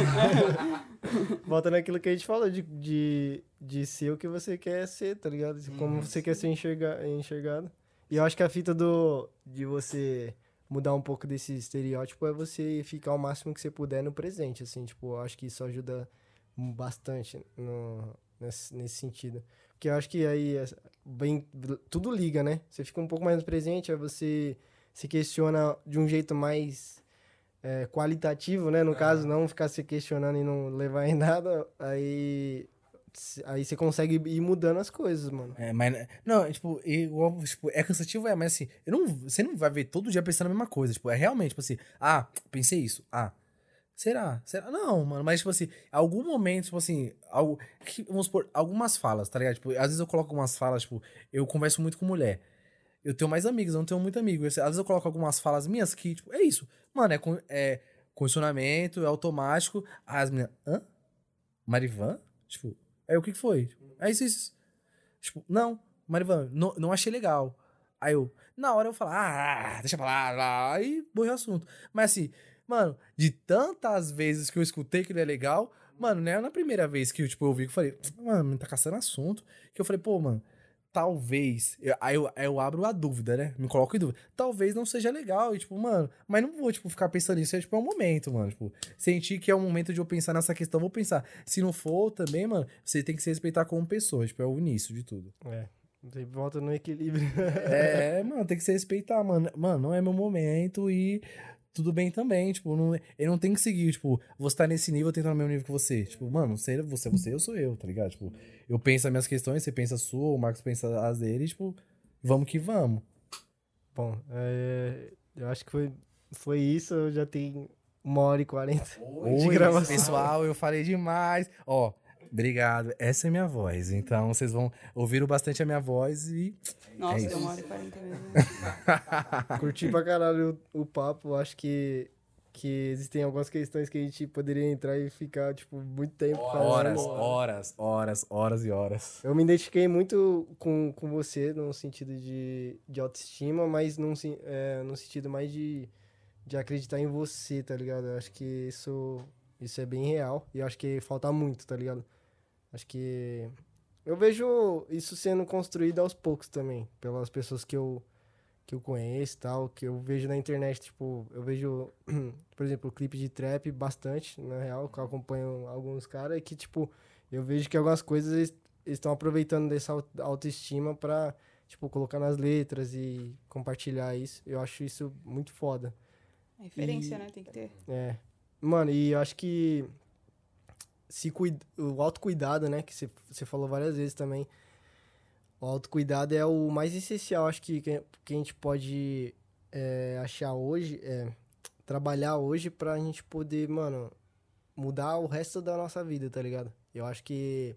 <laughs> volta naquilo que a gente falou de, de, de ser o que você quer ser, tá ligado? Como você quer ser enxerga, enxergado. E eu acho que a fita do. de você mudar um pouco desse estereótipo é você ficar o máximo que você puder no presente, assim, tipo, eu acho que isso ajuda bastante no, nesse, nesse sentido. Porque eu acho que aí é bem, tudo liga, né? Você fica um pouco mais presente, aí você se questiona de um jeito mais é, qualitativo, né? No caso, não ficar se questionando e não levar em nada, aí, aí você consegue ir mudando as coisas, mano. É, mas. Não, tipo, igual, tipo, é cansativo, é, mas assim, eu não, você não vai ver todo dia pensando a mesma coisa. Tipo, é realmente, tipo assim, ah, pensei isso. Ah, Será? Será? Não, mano, mas, tipo assim, algum momento, tipo assim, algo, vamos supor, algumas falas, tá ligado? Tipo, às vezes eu coloco algumas falas, tipo, eu converso muito com mulher. Eu tenho mais amigos, eu não tenho muito amigo. Às vezes eu coloco algumas falas minhas que, tipo, é isso. Mano, é, é condicionamento, é automático. As meninas, hã? Marivan? Tipo, aí o que que foi? É isso, isso. Tipo, não, Marivan, não, não achei legal. Aí eu, na hora eu falo, ah, deixa pra lá, lá, aí morreu o assunto. Mas assim, mano, de tantas vezes que eu escutei que ele é legal, mano, não é na primeira vez que eu, tipo, eu vi que eu falei, mano, tá caçando assunto. Que eu falei, pô, mano, talvez. eu- aí, eu, eu abro a dúvida, né? Me coloco em dúvida. Talvez não seja legal. E, tipo, mano, mas não vou, tipo, ficar pensando nisso. É, tipo, é um momento, mano. Tipo, sentir que é um momento de eu pensar nessa questão, vou pensar. Se não for também, mano, você tem que se respeitar como pessoa. Tipo, é o início de tudo. É. Sempre volta no equilíbrio. É, <laughs> mano, tem que se respeitar, mano. Mano, não é meu momento e tudo bem também. Tipo, não, ele não tem que seguir, tipo, você tá nesse nível, eu tenho que estar no mesmo nível que você. Tipo, mano, você, você é você, eu sou eu, tá ligado? Tipo, eu penso as minhas questões, você pensa a sua, o Marcos pensa as dele, tipo, vamos que vamos. Bom, é, eu acho que foi, foi isso. Eu já tenho uma hora e quarenta de gravação. pessoal, eu falei demais. Ó, obrigado. Essa é minha voz. Então, vocês vão ouvir bastante a minha voz e. Nossa, É deu isso. uma hora e quarenta <laughs> mesmo. Curti pra caralho o, o papo. Acho que, que existem algumas questões que a gente poderia entrar e ficar, tipo, muito tempo Horas, falando. horas, horas, horas e horas. Eu me identifiquei muito com, com você no sentido de, de autoestima, mas num, é, num sentido mais de, de acreditar em você, tá ligado? Eu acho que isso, isso é bem real e eu acho que falta muito, tá ligado? Acho que eu vejo isso sendo construído aos poucos também, pelas pessoas que eu, que eu conheço e tal, que eu vejo na internet, tipo, eu vejo, <clears throat> por exemplo, clipe de trap bastante, na real, que eu acompanho alguns caras e que, tipo, eu vejo que algumas coisas eles estão aproveitando dessa au- autoestima pra, tipo, colocar nas letras e compartilhar isso. Eu acho isso muito foda. Referência, E- né? Tem que ter. É. Mano, e eu acho que se cuida, o autocuidado, né, que você- falou várias vezes também. O autocuidado é o mais essencial, acho que, que a gente pode é, achar hoje, é, trabalhar hoje pra gente poder, mano, mudar o resto da nossa vida, tá ligado? Eu acho que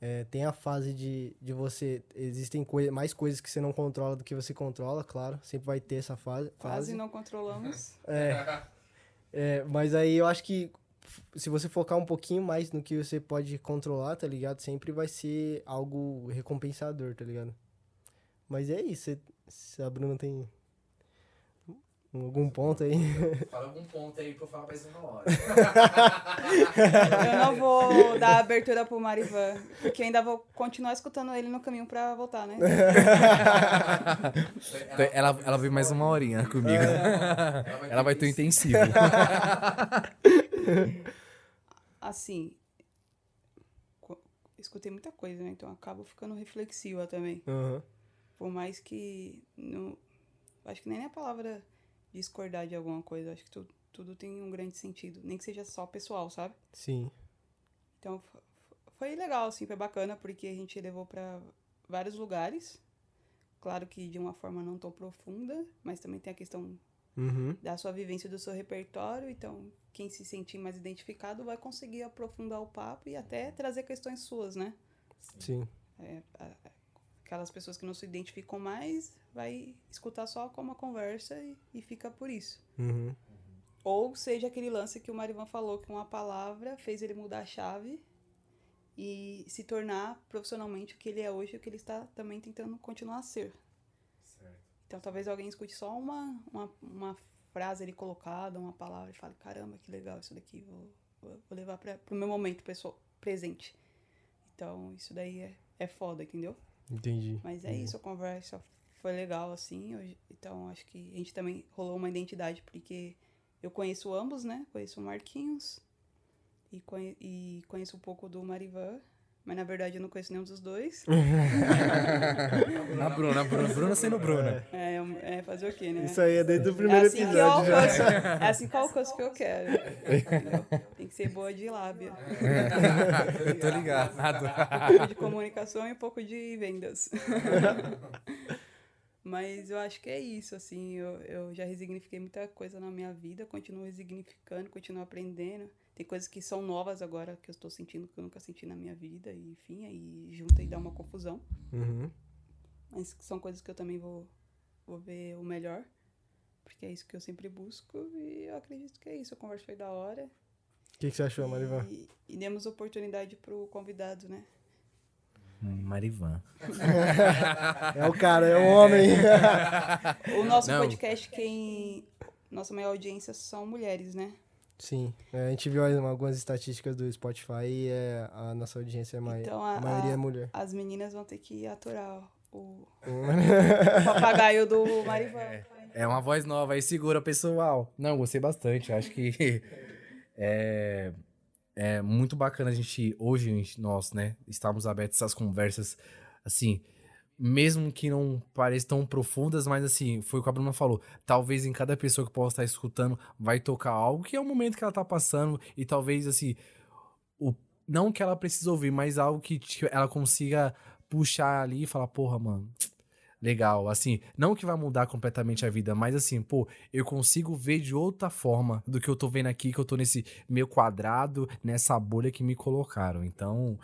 é, tem a fase de, de você. Existem coi mais coisas que você não controla do que você controla, claro. Sempre vai ter essa fase. Quase fase. não controlamos. É. É, mas aí eu acho que se você focar um pouquinho mais no que você pode controlar, tá ligado? Sempre vai ser algo recompensador, tá ligado? Mas é isso. Se, se a Bruna tem algum ponto aí. <laughs> Fala algum ponto aí pra eu falar mais uma hora. Eu não vou <laughs> dar abertura pro Marivan, porque ainda vou continuar escutando ele no caminho pra voltar, né? <laughs> ela, ela veio mais uma horinha comigo. Ela vai ter um intensivo. <laughs> Assim, escutei muita coisa, né? Então acabo ficando reflexiva também. Aham. Por mais que. Não, acho que nem é a palavra discordar de alguma coisa. Acho que tu, tudo tem um grande sentido. Nem que seja só pessoal, sabe? Sim. Então foi legal, assim, foi bacana, porque a gente levou pra vários lugares. Claro que de uma forma não tão profunda, mas também tem a questão Uhum. da sua vivência do seu repertório. Então, quem se sentir mais identificado vai conseguir aprofundar o papo e até trazer questões suas, né? Sim. É, aquelas pessoas que não se identificam mais vai escutar só como uma conversa e, e fica por isso. Uhum. Ou seja aquele lance que o Marivan falou que uma palavra fez ele mudar a chave e se tornar profissionalmente o que ele é hoje e o que ele está também tentando continuar a ser. Então talvez alguém escute só uma, uma, uma frase ali colocada, uma palavra e fale, caramba, que legal isso daqui, vou, vou, levar para o meu momento pessoal, presente. Então isso daí é, é foda, entendeu? Entendi. Mas é isso, a conversa foi legal, assim. hoje- então, acho que a gente também rolou uma identidade, porque eu conheço ambos, né? Conheço o Marquinhos e, conhe- e conheço um pouco do Marivan. Mas, na verdade, eu não conheço nenhum dos dois. <laughs> A Bruna, a Bruna, Bruna sendo Bruna. É, é fazer o quê, né? Isso aí é desde o É primeiro assim, que eu episódio já. alcanço, é assim que eu alcanço o que eu quero. entendeu? Tem que ser boa de lábia. <laughs> Eu tô ligado. Um pouco de comunicação e um pouco de vendas. <laughs> Mas eu acho que é isso, assim, eu, eu já resignifiquei muita coisa na minha vida, continuo resignificando, continuo aprendendo. Tem coisas que são novas agora que eu estou sentindo que eu nunca senti na minha vida, e enfim, aí junta e dá uma confusão. Uhum. Mas são coisas que eu também vou, vou ver o melhor, porque é isso que eu sempre busco, e eu acredito que é isso. A conversa foi da hora. O que, que você achou, Marivan? E, e demos oportunidade pro convidado, né? Marivan. <laughs> É o cara, é o homem. <laughs> O nosso Não. podcast, quem. Nossa maior audiência são mulheres, né? Sim, é, a gente viu algumas estatísticas do Spotify e é, a nossa audiência é mai... Então, a, maioria a- é mulher. As meninas vão ter que aturar o, <laughs> o papagaio do Marivan. É uma voz nova aí, segura, pessoal. Não, gostei bastante. Acho que <laughs> é, é muito bacana a gente, hoje, nós, né, estamos abertos a essas conversas, assim, mesmo que não pareçam tão profundas, mas assim, foi o que a Bruna falou. Talvez em cada pessoa que possa estar escutando vai tocar algo que é o momento que ela tá passando e talvez, assim, o, não que ela precise ouvir, mas algo que tipo, ela consiga puxar ali e falar, porra, mano, legal. Assim, não que vai mudar completamente a vida, mas assim, pô, eu consigo ver de outra forma do que eu tô vendo aqui, que eu tô nesse meio quadrado, nessa bolha que me colocaram. Então,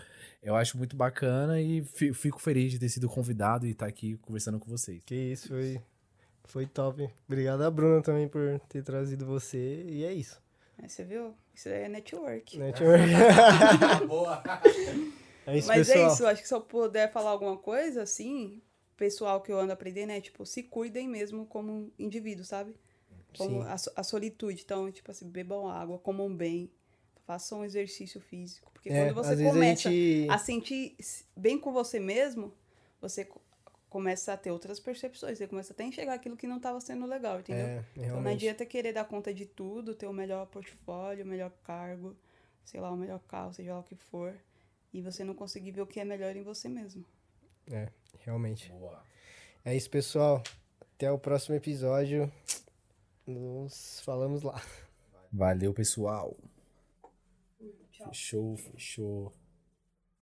eu acho muito bacana e fi- fico feliz de ter sido convidado e estar aqui conversando com vocês. Que isso, foi, foi top. Obrigado a Bruna também por ter trazido você. E é isso. Você viu? Isso aí é network. Network. <laughs> Boa! É isso, Mas pessoal. é isso, acho que se eu puder falar alguma coisa, assim, pessoal que eu ando aprendendo é, tipo, se cuidem mesmo como indivíduo, sabe? Como a, a solitude. Então, tipo assim, bebam água, comam bem, façam um exercício físico. Porque É, quando você vezes a começa gente- a sentir bem com você mesmo, você co- começa a ter outras percepções. Você começa até a enxergar aquilo que não estava sendo legal, entendeu? É, Então não adianta querer dar conta de tudo, ter o melhor portfólio, o melhor cargo, sei lá, o melhor carro, seja lá o que for, e você não conseguir ver o que é melhor em você mesmo. É, realmente. Boa. É isso, pessoal. Até o próximo episódio. Nos falamos lá. Valeu, pessoal. Fechou, fechou.